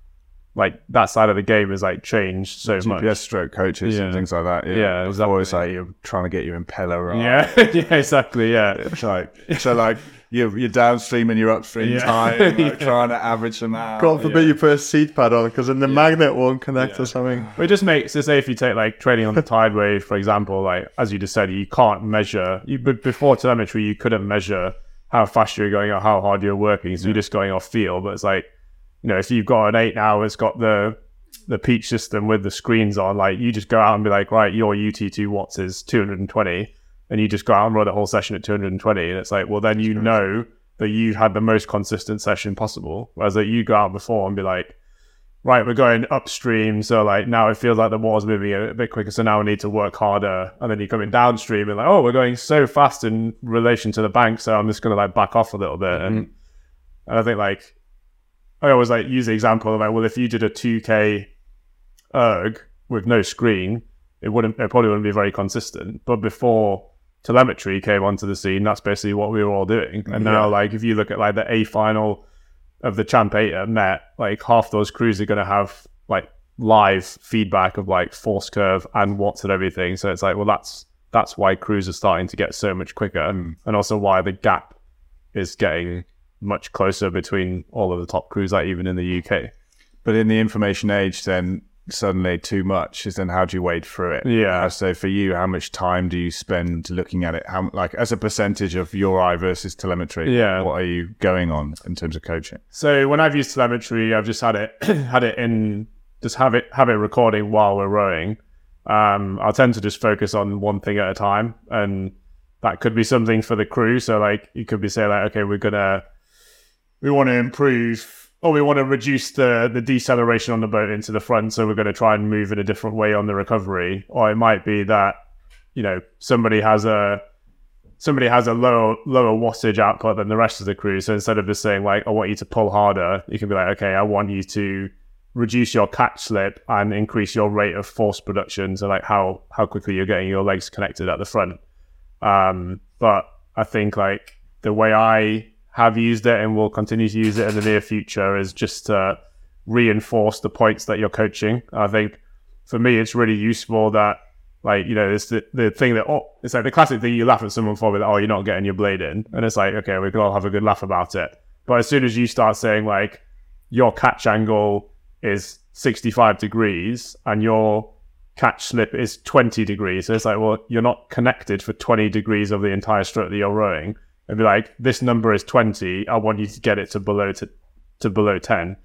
Speaker 1: like that side of the game is like changed so much.
Speaker 3: GPS stroke coaches
Speaker 1: Yeah.
Speaker 3: and things like that.
Speaker 1: Yeah,
Speaker 3: Before it's
Speaker 1: exactly.
Speaker 3: like you're trying to get your impeller right.
Speaker 1: Yeah, yeah, exactly. Yeah,
Speaker 3: It's like so like you're you're downstream and you're upstream
Speaker 1: Yeah.
Speaker 3: time, like,
Speaker 1: Yeah.
Speaker 3: trying to average them out.
Speaker 2: God forbid you put a seat pad on because then the magnet won't connect or something.
Speaker 1: But it just makes so say if you take like training on the Tideway for example, like as you just said, you can't measure. You but before telemetry, you couldn't measure how fast you're going or how hard you're working. So you're just going off feel. But it's like, you know, if you've got an eight now, it's got the the peach system with the screens on. Like you just go out and be like, right, your UT2 watts is 220, and you just go out and run the whole session at 220, and it's like, well, then you know that you had the most consistent session possible. Whereas like you go out before and be like right, we're going upstream. So like now it feels like the water's moving a bit quicker. So now we need to work harder. And then you're coming downstream and like, oh, we're going so fast in relation to the bank. So I'm just going to like back off a little bit. And, mm-hmm. and I think like, I always like use the example of like, well, if you did a 2K erg with no screen, it wouldn't, it probably wouldn't be very consistent. But before telemetry came onto the scene, that's basically what we were all doing. And now like, if you look at like the A final, of the Champ 8 at Met, like half those crews are going to have like live feedback of like force curve and watts and everything. So it's like, well, that's that's why crews are starting to get so much quicker, hmm. and also why the gap is getting much closer between all of the top crews, like even in the UK.
Speaker 3: But in the information age, then suddenly too much is then how do you wade through it?
Speaker 1: Yeah.
Speaker 3: Uh, so for you, how much time do you spend looking at it? How like as a percentage of your eye versus telemetry?
Speaker 1: Yeah.
Speaker 3: What are you going on in terms of coaching?
Speaker 1: So when I've used telemetry, I've just had it had it in just have it have it recording while we're rowing. Um, I'll tend to just focus on one thing at a time, and that could be something for the crew. So like you could be saying like, okay, we're gonna we want to improve or we want to reduce the the deceleration on the boat into the front, so we're going to try and move in a different way on the recovery. Or it might be that you know somebody has a somebody has a lower lower wattage output than the rest of the crew. So instead of just saying like I want you to pull harder, you can be like, okay, I want you to reduce your catch slip and increase your rate of force production. So like how how quickly you're getting your legs connected at the front. Um, but I think like the way I have used it and will continue to use it in the near future is just to reinforce the points that you're coaching. I think for me, it's really useful that like you know it's the, the thing that oh it's like the classic thing you laugh at someone for with oh you're not getting your blade in. And it's like okay we can all have a good laugh about it. But as soon as you start saying like your catch angle is 65 degrees and your catch slip is 20 degrees so it's like well you're not connected for 20 degrees of the entire stroke that you're rowing and be like this number is 20 i want you to get it to below to, to below 10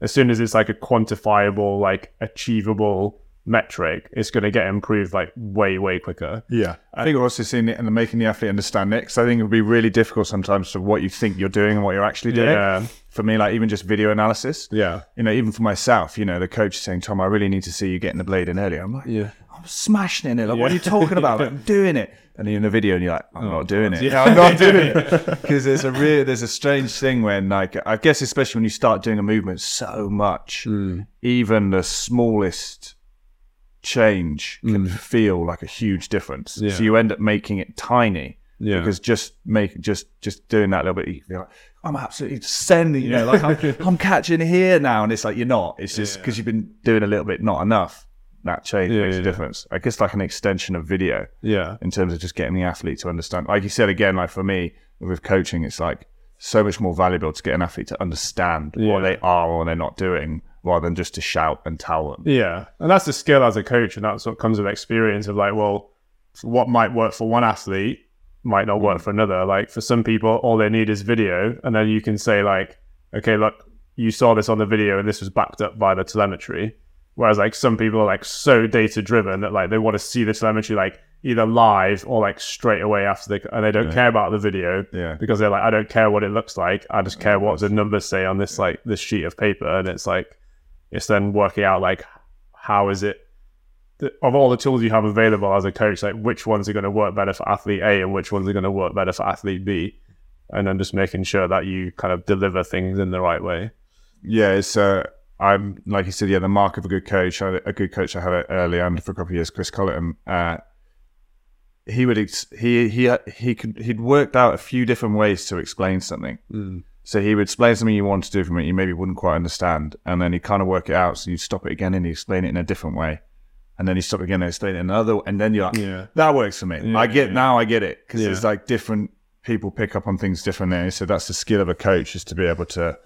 Speaker 1: as soon as it's like a quantifiable like achievable metric it's going to get improved like way way quicker
Speaker 2: Yeah.
Speaker 3: Uh, I think we're also seeing it and making the athlete understand it. Because I think it would be really difficult sometimes for what you think you're doing and what you're actually doing.
Speaker 1: Yeah.
Speaker 3: For me, like even just video analysis.
Speaker 1: yeah
Speaker 3: You know, even for myself, you know, the coach is saying, Tom, I really need to see you getting the blade in earlier. I'm like,
Speaker 1: yeah
Speaker 3: I'm smashing it. Like, what are you talking about? I'm doing it. And you're in the video and you're like, I'm
Speaker 1: Oh,
Speaker 3: not doing it. Yeah, I'm not doing it. Because there's a real, there's a strange thing when, like, I guess especially when you start doing a movement so much,
Speaker 1: Hmm.
Speaker 3: even the smallest change can feel like a huge difference.
Speaker 1: Hmm. Yeah.
Speaker 3: So you end up making it tiny.
Speaker 1: Yeah.
Speaker 3: Because just make just just doing that a little bit, you feel like I'm absolutely sending. You know, like I'm, I'm catching here now, and it's like you're not. It's just because you've been doing a little bit, not enough. That change
Speaker 1: Yeah,
Speaker 3: makes
Speaker 1: yeah,
Speaker 3: a
Speaker 1: yeah.
Speaker 3: difference. I guess like an extension of video
Speaker 1: yeah
Speaker 3: in terms of just getting the athlete to understand. Like you said again, like for me with coaching, it's like so much more valuable to get an athlete to understand what they are or they're not doing, rather than just to shout and tell them.
Speaker 1: Yeah, and that's the skill as a coach, and that's what comes with experience of like, well, what might work for one athlete might not work mm. for another. Like for some people, all they need is video, and then you can say like, okay, look, you saw this on the video, and this was backed up by the telemetry. Whereas like some people are like so data driven that like they want to see the telemetry like either live or like straight away after they and they don't care about the video
Speaker 3: Yeah.
Speaker 1: because they're like I don't care what it looks like. I just care what the numbers say on this like this sheet of paper and it's like it's then working out like how is it of all the tools you have available as a coach like which ones are going to work better for athlete A and which ones are going to work better for athlete B? And then just making sure that you kind of deliver things in the right way.
Speaker 3: Yeah, it's uh, I'm like you said, yeah, the mark of a good coach. I, a good coach I had it early on for a couple of years, Chris Colleton. Uh, he would ex- he he he could he'd worked out a few different ways to explain something. So he would explain something you want to do from it, you maybe wouldn't quite understand, and then he'd kind of work it out. So you stop it again and he explain it in a different way, and then you stop again and explain it in another, and then you're like,
Speaker 1: Yeah.
Speaker 3: that works for me. I get now, I get it because
Speaker 1: Yeah.
Speaker 3: it's like different people pick up on things differently. So that's the skill of a coach is to be able to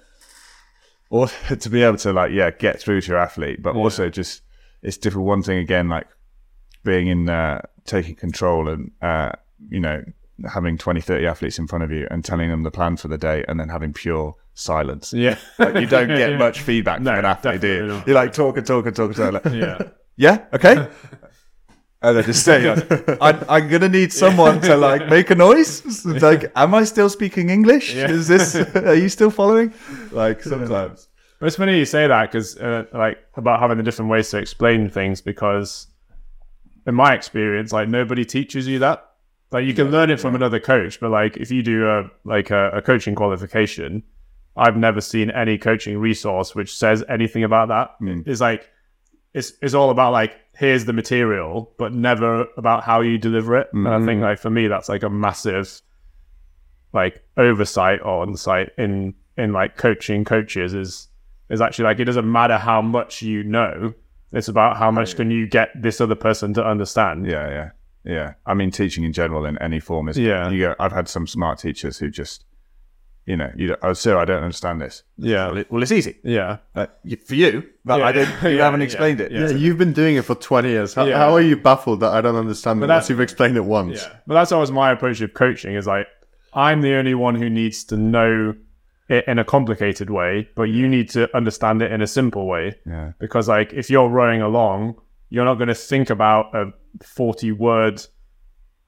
Speaker 3: or to be able to like yeah get through to your athlete but also just it's different one thing again like being in uh, taking control and uh, you know having 20 30 athletes in front of you and telling them the plan for the day and then having pure silence
Speaker 1: yeah
Speaker 3: like you don't get much feedback
Speaker 1: No,
Speaker 3: from an athlete do you
Speaker 1: not.
Speaker 3: you're like talk and talk and talk and talk like,
Speaker 1: yeah
Speaker 3: yeah okay and then just like, I, I'm gonna need someone to like make a noise. It's like, am I still speaking English?
Speaker 1: Yeah.
Speaker 3: Is this? Are you still following? Like sometimes.
Speaker 1: But it's funny you say that because, uh, like, about having the different ways to explain things. Because, in my experience, like nobody teaches you that. Like, you can learn it from another coach, but like, if you do a like a, a coaching qualification, I've never seen any coaching resource which says anything about that. It's like it's it's all about like here's the material, but never about how you deliver it. And I think mm-hmm. like for me, that's like a massive like oversight or insight in in like coaching coaches is is actually like it doesn't matter how much you know it's about how much can you get this other person to understand
Speaker 3: Yeah, yeah, yeah. I mean, teaching in general in any form is.
Speaker 1: Yeah.
Speaker 3: You go, I've had some smart teachers who just you know, you don't, oh, sir, I don't understand this.
Speaker 1: Yeah.
Speaker 3: Well, it- well it's easy
Speaker 1: Yeah.
Speaker 3: uh, for you, but
Speaker 1: Yeah,
Speaker 3: I didn't. You
Speaker 1: yeah,
Speaker 3: haven't
Speaker 1: yeah,
Speaker 3: explained it.
Speaker 1: yeah.
Speaker 2: Yeah, you've been doing it for 20 years. How,
Speaker 1: Yeah.
Speaker 2: how are you baffled that I don't understand but
Speaker 1: that-
Speaker 2: once you've explained it once?
Speaker 1: Yeah. But that's always my approach of coaching is like, I'm the only one who needs to know it in a complicated way, but you need to understand it in a simple way.
Speaker 3: Yeah.
Speaker 1: Because like if you're rowing along, you're not going to think about a 40 word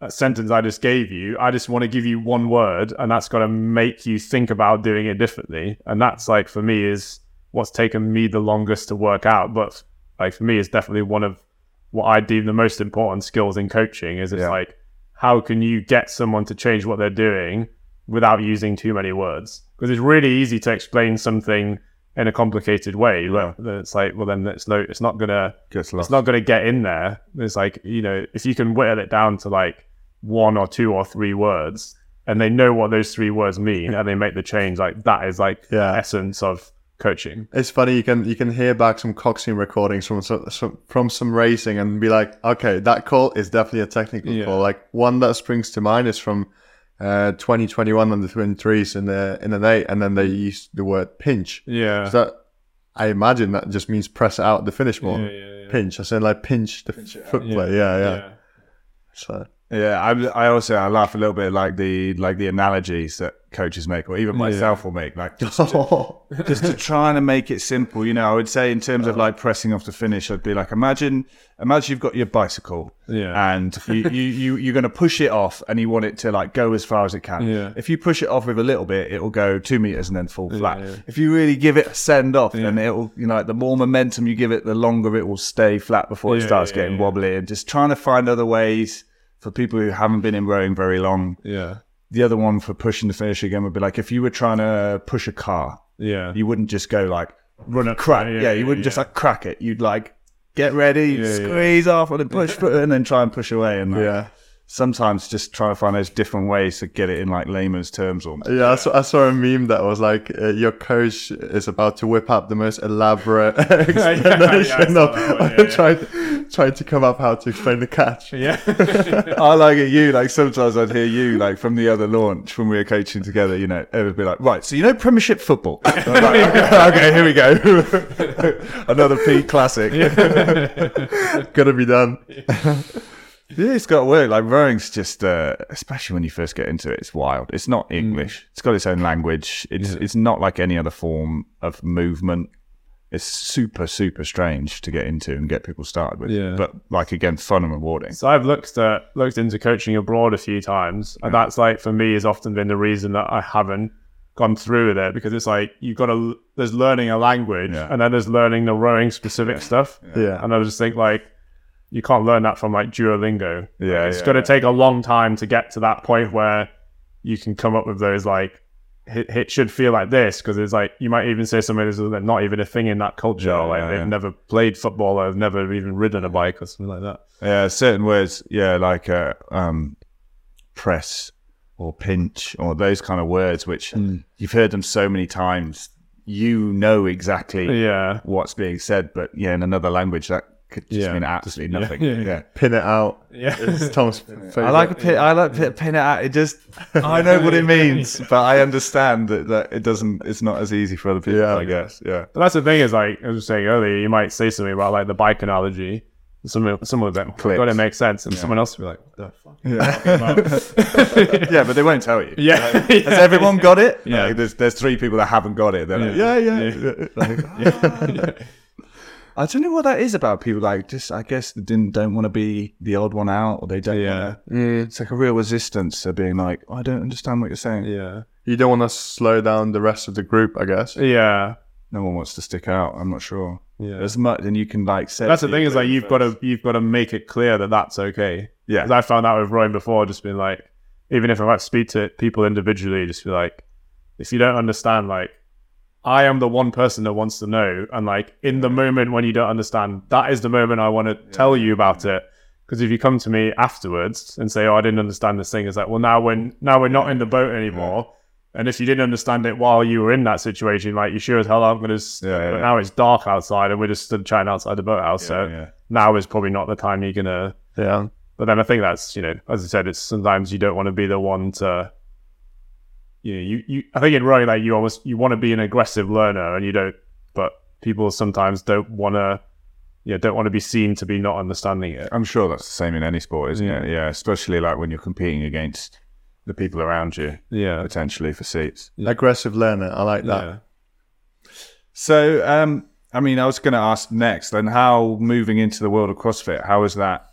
Speaker 1: sentence I just gave you. I just want to give you one word and that's going to make you think about doing it differently. And that's like for me is what's taken me the longest to work out. But like for me, it's definitely one of what I deem the most important skills in coaching is it's
Speaker 3: Yeah.
Speaker 1: like, how can you get someone to change what they're doing without using too many words? Because it's really easy to explain something in a complicated way. Like, it's like, well, then it's no, it's not gonna,
Speaker 3: Gets
Speaker 1: it's not gonna get in there. It's like, you know, if you can whittle it down to like one or two or three words, and they know what those three words mean, and they make the change, like that is like
Speaker 2: Yeah.
Speaker 1: essence of coaching.
Speaker 2: It's funny you can you can hear back some coxing recordings from some, some from some racing and be like, okay, that call is definitely a technical
Speaker 1: Yeah.
Speaker 2: call. Like one that springs to mind is from uh, 2021 on the twin threes in the in the eight, and then they used the word pinch.
Speaker 1: Yeah.
Speaker 2: So that, I imagine that just means press out the finish more.
Speaker 1: yeah, yeah, yeah.
Speaker 2: Pinch. I said like pinch the foot play. Yeah, yeah. So
Speaker 3: Yeah, I, I also I laugh a little bit like the like the analogies that coaches make, or even myself will make, like just to, just to try and make it simple. You know, I would say in terms of uh-huh. like pressing off the finish, I'd be like, imagine imagine you've got your bicycle,
Speaker 1: Yeah.
Speaker 3: and you, you, you you're going to push it off, and you want it to like go as far as it can.
Speaker 1: Yeah.
Speaker 3: If you push it off with a little bit, it will go two meters and then fall flat.
Speaker 1: yeah.
Speaker 3: If you really give it a send off, then it'll you know like the more momentum you give it, the longer it will stay flat before it starts
Speaker 1: yeah,
Speaker 3: getting
Speaker 1: yeah.
Speaker 3: wobbly. And just trying to find other ways for people who haven't been in rowing very long.
Speaker 1: Yeah.
Speaker 3: The other one for pushing the finish again would be like if you were trying to push a car,
Speaker 1: Yeah.
Speaker 3: you wouldn't just go like
Speaker 1: run it
Speaker 3: crack. Yeah, you wouldn't just like crack it. You'd like get ready,
Speaker 1: yeah.
Speaker 3: squeeze off and then push through and then try and push away. And like,
Speaker 2: yeah.
Speaker 3: Sometimes just try to find those different ways to get it in like layman's terms. Or
Speaker 2: Yeah, I saw, I saw a meme that was like, uh, your coach is about to whip up the most elaborate explanation
Speaker 1: saw
Speaker 2: of
Speaker 1: one, yeah, yeah.
Speaker 2: trying, trying to come up how to explain the catch.
Speaker 1: Yeah.
Speaker 3: I like it. You like sometimes I'd hear you like from the other launch when we were coaching together. You know, it would be like, right, so you know Premiership football. Like, okay, okay, here we go. Another P classic.
Speaker 2: Gotta be done.
Speaker 3: Yeah, it's got to work. Like rowing's just, uh, especially when you first get into it, it's wild. It's not English. It's got its own language. It's it's not like any other form of movement. It's super super strange to get into and get people started with.
Speaker 1: Yeah.
Speaker 3: But like again, fun and rewarding.
Speaker 1: So I've looked at looked into coaching abroad a few times, and that's like for me has often been the reason that I haven't gone through with it because it's like you've got to there's learning a language
Speaker 3: Yeah.
Speaker 1: and then there's learning the rowing specific stuff.
Speaker 2: Yeah.
Speaker 1: And I just think like you can't learn that from like Duolingo.
Speaker 3: Yeah,
Speaker 1: Like, it's
Speaker 3: yeah,
Speaker 1: going to
Speaker 3: yeah.
Speaker 1: take a long time to get to that point where you can come up with those like it, it should feel like this because it's like you might even say something that's not even a thing in that culture.
Speaker 3: Yeah,
Speaker 1: like they've never played football or have never even ridden a bike or something like that.
Speaker 3: Yeah, certain words, yeah, like uh, um, press or pinch or those kind of words, which you've heard them so many times, you know exactly
Speaker 1: Yeah.
Speaker 3: what's being said, but yeah, in another language that could just
Speaker 1: Yeah.
Speaker 3: mean absolutely
Speaker 1: yeah,
Speaker 3: nothing.
Speaker 1: yeah,
Speaker 3: Yeah,
Speaker 1: yeah.
Speaker 2: Pin it out.
Speaker 1: Yeah.
Speaker 2: It's Tom's favorite.
Speaker 3: I like a pin. I like pin, pin it out. It just, I know what it means, but I understand that, that it doesn't. It's not as easy for other people.
Speaker 2: Yeah.
Speaker 3: I guess. Yeah.
Speaker 1: But that's the thing is like I was saying earlier, you might say something about like the bike analogy. Some some of them
Speaker 3: Clicks.
Speaker 1: got to make sense, and someone else will be like, "What the fuck?"
Speaker 3: yeah, but they won't tell you.
Speaker 1: Yeah.
Speaker 3: Has everyone got it?
Speaker 1: Yeah.
Speaker 3: Like, there's there's three people that haven't got it. They're like, yeah, yeah. Like, ah. I don't know what that is about people. Like, just I guess they didn't don't want to be the odd one out, or they don't.
Speaker 1: Yeah.
Speaker 3: Wanna, it's like a real resistance to being like, I don't understand what you're saying.
Speaker 1: yeah,
Speaker 2: You don't want to slow down the rest of the group, I guess.
Speaker 1: yeah,
Speaker 3: No one wants to stick out. I'm not sure.
Speaker 1: yeah.
Speaker 3: As much, and you can like say.
Speaker 1: That's the thing is like you've got to you've got to make it clear that that's okay.
Speaker 3: Yeah.
Speaker 1: Because I found out with rowing before, just being like, even if I might speak to people individually, just be like, if you don't understand, like, I am the one person that wants to know, and like in the moment when you don't understand, that is the moment I want to tell you about it. Because if you come to me afterwards and say, "Oh, I didn't understand this thing," it's like, well, now when now we're not in the boat anymore. And if you didn't understand it while you were in that situation, like you sure as hell aren't going to.
Speaker 3: Yeah, yeah,
Speaker 1: but
Speaker 3: yeah.
Speaker 1: now it's dark outside, and we're just stood chatting outside the boathouse.
Speaker 3: Yeah,
Speaker 1: so
Speaker 3: yeah.
Speaker 1: now is probably not the time you're gonna.
Speaker 2: Yeah.
Speaker 1: But then I think that's you know, as I said, it's sometimes you don't want to be the one to. You know, you, you I think in rowing like you almost you want to be an aggressive learner and you don't but people sometimes don't want to you know, don't want to be seen to be not understanding it.
Speaker 3: I'm sure that's the same in any sport, isn't
Speaker 1: Yeah.
Speaker 3: it? Yeah, especially like when you're competing against the people around you,
Speaker 1: Yeah.
Speaker 3: potentially for seats.
Speaker 2: Aggressive learner. I like that.
Speaker 1: Yeah.
Speaker 3: So, um, I mean, I was going to ask next, then how moving into the world of CrossFit, how has that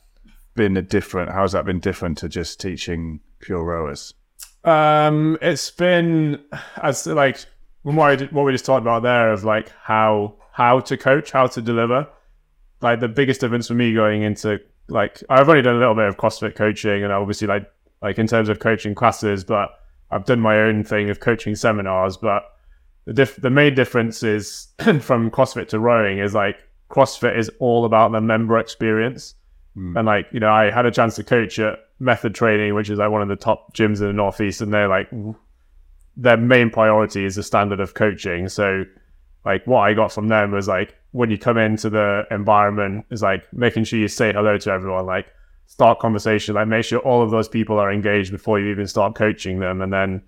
Speaker 3: been a different? How has that been different to just teaching pure rowers?
Speaker 1: Um, it's been as like what, we just talked about there of like how how to coach, how to deliver. Like the biggest difference for me going into like I've only done a little bit of CrossFit coaching, and obviously like like in terms of coaching classes, but I've done my own thing of coaching seminars. But the diff- the main difference is from CrossFit to rowing is like CrossFit is all about the member experience. And like, you know, I had a chance to coach at Method Training, which is like one of the top gyms in the Northeast, and they're like, their main priority is the standard of coaching. So, like, what I got from them was like, when you come into the environment, is like making sure you say hello to everyone, like, start conversation, like, make sure all of those people are engaged before you even start coaching them. And then,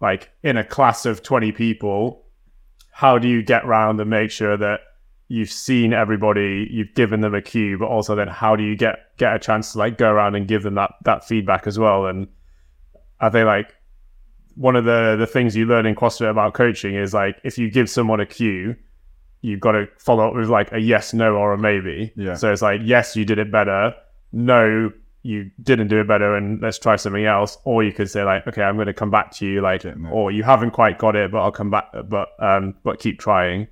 Speaker 1: like, in a class of 20 people, how do you get round and make sure that you've seen everybody, you've given them a cue, but also then how do you get get a chance to like go around and give them that that feedback as well? And I think like one of the the things you learn in CrossFit about coaching is like if you give someone a cue, you've got to follow up with like a yes, no, or a maybe.
Speaker 3: Yeah.
Speaker 1: So it's like yes, you did it better. No, you didn't do it better, and let's try something else. Or you could say like, okay, I'm going to come back to you, like,
Speaker 3: Yeah, no.
Speaker 1: or you haven't quite got it, but I'll come back, but um, but keep trying.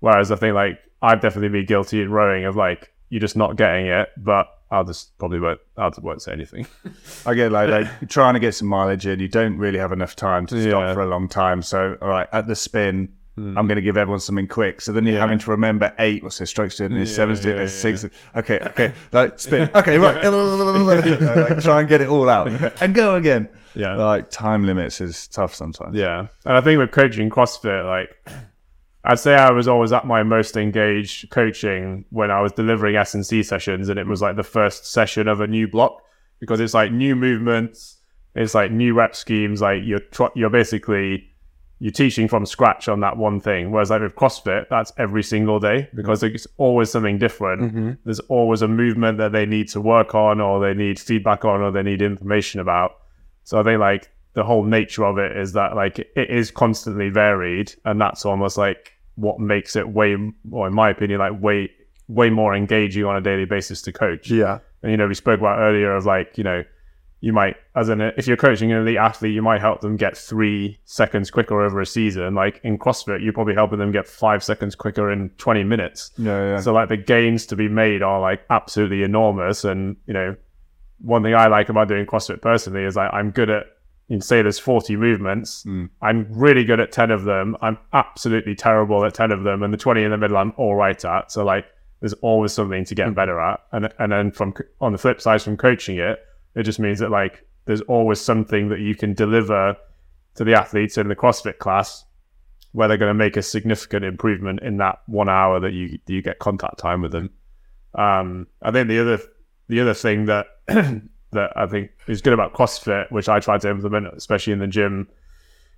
Speaker 1: Whereas I think like I've definitely been guilty in rowing of like you're just not getting it, but I'll just probably won't I won't say anything.
Speaker 3: I get like, like you're trying to get some mileage in. You don't really have enough time to stop
Speaker 1: Yeah.
Speaker 3: for a long time. So, all right, at the spin, hmm. I'm going to give everyone something quick. So then you're having to remember eight, what's his strokes doing this, seven's doing
Speaker 1: yeah,
Speaker 3: this, six. Okay, okay, like spin. Okay, right. like, try and get it all out and go again.
Speaker 1: Yeah.
Speaker 3: Like time limits is tough sometimes.
Speaker 1: Yeah, and I think with coaching CrossFit, like I'd say I was always at my most engaged coaching when I was delivering S and C sessions, and it was like the first session of a new block because it's like new movements, it's like new rep schemes, like you're tr- you're basically you're teaching from scratch on that one thing. Whereas like with CrossFit, that's every single day because it's always something different. Mm-hmm. There's always a movement that they need to work on, or they need feedback on, or they need information about. So I think like the whole nature of it is that like it is constantly varied, and that's almost like what makes it way, or in my opinion, like way way more engaging on a daily basis to coach.
Speaker 2: Yeah.
Speaker 1: And you know, we spoke about earlier of like you know, you might as an if you're coaching an elite athlete, you might help them get three seconds quicker over a season. Like in CrossFit, you're probably helping them get five seconds quicker in 20 minutes.
Speaker 3: Yeah, yeah.
Speaker 1: So like the gains to be made are like absolutely enormous. And you know, one thing I like about doing CrossFit personally is like I'm good at you can say there's 40 movements. Hmm. I'm really good at 10 of them. I'm absolutely terrible at 10 of them, and the 20 in the middle I'm all right at. So like there's always something to get hmm. better at. And and then from on the flip side from coaching it, it just means that like there's always something that you can deliver to the athletes in the CrossFit class where they're going to make a significant improvement in that one hour that you you get contact time with them. Hmm. Um, I think the other the other thing that that I think is good about CrossFit, which I try to implement, especially in the gym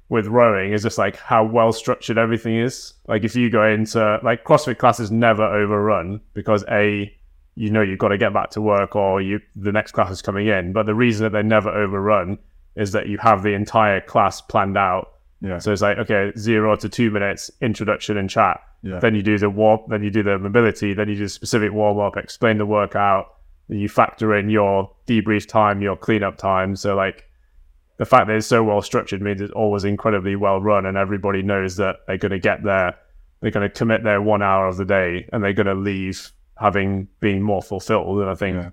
Speaker 1: with rowing, is just like how well structured everything is. Like if you go into like CrossFit classes never overrun because a you know you've got to get back to work or you the next class is coming in. But the reason that they never overrun is that you have the entire class planned out.
Speaker 3: Yeah.
Speaker 1: So it's like okay, zero to two minutes introduction and chat.
Speaker 3: Yeah.
Speaker 1: Then you do the warm, then you do the mobility, then you do specific warm up, explain the workout, you factor in your debrief time, your cleanup time. So like the fact that it's so well structured means it's always incredibly well run and everybody knows that they're going to get there. They're going to commit their one hour of the day and they're going to leave having been more fulfilled. And I think
Speaker 3: Yeah.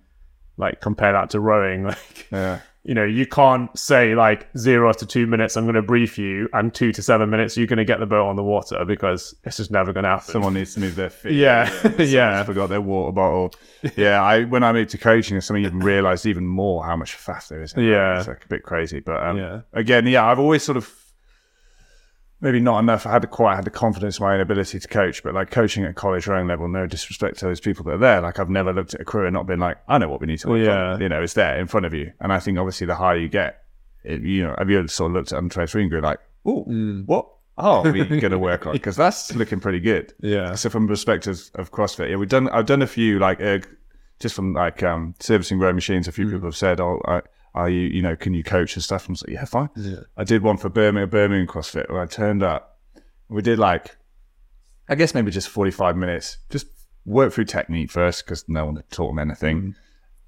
Speaker 1: like compare that to rowing, like,
Speaker 3: Yeah.
Speaker 1: You know, you can't say like zero to two minutes, I'm going to brief you and two to seven minutes, you're going to get the boat on the water because it's just never going to happen.
Speaker 3: Someone needs to move their feet.
Speaker 1: Yeah,
Speaker 3: Someone's
Speaker 1: yeah.
Speaker 3: Forgot their water bottle. Yeah, I when I moved to coaching, it's something even realised even more how much fast there is.
Speaker 1: Yeah.
Speaker 3: it's like a bit crazy, but um,
Speaker 1: Yeah.
Speaker 3: again, yeah, I've always sort of maybe not enough. I had quite had the confidence in my own ability to coach, but like coaching at college rowing level, no disrespect to those people that are there. Like I've never looked at a crew and not been like, I know what we need to.
Speaker 1: Well,
Speaker 3: work on.
Speaker 1: yeah.
Speaker 3: you know, it's there in front of you, and I think obviously the higher you get it, you know, have you sort of looked at Untrained and go like, oh, what? Oh, we're going to work on because that's looking pretty good.
Speaker 1: Yeah.
Speaker 3: So from the perspective of CrossFit, yeah, we've done. I've done a few like uh, just from like um, servicing row machines. A few people have said, "Oh, I, are you? You know, can you coach and stuff?" I'm like, "Yeah, fine."
Speaker 1: Yeah.
Speaker 3: I did one for Birmingham, Birmingham CrossFit where I turned up. We did like, I guess maybe just 45 minutes. Just work through technique first because no one had taught them anything. Mm-hmm.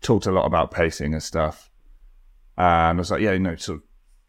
Speaker 3: Talked a lot about pacing and stuff. And I was like, yeah, you know, sort of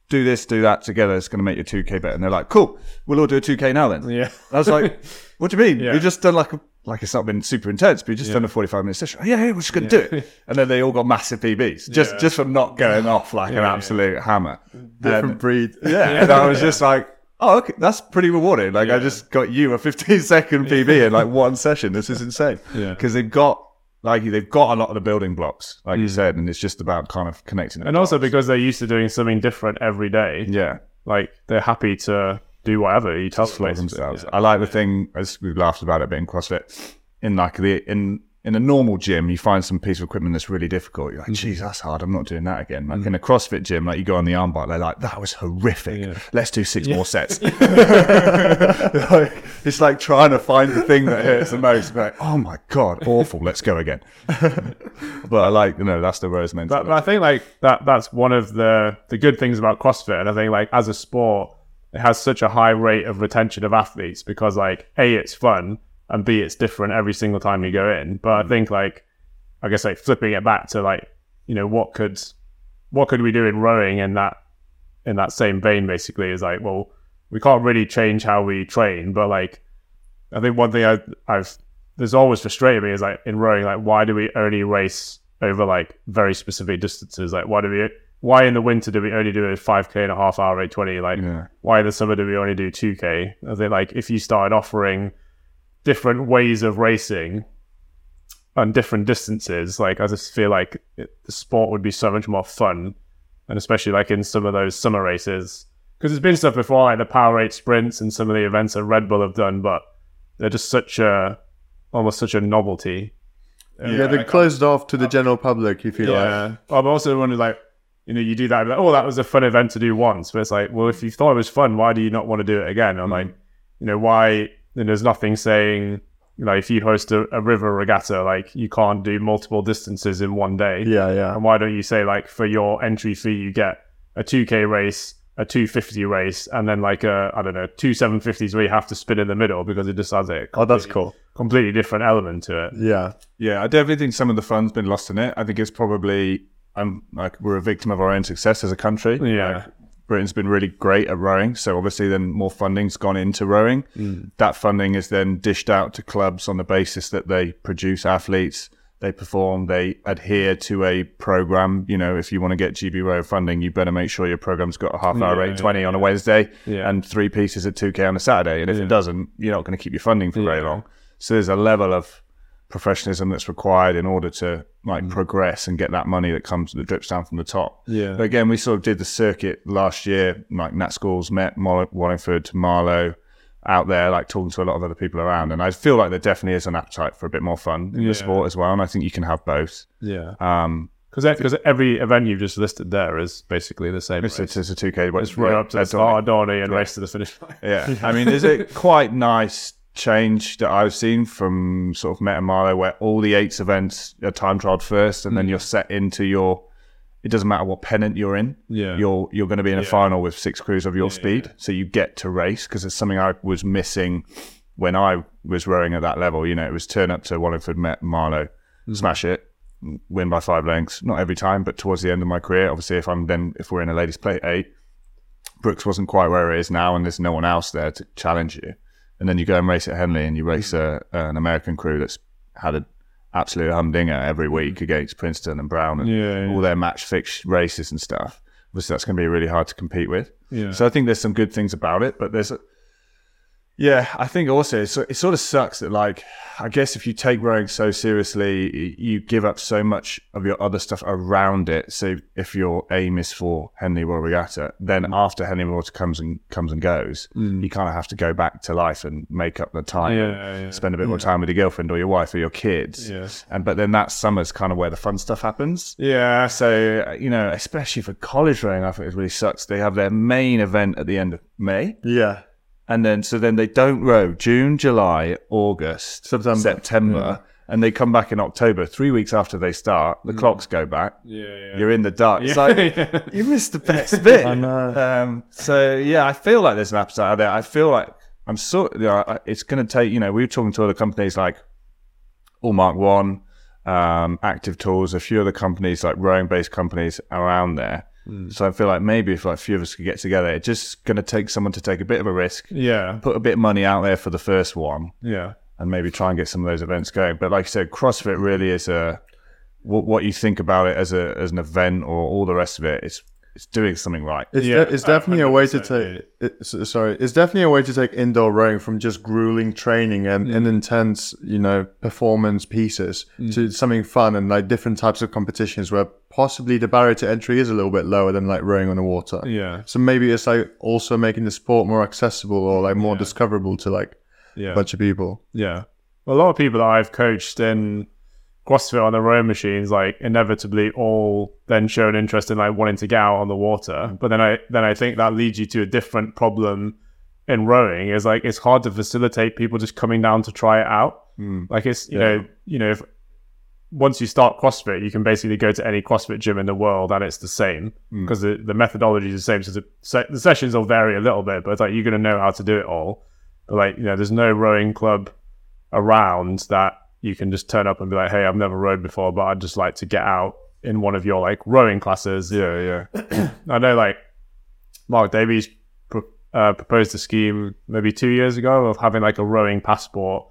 Speaker 3: do this, do that together. It's going to make your 2K better. And they're like, cool, we'll all do a 2K now then.
Speaker 1: Yeah.
Speaker 3: I was like, what do you mean?
Speaker 1: Yeah.
Speaker 3: We've just done like a, like it's not been super intense, but we've just done a 45 minute session. Oh, yeah, yeah, we're just going to do it. And then they all got massive PBs just,
Speaker 1: Yeah.
Speaker 3: just from not going off like an
Speaker 1: yeah.
Speaker 3: absolute hammer.
Speaker 2: Different
Speaker 3: And-
Speaker 2: breed.
Speaker 3: yeah. And I was just like, oh, okay, that's pretty rewarding. Like, I just got you a 15 second PB in like one session. This is insane.
Speaker 1: Yeah.
Speaker 3: Because they've got, like, they've got a lot of the building blocks, like you mm. said, and it's just about kind of connecting. the
Speaker 1: And also because they're used to doing something different every day,
Speaker 3: yeah.
Speaker 1: like they're happy to do whatever you tell them.
Speaker 3: themselves. I like the thing as we've laughed about it being CrossFit. In like the in in a normal gym, you find some piece of equipment that's really difficult. You're like, mm-hmm. geez, that's hard. I'm not doing that again. Like mm-hmm. in a CrossFit gym, like you go on the armbar, they're like, that was horrific. Let's do six more sets. Like, it's like trying to find the thing that hurts the most. Like, oh my god, awful. Let's go again. but I like, you know, that's the rose
Speaker 1: But, but I think like that that's one of the the good things about CrossFit. And I think like as a sport, it has such a high rate of retention of athletes because like A, it's fun and B, it's different every single time you go in. But I mm. think like I guess like flipping it back to like, you know, what could what could we do in rowing in that in that same vein basically is like, well, we can't really change how we train, but like I think one thing I, I've there's always frustrated me is like in rowing, like why do we only race over like very specific distances? Like why do we why in the winter do we only do a five k and a half hour eight twenty? Like
Speaker 3: Yeah.
Speaker 1: why in the summer do we only do two k? I think like if you started offering different ways of racing and different distances, like I just feel like it, the sport would be so much more fun, and especially like in some of those summer races because there's been stuff before like the Powerade sprints and some of the events that Red Bull have done, but they're just such a almost such a novelty.
Speaker 2: Yeah, they're closed off to the general public. You feel like
Speaker 1: I'm also wondering like, you know, you do that, like, oh, that was a fun event to do once. But it's like, well, if mm. you thought it was fun, why do you not want to do it again? I'm mm. like, you know, why? And there's nothing saying, you know, if you host a, a river regatta, like you can't do multiple distances in one day.
Speaker 2: yeah, yeah.
Speaker 1: And why don't you say like for your entry fee, you get a 2K race, a 250 race, and then like a, I don't know, two 750s where you have to spin in the middle because it just has a
Speaker 2: Oh, that's cool.
Speaker 1: completely different element to it.
Speaker 2: Yeah,
Speaker 3: Yeah, I definitely think some of the fun's been lost in it. I think it's probably um like we're a victim of our own success as a country.
Speaker 1: Yeah.
Speaker 3: Like, Britain's been really great at rowing, so obviously then more funding's gone into rowing. That funding is then dished out to clubs on the basis that they produce athletes, they perform, they adhere to a program. You know, if you want to get GB Row funding, you better make sure your program's got a half hour
Speaker 1: Yeah,
Speaker 3: rate 20 on a Wednesday
Speaker 1: Yeah.
Speaker 3: and three pieces at 2K on a Saturday. And if it doesn't, you're not going to keep your funding for very long. So there's a level of professionalism that's required in order to like progress and get that money that comes that drips down from the top.
Speaker 1: Yeah.
Speaker 3: But again, we sort of did the circuit last year, like Nat Schools met Wallingford, Marlow, out there, like talking to a lot of other people around. And I feel like there definitely is an appetite for a bit more fun in
Speaker 1: Yeah.
Speaker 3: the sport as well. And I think you can have both.
Speaker 1: Yeah.
Speaker 3: Um,
Speaker 1: Because because every event you've just listed there is basically the same.
Speaker 3: it's,
Speaker 1: race.
Speaker 3: it's, a 2K.
Speaker 1: Just run up to the start of Dorney and race to the finish line.
Speaker 3: Yeah. I mean, is it quite nice change that I've seen from sort of Meta Marlow where all the eights events are time trialed first and then
Speaker 1: Mm.
Speaker 3: you're set into your it doesn't matter what pennant you're in.
Speaker 1: Yeah.
Speaker 3: You're you're going to be in a final with six crews of your speed. So you get to race because it's something I was missing when I was rowing at that level. You know, it was turn up to Wallingford, Met Marlow,
Speaker 1: Mm.
Speaker 3: smash it, win by five lengths. Not every time, but towards the end of my career, obviously, if I'm then if we're in a ladies' play eight, Brookes wasn't quite where it is now, and there's no one else there to challenge you. And then you go and race at Henley, and you race a, an American crew that's had an absolute humdinger every mm-hmm. week against Princeton and Brown and
Speaker 1: Yeah, yeah.
Speaker 3: all their match fixed races and stuff. Obviously, that's going to be really hard to compete with.
Speaker 1: Yeah.
Speaker 3: So I think there's some good things about it, but there's, a, Yeah, I think also it's, it sort of sucks that like I guess if you take rowing so seriously, you give up so much of your other stuff around it. So if your aim is for Henley Royal Regatta, then mm. after Henley Royal comes and comes and goes, mm. you kind of have to go back to life and make up the time.
Speaker 1: Yeah,
Speaker 3: and
Speaker 1: yeah.
Speaker 3: Spend a bit more mm. time with your girlfriend or your wife or your kids.
Speaker 1: Yeah.
Speaker 3: And but then that summer's kind of where the fun stuff happens.
Speaker 1: Yeah.
Speaker 3: So uh, you know, especially for college rowing, I think it really sucks. They have their main event at the end of May.
Speaker 2: Yeah.
Speaker 3: And then, so then they don't row June, July, August,
Speaker 2: September.
Speaker 3: September, and they come back in October. Three weeks after they start, the clocks go back.
Speaker 1: Yeah. yeah.
Speaker 3: You're in the dark. It's like you missed the best bit.
Speaker 2: I know.
Speaker 3: Um, so yeah, I feel like there's an appetite out there. I feel like I'm sort. You know, it's going to take. You know, we were talking to other companies like All Mark One, um, Active Tools, a few other companies like rowing-based companies around there. Mm. So I feel like maybe if like a few of us could get together, it's just going to take someone to take a bit of a risk,
Speaker 1: yeah.
Speaker 3: put a bit of money out there for the first one,
Speaker 1: Yeah.
Speaker 3: and maybe try and get some of those events going. But like I said, CrossFit really is a what, what you think about it as a as an event or all the rest of it. It's it's doing something right.
Speaker 2: It's,
Speaker 1: Yeah,
Speaker 2: de- it's definitely a way to take. It's, sorry, it's definitely a way to take indoor rowing from just grueling training and, and mm. intense, you know, performance pieces mm. to something fun and like different types of competitions where possibly the barrier to entry is a little bit lower than like rowing on the water.
Speaker 1: Yeah.
Speaker 2: So maybe it's like also making the sport more accessible or like more discoverable to like
Speaker 1: Yeah.
Speaker 2: a bunch of people.
Speaker 1: Yeah. A lot of people that I've coached in CrossFit on the rowing machines, like inevitably all then show an interest in like wanting to get out on the water. But then I then I think that leads you to a different problem in rowing is like it's hard to facilitate people just coming down to try it out. Hmm. Like it's you know, you know, if once you start CrossFit, you can basically go to any CrossFit gym in the world and it's the same hmm. because the, the methodology is the same. So the, se- the sessions will vary a little bit, but it's like you're going to know how to do it all. But like, you know, there's no rowing club around that you can just turn up and be like, hey, I've never rowed before, but I'd just like to get out in one of your like rowing classes.
Speaker 3: Yeah, yeah.
Speaker 1: I know like Mark Davies pro- uh, proposed a scheme maybe two years ago of having like a rowing passport.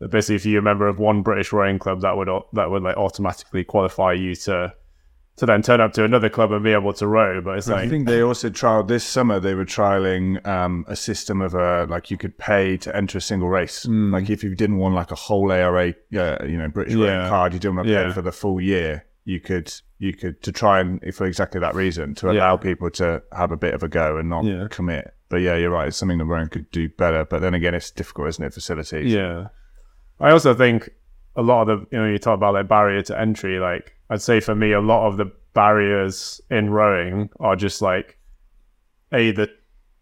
Speaker 1: That basically, if you're a member of one British rowing club, that would that would like automatically qualify you to to then turn up to another club and be able to row. But it's like I
Speaker 3: think they also trialed this summer. They were trialing um, a system of a like you could pay to enter a single race. Like if you didn't want like a whole ARA, yeah, you know, British
Speaker 1: Yeah.
Speaker 3: card, you didn't want to
Speaker 1: Yeah.
Speaker 3: pay for the full year. You could you could to try and for exactly that reason to allow people to have a bit of a go and not
Speaker 1: Yeah.
Speaker 3: commit. But yeah, you're right. It's something that rowing could do better. But then again, it's difficult, isn't it? Facilities.
Speaker 1: Yeah. I also think a lot of the, you know, you talk about like barrier to entry. Like, I'd say for me, a lot of the barriers in rowing are just like A, the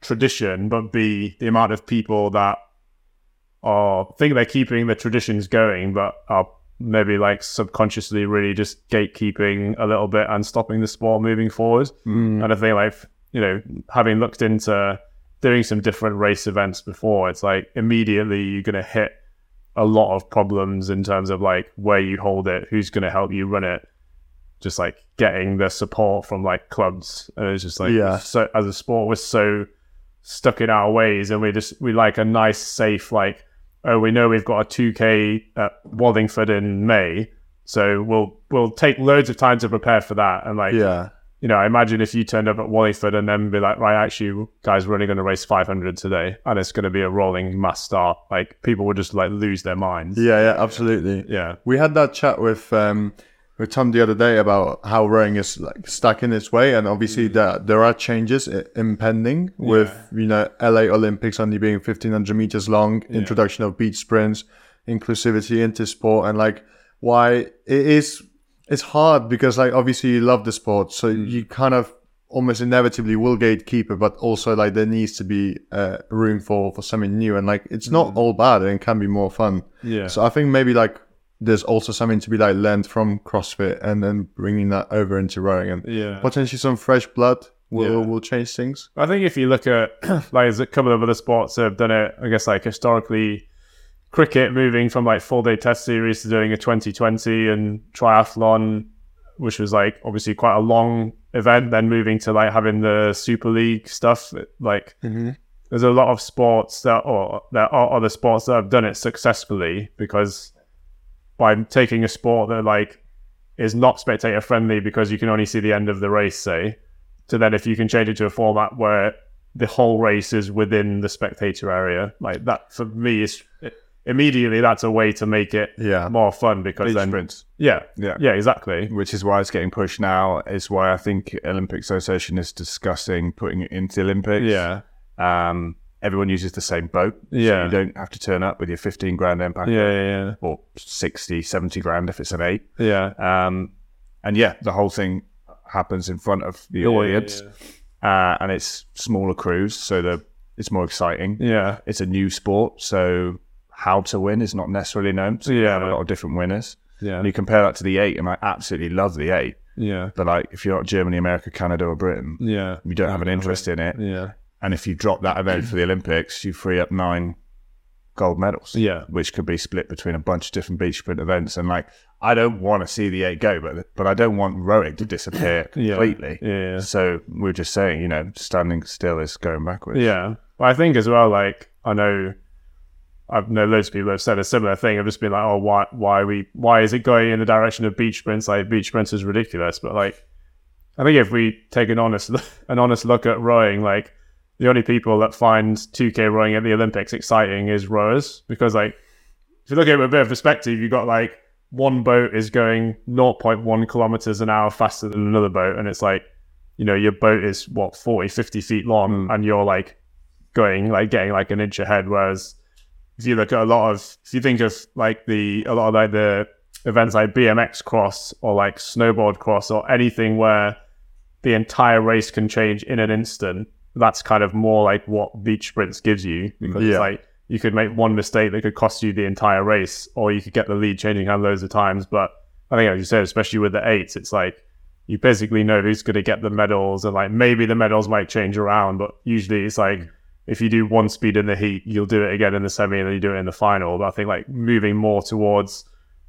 Speaker 1: tradition, but B, the amount of people that are think they're keeping the traditions going, but are maybe like subconsciously really just gatekeeping a little bit and stopping the sport moving forward. Mm. And I think like, you know, having looked into doing some different race events before, it's like immediately you're going to hit a lot of problems in terms of like where you hold it, who's going to help you run it, just like getting the support from like clubs. And it's just like,
Speaker 2: Yeah.
Speaker 1: so as a sport, we're so stuck in our ways and we just, we like a nice, safe, like, oh, we know we've got a 2K at Wallingford in May. So we'll, we'll take loads of time to prepare for that. And like,
Speaker 2: Yeah.
Speaker 1: You know, I imagine if you turned up at Wallingford and then be like, right, actually, guys, we're only going to race 500 today, and it's going to be a rolling must start. Like, people would just like lose their minds.
Speaker 2: Yeah, yeah, absolutely.
Speaker 1: Yeah.
Speaker 2: We had that chat with um, with Tom the other day about how rowing is like stuck in its way, and obviously there there are changes impending with you know LA Olympics only being fifteen hundred meters long, introduction of beach sprints, inclusivity into sport, and like why it is it's hard because like obviously you love the sport, so you kind of almost inevitably will gatekeeper, but also like there needs to be uh, room for for something new, and like it's not all bad and can be more fun.
Speaker 1: Yeah.
Speaker 2: So I think maybe like there's also something to be like learned from CrossFit and then bringing that over into rowing and
Speaker 1: Yeah.
Speaker 2: potentially some fresh blood will
Speaker 1: Yeah.
Speaker 2: will change things.
Speaker 1: I think if you look at like there's a couple of other sports that have done it, I guess like historically, cricket moving from like full day test series to doing a 2020 and triathlon, which was like obviously quite a long event, then moving to like having the Super League stuff. Like mm-hmm. there's a lot of sports that or there are other sports that have done it successfully because by taking a sport that like is not spectator friendly because you can only see the end of the race, say, to then if you can change it to a format where the whole race is within the spectator area. Like that for me is immediately that's a way to make it
Speaker 2: Yeah.
Speaker 1: more fun because
Speaker 3: Beach
Speaker 1: then
Speaker 3: sprints.
Speaker 1: yeah
Speaker 3: Yeah.
Speaker 1: yeah exactly
Speaker 3: which is why it's getting pushed now. Is why I think Olympic Association is discussing putting it into the Olympics.
Speaker 1: yeah
Speaker 3: Um, everyone uses the same boat. so
Speaker 1: Yeah.
Speaker 3: you don't have to turn up with your 15 grand Empacher
Speaker 1: yeah yeah
Speaker 3: or 60, 70 grand if it's an eight.
Speaker 1: yeah
Speaker 3: Um, and yeah, the whole thing happens in front of the
Speaker 1: yeah
Speaker 3: audience, Uh, and it's smaller crews, so the it's more exciting.
Speaker 1: yeah
Speaker 3: It's a new sport, so how to win is not necessarily known. So you
Speaker 1: Yeah.
Speaker 3: have a lot of different winners.
Speaker 1: yeah
Speaker 3: And you compare that to the eight, and I absolutely love the eight.
Speaker 1: yeah
Speaker 3: But like, if you're not Germany, America, Canada, or Britain,
Speaker 1: yeah
Speaker 3: you don't have an interest in it.
Speaker 1: yeah
Speaker 3: And if you drop that event for the Olympics, you free up nine gold medals.
Speaker 1: Yeah.
Speaker 3: which could be split between a bunch of different beach sprint events. And like, I don't want to see the eight go, but but I don't want rowing to disappear completely.
Speaker 1: Yeah.
Speaker 3: So we're just saying, you know, standing still is going backwards.
Speaker 1: Yeah. But I think as well, like, I know I've known loads of people have said a similar thing. I've just been like, oh, why, why we, why is it going in the direction of beach sprints? Like, beach sprints is ridiculous. But like, I think if we take an honest, an honest look at rowing, like, the only people that find 2K rowing at the Olympics exciting is rowers because, like, if you look at it with a bit of perspective, you've got like one boat is going 0.1 kilometers an hour faster than another boat, and it's like, you know, your boat is what 40, 50 feet long, hmm. and you're like going like getting like an inch ahead. Whereas if you look at a lot of, if you think of like the a lot of like the events like BMX cross or like snowboard cross or anything where the entire race can change in an instant, that's kind of more like what beach sprints gives you because
Speaker 2: Yeah.
Speaker 1: it's like you could make one mistake that could cost you the entire race, or you could get the lead changing hand loads of times. But I think, as you said, especially with the eights, it's like you basically know who's going to get the medals, and like maybe the medals might change around, but usually it's like if you do one speed in the heat, you'll do it again in the semi, and then you do it in the final. But I think like moving more towards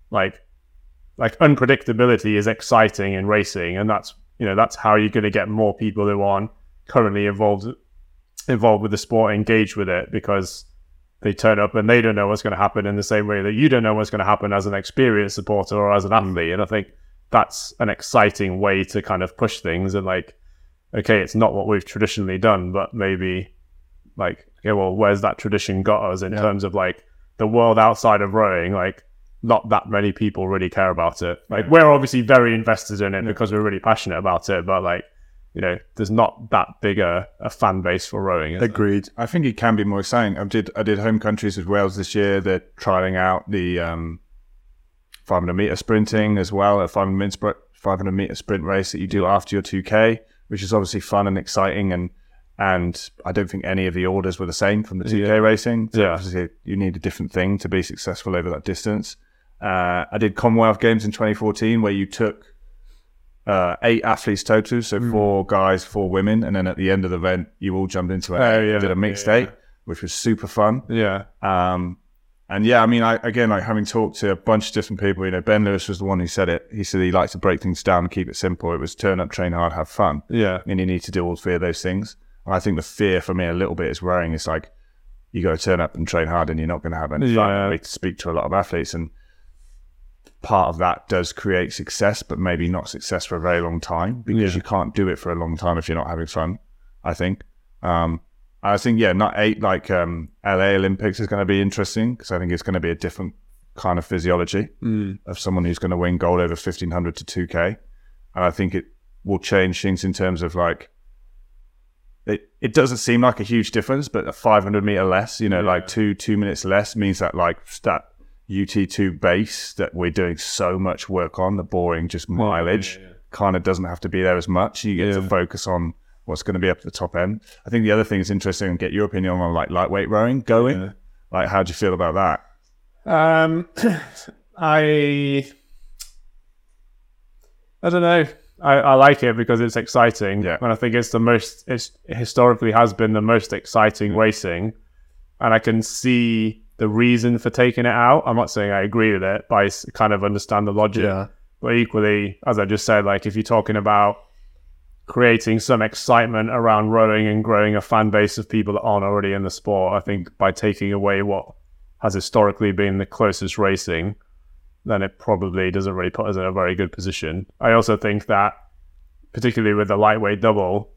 Speaker 1: like like unpredictability is exciting in racing, and that's you know that's how you're going to get more people who aren't currently involved involved with the sport engaged with it because they turn up and they don't know what's going to happen in the same way that you don't know what's going to happen as an experienced supporter or as an athlete. And I think that's an exciting way to kind of push things and like, okay, it's not what we've traditionally done, but maybe like, okay, well, where's that tradition got us in terms of like the world outside of rowing? Like, not that many people really care about it. Like, we're obviously very invested in it because we're really passionate about it, but like, you know, there's not that big a, a fan base for rowing. is there?
Speaker 2: Agreed.
Speaker 3: I think it can be more exciting. I did I did home countries with Wales this year. They're trialing out the um, 500 meter sprinting as well, a 500 meter, sprint, 500 meter sprint race that you do after your 2K, which is obviously fun and exciting. And and I don't think any of the orders were the same from the 2K racing. So
Speaker 1: Yeah.
Speaker 3: obviously you need a different thing to be successful over that distance. Uh, I did Commonwealth Games in 2014 where you took uh, eight athletes total, so
Speaker 1: Hmm.
Speaker 3: four guys, four women, and then at the end of the event, you all jumped into it.
Speaker 1: Oh, yeah.
Speaker 3: did a mixed
Speaker 1: Yeah,
Speaker 3: eight, which was super fun.
Speaker 1: Yeah.
Speaker 3: Um, and yeah, I mean, I, again, like having talked to a bunch of different people, you know, Ben Lewis was the one who said it. He said he likes to break things down keep it simple. It was turn up, train hard, have fun.
Speaker 1: Yeah.
Speaker 3: And you need to do all three of those things. I think the fear for me a little bit is rowing. It's like you got to turn up and train hard and you're not going to have any fun.
Speaker 1: Yeah.
Speaker 3: We speak to a lot of athletes and part of that does create success, but maybe not success for a very long time because
Speaker 1: Yeah.
Speaker 3: you can't do it for a long time if you're not having fun, I think. Um, I think, yeah, not eight like um, LA Olympics is going to be interesting because I think it's going to be a different kind of physiology of someone who's going to win gold over 1500 to 2K. And I think it will change things in terms of like, it, it doesn't seem like a huge difference, but a 500 meter less, you know, like two two minutes less means that like that UT2 base that we're doing so much work on, the boring just mileage, kind of doesn't have to be there as much. You get to focus on what's going to be up at the top end. I think the other thing is interesting and get your opinion on like lightweight rowing going.
Speaker 1: Yeah.
Speaker 3: Like, how do you feel about that?
Speaker 1: Um, I I don't know. I, I like it because it's exciting,
Speaker 3: Yeah.
Speaker 1: and I think it's the most. It's historically has been the most exciting mm. racing, and I can see the reason for taking it out. I'm not saying I agree with it, but I kind of understand the logic.
Speaker 2: Yeah.
Speaker 1: But equally, as I just said, like if you're talking about creating some excitement around rowing and growing a fan base of people that aren't already in the sport, I think by taking away what has historically been the closest racing, then it probably doesn't really put us in a very good position. I also think that, particularly with the lightweight double,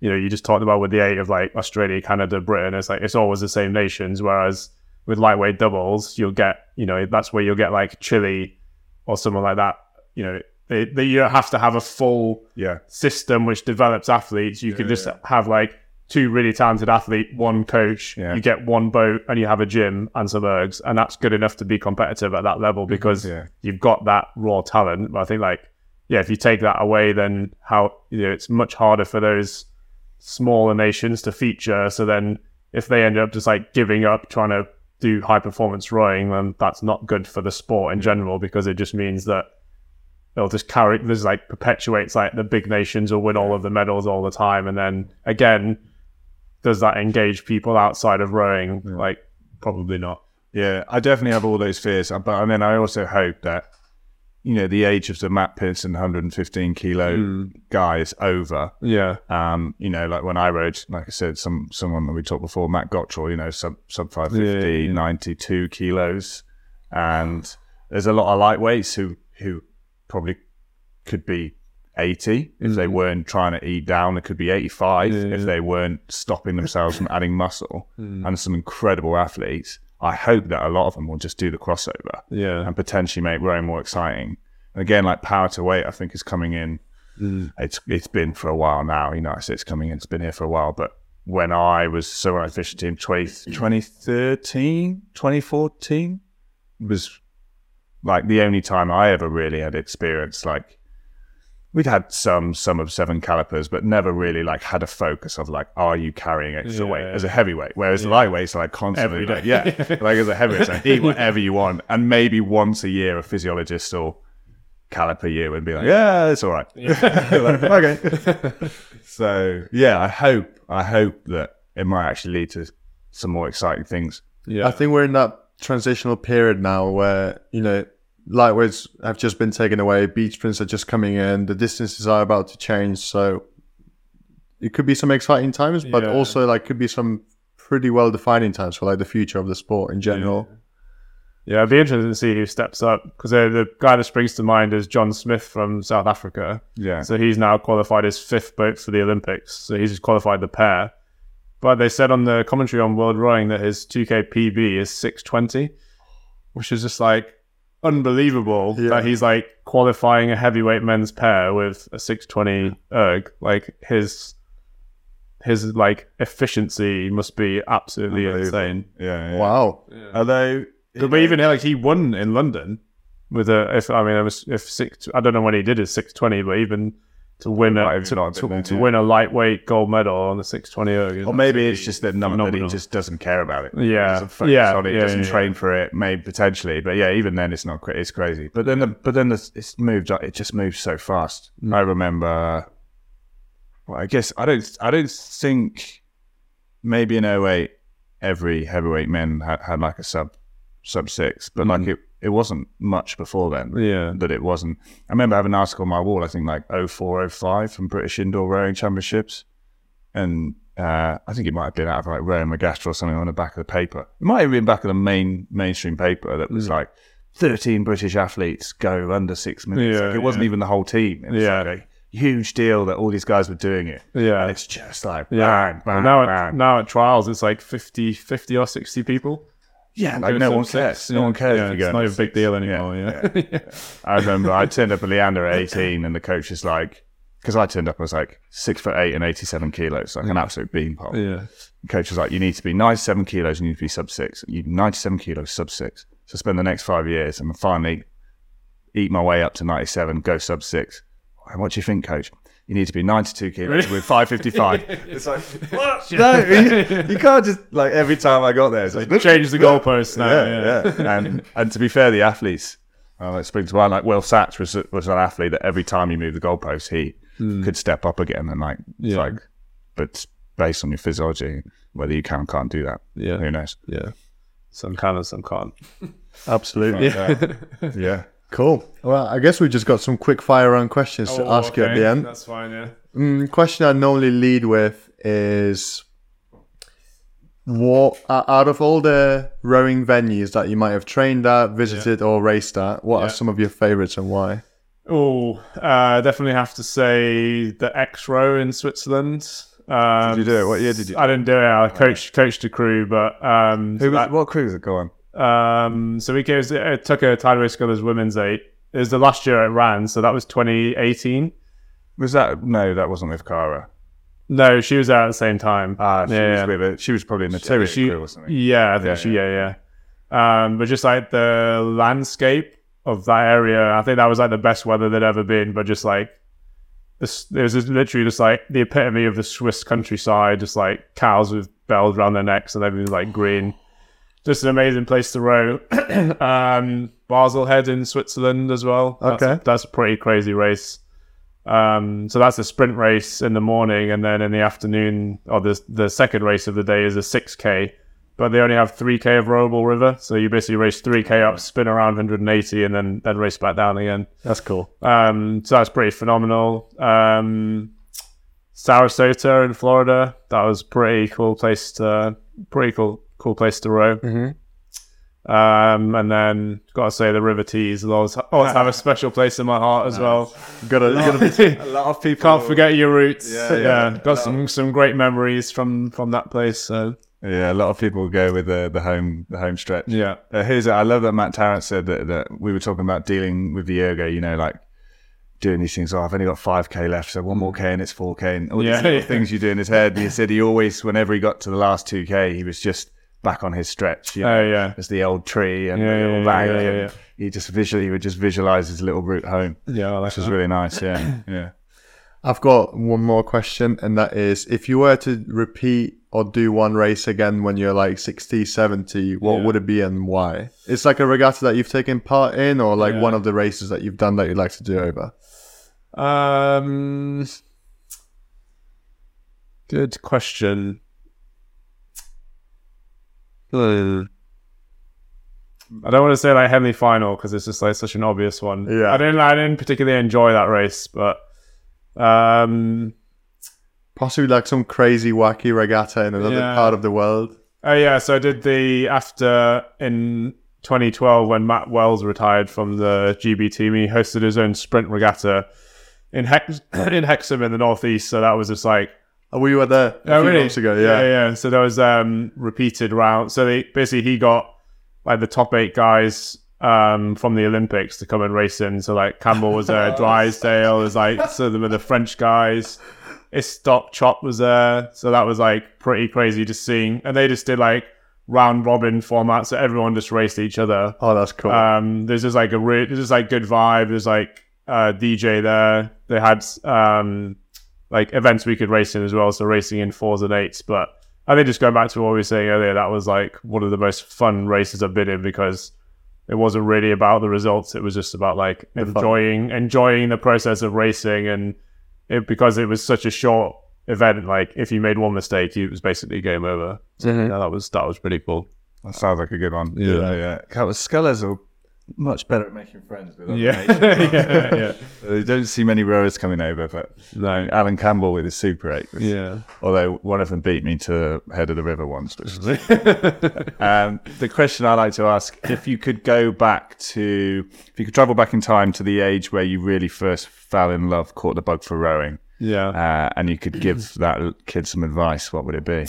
Speaker 1: you know, you just talked about with the eight of like Australia, Canada, Britain. It's like it's always the same nations. Whereas with lightweight doubles, you'll get, you know, that's where you'll get like Chile or someone like that. You know, they, they you have to have a full
Speaker 3: Yeah.
Speaker 1: system which develops athletes. You could just have like two really talented athlete, one coach.
Speaker 3: Yeah.
Speaker 1: You get one boat and you have a gym and some ergs, and that's good enough to be competitive at that level mm-hmm. because
Speaker 3: Yeah.
Speaker 1: you've got that raw talent. But I think like yeah, if you take that away, then how you know it's much harder for those smaller nations to feature. So then if they end up just like giving up trying to do high performance rowing, then that's not good for the sport in mm. general because it just means that it'll just carry there's like perpetuates like the big nations will win all of the medals all the time and then again does that engage people outside of rowing? Like probably not.
Speaker 3: Yeah, I definitely have all those fears, uh, but and then I also hope that you know the age of the Matt Pearson 115 kilo guy is over.
Speaker 1: yeah.
Speaker 3: Um, you know, like when I rode, like I said, some someone that we talked before, Matt Gotrel, you know, sub sub 550,
Speaker 1: Yeah, yeah.
Speaker 3: 92 kilos, and there's a lot of lightweights who who probably could be 80 if they mm. weren't trying to eat down. It could be 85 if they weren't stopping themselves from adding muscle. Mm. And some incredible athletes. I hope that a lot of them will just do the crossover
Speaker 1: yeah
Speaker 3: and potentially make rowing more exciting. And again, like power to weight, I think is coming in. Mm. It's it's been for a while now. You know, I say it's coming in. It's been here for a while. But when I was so when I fished team 20, 2013, 2014 was like the only time I ever really had experience. Like we'd had some sum of seven calipers, but never really like had a focus of like, are you carrying extra
Speaker 1: Yeah.
Speaker 3: weight as a heavyweight? Whereas the lightweights are like constantly, like, yeah, like as a heavyweight, like, eat whatever you want, and maybe once a year a physiologist or caliper you and be like, yeah, it's all right. Like, okay. so yeah, I hope I hope that it might actually lead to some more exciting things.
Speaker 1: yeah
Speaker 2: I think we're in that transitional period now where, you know, lightweights have just been taken away, beach sprints are just coming in, the distances are about to change. So it could be some exciting times, but
Speaker 1: Yeah.
Speaker 2: also like could be some pretty well defining times for like the future of the sport in general.
Speaker 1: Yeah, it'd be interesting to see who steps up because uh, the guy that springs to mind is John Smith from South Africa.
Speaker 3: Yeah.
Speaker 1: So he's now qualified his fifth boat for the Olympics. So he's just qualified the pair. But they said on the commentary on World Rowing that his 2K PB is 620, which is just like unbelievable
Speaker 2: Yeah.
Speaker 1: that he's like qualifying a heavyweight men's pair with a 620 erg. Like his his like efficiency must be absolutely insane.
Speaker 3: Yeah. yeah.
Speaker 2: Wow.
Speaker 3: Although,
Speaker 1: But even like he won in London with a. If I mean, it was if six. I don't know when he did his six twenty, but even to win a
Speaker 3: have
Speaker 1: to, to, to win a lightweight gold medal on the six twenty erg.
Speaker 3: or maybe it's just that number that he just doesn't care about it.
Speaker 1: Yeah.
Speaker 3: doesn't
Speaker 1: Yeah,
Speaker 3: on it.
Speaker 1: yeah,
Speaker 3: doesn't
Speaker 1: yeah,
Speaker 3: train for it. Maybe potentially, but yeah, even then, it's not. It's crazy. But then, the, but then the, it's moved. It just moves so fast.
Speaker 1: Mm.
Speaker 3: I remember. Well, I guess I don't. I don't think maybe in 08 every heavyweight men had, had like a sub sub six, but like it, it wasn't much before then.
Speaker 1: Mm. Yeah.
Speaker 3: that it wasn't. I remember having an article on my wall. I think like 04, 05 from British Indoor Rowing Championships, and uh, I think it might have been out of like Rowing Magastra or something on the back of the paper. It might have been back of the main mainstream paper that
Speaker 1: Mm.
Speaker 3: was like. 13 British athletes go under six minutes.
Speaker 1: Yeah,
Speaker 3: Like, it wasn't
Speaker 1: yeah.
Speaker 3: even the whole team. It was
Speaker 1: Yeah.
Speaker 3: like a huge deal that all these guys were doing it.
Speaker 1: Yeah.
Speaker 3: And it's just like,
Speaker 1: Yeah.
Speaker 3: bang, bang,
Speaker 1: now, at, now at trials, it's like 50, 50 or 60 people.
Speaker 3: Yeah, like no one cares. No one cares.
Speaker 1: Yeah, it's not a big deal anymore. Yeah.
Speaker 3: I remember I turned up at Leander at 18 and the coach is like, because I turned up, I was like six foot eight and 87 kilos, like an absolute beanpole.
Speaker 1: yeah.
Speaker 3: The coach was like, you need to be 97 kilos, you need to be sub six. You 97 kilos, sub six. So spend the next five years and finally eat my way up to 97, go sub six. What do you think, coach? You need to be 92 kilos with 555. it's like, what? No, you, you can't just, like, every time I got there, it's like,
Speaker 1: Change the goalposts now.
Speaker 3: yeah, yeah. and and to be fair, the athletes, uh, like springs to mind, like Will Satch was was an athlete that every time he moved the goalpost, he could step up again, and like it's
Speaker 1: Yeah.
Speaker 3: like, but based on your physiology, whether you can or can't do that,
Speaker 1: Yeah.
Speaker 3: who knows?
Speaker 1: Yeah. Some can and some can't.
Speaker 2: Absolutely.
Speaker 3: Yeah, yeah.
Speaker 2: Cool. Well, I guess we just got some quick fire round questions to
Speaker 1: Oh,
Speaker 2: ask you at the end.
Speaker 1: That's fine, yeah.
Speaker 2: Mm, question I normally lead with is what out of all the rowing venues that you might have trained at, visited, or raced at, what
Speaker 1: Yeah.
Speaker 2: are some of your favorites and why?
Speaker 1: Oh, uh, definitely have to say the X Row in Switzerland. Um,
Speaker 3: Did you do it? What year did you?
Speaker 1: I didn't do it. I coached coached a crew, but um,
Speaker 3: Who was,
Speaker 1: that-
Speaker 3: what crew was it? Go on.
Speaker 1: Um, so we it took a Tideway Scullers women's eight. It was the last year it ran, so that was 2018.
Speaker 3: Was that no? That wasn't with Cara.
Speaker 1: No, she was there at the same time.
Speaker 3: Ah, she
Speaker 1: Yeah,
Speaker 3: was
Speaker 1: yeah.
Speaker 3: with it. She was probably in the Terrier
Speaker 1: she,
Speaker 3: crew, wasn't she?
Speaker 1: yeah, I think
Speaker 3: Yeah,
Speaker 1: she, yeah, yeah. Um, but just like the landscape of that area, I think that was like the best weather there'd ever been. But just like this, it was just literally just like the epitome of the Swiss countryside, just like cows with bells around their necks and everything like green. Just an amazing place to row. um, Basel Head in Switzerland as well. That's,
Speaker 2: Okay.
Speaker 1: that's a pretty crazy race. Um, so that's a sprint race in the morning, and then in the afternoon, or the the second race of the day is a six k. But they only have three k of rowable river, so you basically race three k up, spin around 180, and then then race back down again.
Speaker 2: That's cool.
Speaker 1: Um, so that's pretty phenomenal. Um, Sarasota in Florida, that was pretty cool place to pretty cool cool place to row.
Speaker 2: Mhm.
Speaker 1: Um, and then gotta say the River Tees will always, always have a special place in my heart as well.
Speaker 2: Gotta, gotta
Speaker 3: A lot of people
Speaker 1: Can't forget your roots.
Speaker 3: Yeah,
Speaker 1: Yeah,
Speaker 3: yeah.
Speaker 1: got some some great memories from from that place. So
Speaker 3: Yeah, a lot of people go with the the home the home stretch.
Speaker 1: yeah,
Speaker 3: Uh, here's I love that Matt Tarrant said that, that we were talking about dealing with the ergo. You know, like doing these things. Oh, I've only got five k left, so one more k and it's four k, and all
Speaker 1: Yeah,
Speaker 3: these things you do in his head. And he said he always, whenever he got to the last two k, he was just back on his stretch. You know,
Speaker 1: oh yeah,
Speaker 3: There's the old tree and
Speaker 1: Yeah,
Speaker 3: the little
Speaker 1: yeah, yeah, yeah,
Speaker 3: and
Speaker 1: yeah.
Speaker 3: He just visually, he would just visualize his little route home,
Speaker 1: yeah. I like
Speaker 3: which was really nice. Yeah, yeah.
Speaker 2: I've got one more question, and that is if you were to repeat or do one race again when you're like 60, 70, what
Speaker 1: Yeah.
Speaker 2: would it be and why? It's like a regatta that you've taken part in, or like
Speaker 1: Yeah.
Speaker 2: one of the races that you've done that you'd like to do over?
Speaker 1: Um, good question. I don't want to say like Henley Final because it's just like such an obvious one.
Speaker 2: Yeah.
Speaker 1: I didn't. I didn't particularly enjoy that race, but um,
Speaker 2: Possibly like some crazy, wacky regatta in another
Speaker 1: Yeah.
Speaker 2: part of the world.
Speaker 1: Oh yeah, so I did the after in 2012 when Matt Wells retired from the GB team. He hosted his own sprint regatta in Hex in Hexham in the northeast. So that was just like
Speaker 2: we were there a
Speaker 1: oh,
Speaker 2: few
Speaker 1: really?
Speaker 2: months ago.
Speaker 1: yeah,
Speaker 2: Yeah.
Speaker 1: yeah. So there was um repeated round. So they basically he got like the top eight guys um from the Olympics to come and race in. So like Campbell was there, Drysdale was like so there were the French guys. Iztok Čop was there. So that was like pretty crazy just seeing and they just did like round robin format. So everyone just raced each other.
Speaker 2: Oh, that's cool.
Speaker 1: Um, there's just like a re- there's just like good vibe. There's like uh, DJ there. They had um, like events we could race in as well. So racing in fours and eights. But I think just going back to what we were saying earlier, that was like one of the most fun races I've been in because it wasn't really about the results. It was just about like
Speaker 2: fun.
Speaker 1: enjoying enjoying the process of racing and it because it was such a short event. Like if you made one mistake, it was basically game over. So
Speaker 2: Mhm.
Speaker 1: yeah, that was that was pretty cool.
Speaker 3: That sounds like a good one.
Speaker 1: Yeah.
Speaker 3: yeah. yeah. Cal- Scullers are much better at making friends with other
Speaker 1: Yeah,
Speaker 3: mates.
Speaker 1: yeah, yeah.
Speaker 3: They don't see many rowers coming over, but
Speaker 1: No.
Speaker 3: Alan Campbell with his Super 8. was-
Speaker 1: Yeah.
Speaker 3: Although one of them beat me to head of the river once. Which was, um, the question I like to ask: If you could go back to, if you could travel back in time to the age where you really first fell in love, caught the bug for rowing,
Speaker 1: Yeah.
Speaker 3: uh, and you could give that kid some advice, what would it be?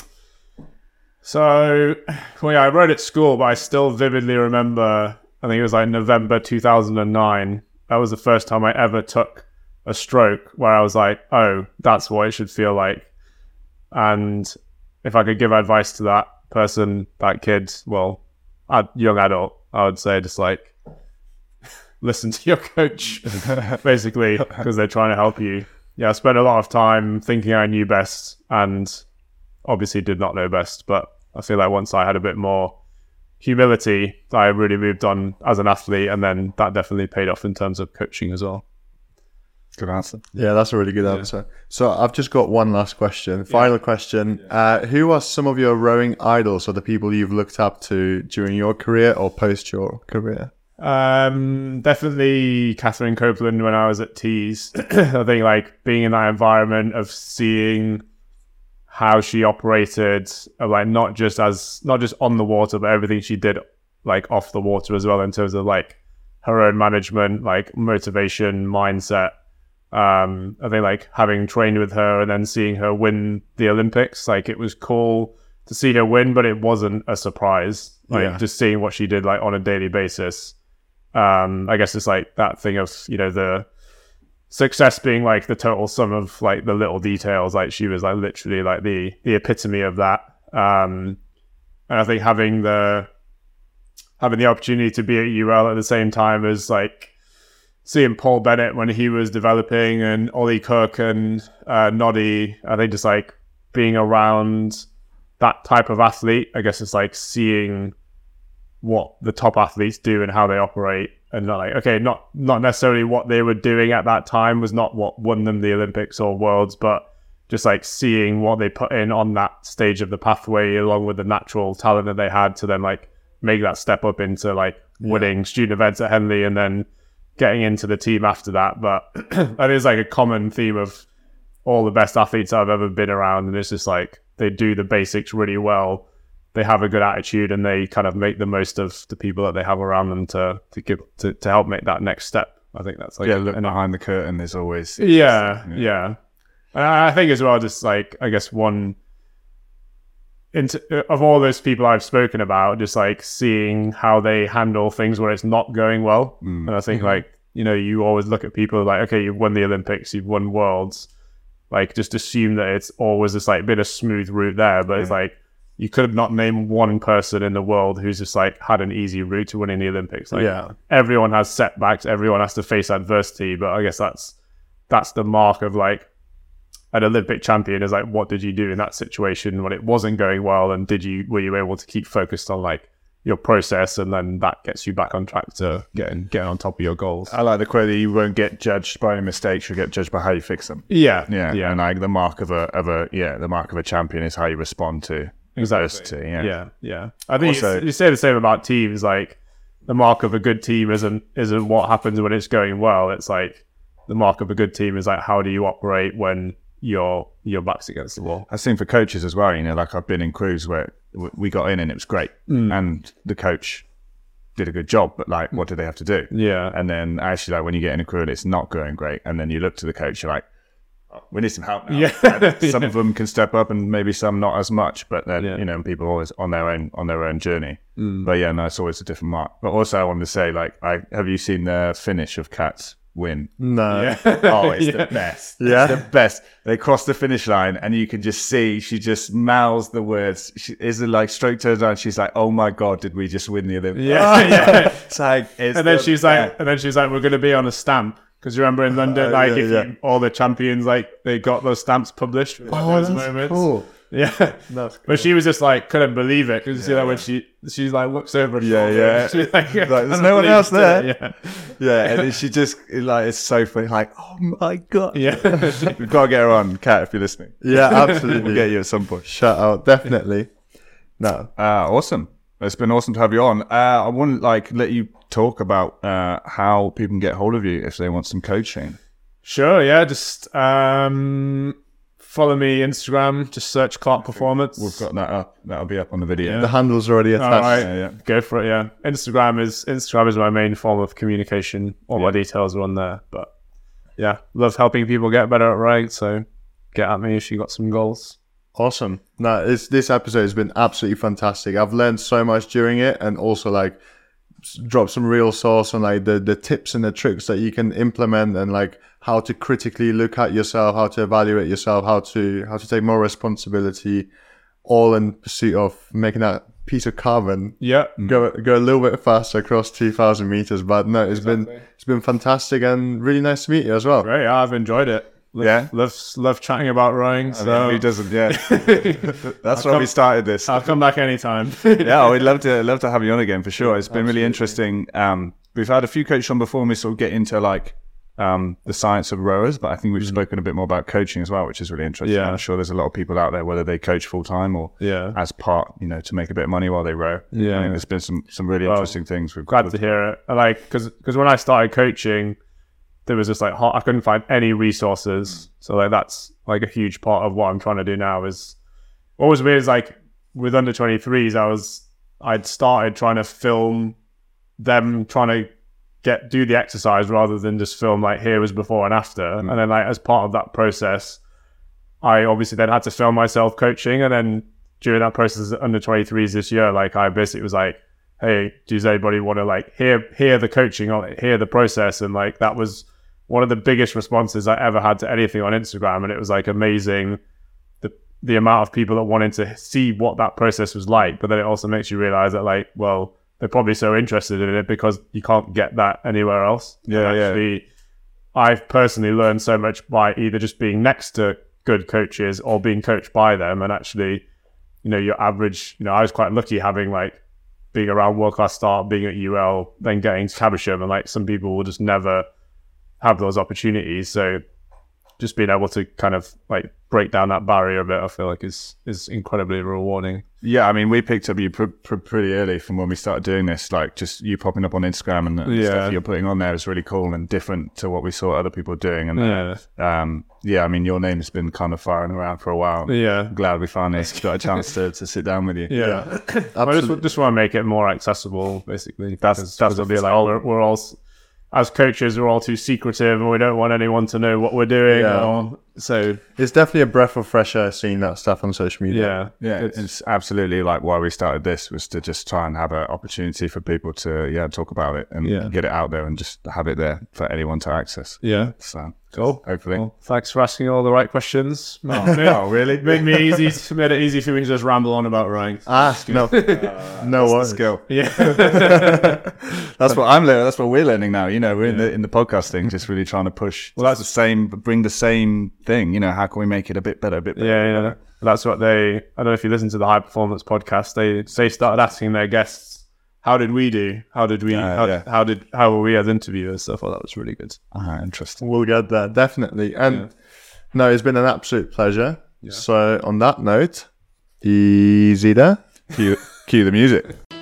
Speaker 1: So, well, yeah, I rode at school, but I still vividly remember. I think it was like November 2009. That was the first time I ever took a stroke where I was like, "Oh, that's what it should feel like." And if I could give advice to that person, that kid, well, a young adult, I would say just like listen to your coach, basically, because they're trying to help you. Yeah, I spent a lot of time thinking I knew best, and obviously did not know best, but I feel like once I had a bit more humility, I really moved on as an athlete, and then that definitely paid off in terms of coaching as well.
Speaker 3: Good answer.
Speaker 2: Yeah, that's a really good answer. So I've just got one last question. Final question. Uh, who are some of your rowing idols or the people you've looked up to during your career or post your career?
Speaker 1: Um, definitely Katherine Copeland when I was at Tees. I think like being in that environment of seeing how she operated, uh, like not just as not just on the water, but everything she did like off the water as well in terms of like her own management, like motivation, mindset. Um, I think like having trained with her and then seeing her win the Olympics, like it was cool to see her win, but it wasn't a surprise. Like
Speaker 2: Yeah.
Speaker 1: just seeing what she did like on a daily basis. Um, I guess it's like that thing of you know the success being like the total sum of like the little details. Like she was like literally like the the epitome of that. Um, and I think having the having the opportunity to be at UL at the same time as like seeing Paul Bennett when he was developing and Ollie Cook and uh, Noddy, I think just like being around that type of athlete, I guess it's like seeing what the top athletes do and how they operate and not like okay not not necessarily what they were doing at that time was not what won them the olympics or worlds but just like seeing what they put in on that stage of the pathway along with the natural talent that they had to then like make that step up into like winning student events at henley and then getting into the team after that. But that is like a common theme of all the best athletes I've ever been around, and it's just like they do the basics really well. They have a good attitude, and they kind of make the most of the people that they have around them to to give to, to help make that next step. I think that's like
Speaker 3: yeah, look behind the curtain. There's always
Speaker 1: yeah, yeah. And I think as well, just like I guess one into, uh, of all those people I've spoken about, just like seeing how they handle things where it's not going well. Mm. And I think mm-hmm. like you know, you always look at people like, okay, you've won the Olympics, you've won worlds, like just assume that it's always this like bit of smooth route there. But it's like you could have not named one person in the world who's just like had an easy route to winning the Olympics. Like
Speaker 2: Yeah.
Speaker 1: everyone has setbacks, everyone has to face adversity, but I guess that's that's the mark of like an Olympic champion is like what did you do in that situation when it wasn't going well and did you were you able to keep focused on like your process and then that gets you back on track to getting getting on top of your goals.
Speaker 3: I like the quote that you won't get judged by your mistakes; you'll get judged by how you fix them.
Speaker 1: yeah.
Speaker 3: Yeah,
Speaker 1: Yeah.
Speaker 3: and like the mark of a of a yeah, the mark of a champion is how you respond to adversity. Yeah,
Speaker 1: yeah, yeah. I think
Speaker 3: Also-
Speaker 1: you, you say the same about teams. Like the mark of a good team isn't isn't what happens when it's going well. It's like the mark of a good team is like how do you operate when your your back's against the wall.
Speaker 3: I've seen for coaches as well. You know, like I've been in crews where we got in and it was great, mm. and the coach did a good job. But like, what do they have to do?
Speaker 1: Yeah,
Speaker 3: And then actually, like when you get in a crew and it's not going great, and then you look to the coach, you're like, we need some help now.
Speaker 1: Yeah.
Speaker 3: Some of them can step up, and maybe some not as much. But then
Speaker 1: Yeah.
Speaker 3: you know, people are always on their own on their own journey. Mm. But yeah, no, it's always a different mark. But also, I wanted to say, like, I have you seen the finish of Kat's win?
Speaker 2: No.
Speaker 1: yeah.
Speaker 3: Oh, it's
Speaker 1: Yeah.
Speaker 3: the best.
Speaker 2: Yeah.
Speaker 3: It's the best. They cross the finish line and you can just see she just mouths the words. She is it like stroke turns around, she's like, Oh my god, did we just win the Olympics?
Speaker 1: Yeah, yeah.
Speaker 3: It's like it's
Speaker 1: and then
Speaker 3: the
Speaker 1: she's
Speaker 3: best.
Speaker 1: like, and then she's like, we're going to be on a stamp because you remember in London,
Speaker 2: Uh,
Speaker 1: like
Speaker 2: yeah,
Speaker 1: if
Speaker 2: yeah.
Speaker 1: You, all the champions, like they got those stamps published. like,
Speaker 2: Oh,
Speaker 1: those
Speaker 2: that's
Speaker 1: moments.
Speaker 2: cool.
Speaker 1: Yeah,
Speaker 2: That's
Speaker 1: but she was just like couldn't believe it because you see that when she she like looks over.
Speaker 3: Yeah, yeah.
Speaker 1: she's like,
Speaker 3: there's
Speaker 1: I don't
Speaker 3: no one else
Speaker 1: she it.
Speaker 3: there. Yeah, and then she just like it's so funny, like, Oh my god.
Speaker 1: Yeah, yeah.
Speaker 3: We've got to get her on, Kat, if you're listening.
Speaker 2: Yeah, absolutely, We'll
Speaker 3: get you at some point.
Speaker 2: Shout out, definitely. No.
Speaker 3: Uh, awesome. It's been awesome to have you on. Uh, I want to like let you talk about uh, how people can get hold of you if they want some coaching.
Speaker 1: Sure, yeah. Just um, follow me Instagram. Just search Clark Performance.
Speaker 3: We've got that up. That'll be up on the video.
Speaker 2: The handle's already attached.
Speaker 1: All right.
Speaker 3: Yeah, yeah.
Speaker 1: Go for it. Yeah, Instagram is Instagram is my main form of communication. All my details are on there. But yeah, love helping people get better at rowing. So get at me if you got some goals.
Speaker 2: Awesome. No, it's, this episode has been absolutely fantastic. I've learned so much during it and also like drop some real sauce on like the, the tips and the tricks that you can implement and like how to critically look at yourself, how to evaluate yourself, how to, how to take more responsibility all in pursuit of making that piece of carbon
Speaker 1: Yeah,
Speaker 2: go, go a little bit faster across 2000 meters. But no, it's been, it's been fantastic and really nice to meet you as well.
Speaker 1: great. I've enjoyed it. Love,
Speaker 3: Yeah?
Speaker 1: love love chatting about rowing. So
Speaker 3: Who doesn't? Yeah, that's why we started this.
Speaker 1: I'll come back anytime.
Speaker 3: yeah, we'd love to love to have you on again for sure. It's been really interesting. Um, we've had a few coaches on before, and we sort of get into like um, the science of rowers, but I think we've spoken a bit more about coaching as well, which is really interesting.
Speaker 1: Yeah.
Speaker 3: I'm sure there's a lot of people out there, whether they coach full time or
Speaker 1: Yeah.
Speaker 3: as part, you know, to make a bit of money while they row.
Speaker 1: Yeah.
Speaker 3: I think there's been some some really interesting things. We've
Speaker 1: glad to hear it. Like, because because when I started coaching, there was just like I couldn't find any resources. Hmm. So like that's like a huge part of what I'm trying to do now. Is what was weird is like with under 23s, I was I'd started trying to film them trying to get do the exercise rather than just film like here was before and after. Hmm. And then like as part of that process, I obviously then had to film myself coaching, and then during that process under 23s this year, like I basically was like, hey, does anybody want to like hear hear the coaching on it, hear the process, and like that was one of the biggest responses I ever had to anything on Instagram, and it was like amazing the the amount of people that wanted to see what that process was like. But then it also makes you realize that like, well, they're probably so interested in it because you can't get that anywhere else.
Speaker 3: Yeah,
Speaker 1: And
Speaker 3: yeah.
Speaker 1: I've personally learned so much by either just being next to good coaches or being coached by them, and actually, you know, your average. You know, I was quite lucky having like being around world class start, being at UL, then getting to Caversham, and like some people will just never have those opportunities. So just being able to kind of like break down that barrier a bit, I feel like is is incredibly rewarding.
Speaker 3: Yeah, I mean, we picked up you pr- pr- pretty early from when we started doing this. Like, just you popping up on Instagram and the
Speaker 1: Yeah.
Speaker 3: stuff you're putting on there is really cool and different to what we saw other people doing. And
Speaker 1: Yeah,
Speaker 3: um, yeah, I mean, your name's been kind of firing around for a while.
Speaker 1: yeah,
Speaker 3: I'm glad we finally got a chance to, to sit down with you.
Speaker 1: yeah. I just, just want to make it more accessible, basically.
Speaker 3: That's-
Speaker 1: Because-
Speaker 3: that's
Speaker 1: because it'll
Speaker 3: what
Speaker 1: be like we're, we're all s- as coaches, we're all too secretive, and we don't want anyone to know what we're doing.
Speaker 2: Yeah.
Speaker 1: Or, so
Speaker 2: It's definitely a breath of fresh air seeing that stuff on social media.
Speaker 1: yeah,
Speaker 3: Yeah, it's, absolutely like why we started this was to just try and have an opportunity for people to yeah talk about it and
Speaker 1: Yeah.
Speaker 3: get it out there and just have it there for anyone to access.
Speaker 1: yeah.
Speaker 3: So
Speaker 1: Cool.
Speaker 3: hopefully,
Speaker 1: Well, thanks for asking all the right questions.
Speaker 3: Oh, no, really?
Speaker 1: made me easy. Made it easy for me to just ramble on about ranks.
Speaker 2: Ah, Ask no, no worries.
Speaker 3: skill.
Speaker 1: Yeah.
Speaker 3: That's what I'm learning. That's what we're learning now. You know, we're in the in the podcast thing, just really trying to push. Well, that's the same. Bring the same thing. You know, how can we make it a bit better, a bit better?
Speaker 1: Yeah, yeah. That's what they. I don't know if you listen to the high performance podcast. They they started asking their guests, "How did we do? How did we?
Speaker 3: Uh,
Speaker 1: how,
Speaker 3: yeah.
Speaker 1: how did how were we as interviewers?" So I thought that was really good.
Speaker 3: Ah, interesting.
Speaker 2: We'll get there definitely. And no, it's been an absolute pleasure. So on that note, easy there.
Speaker 3: Cue, cue the music.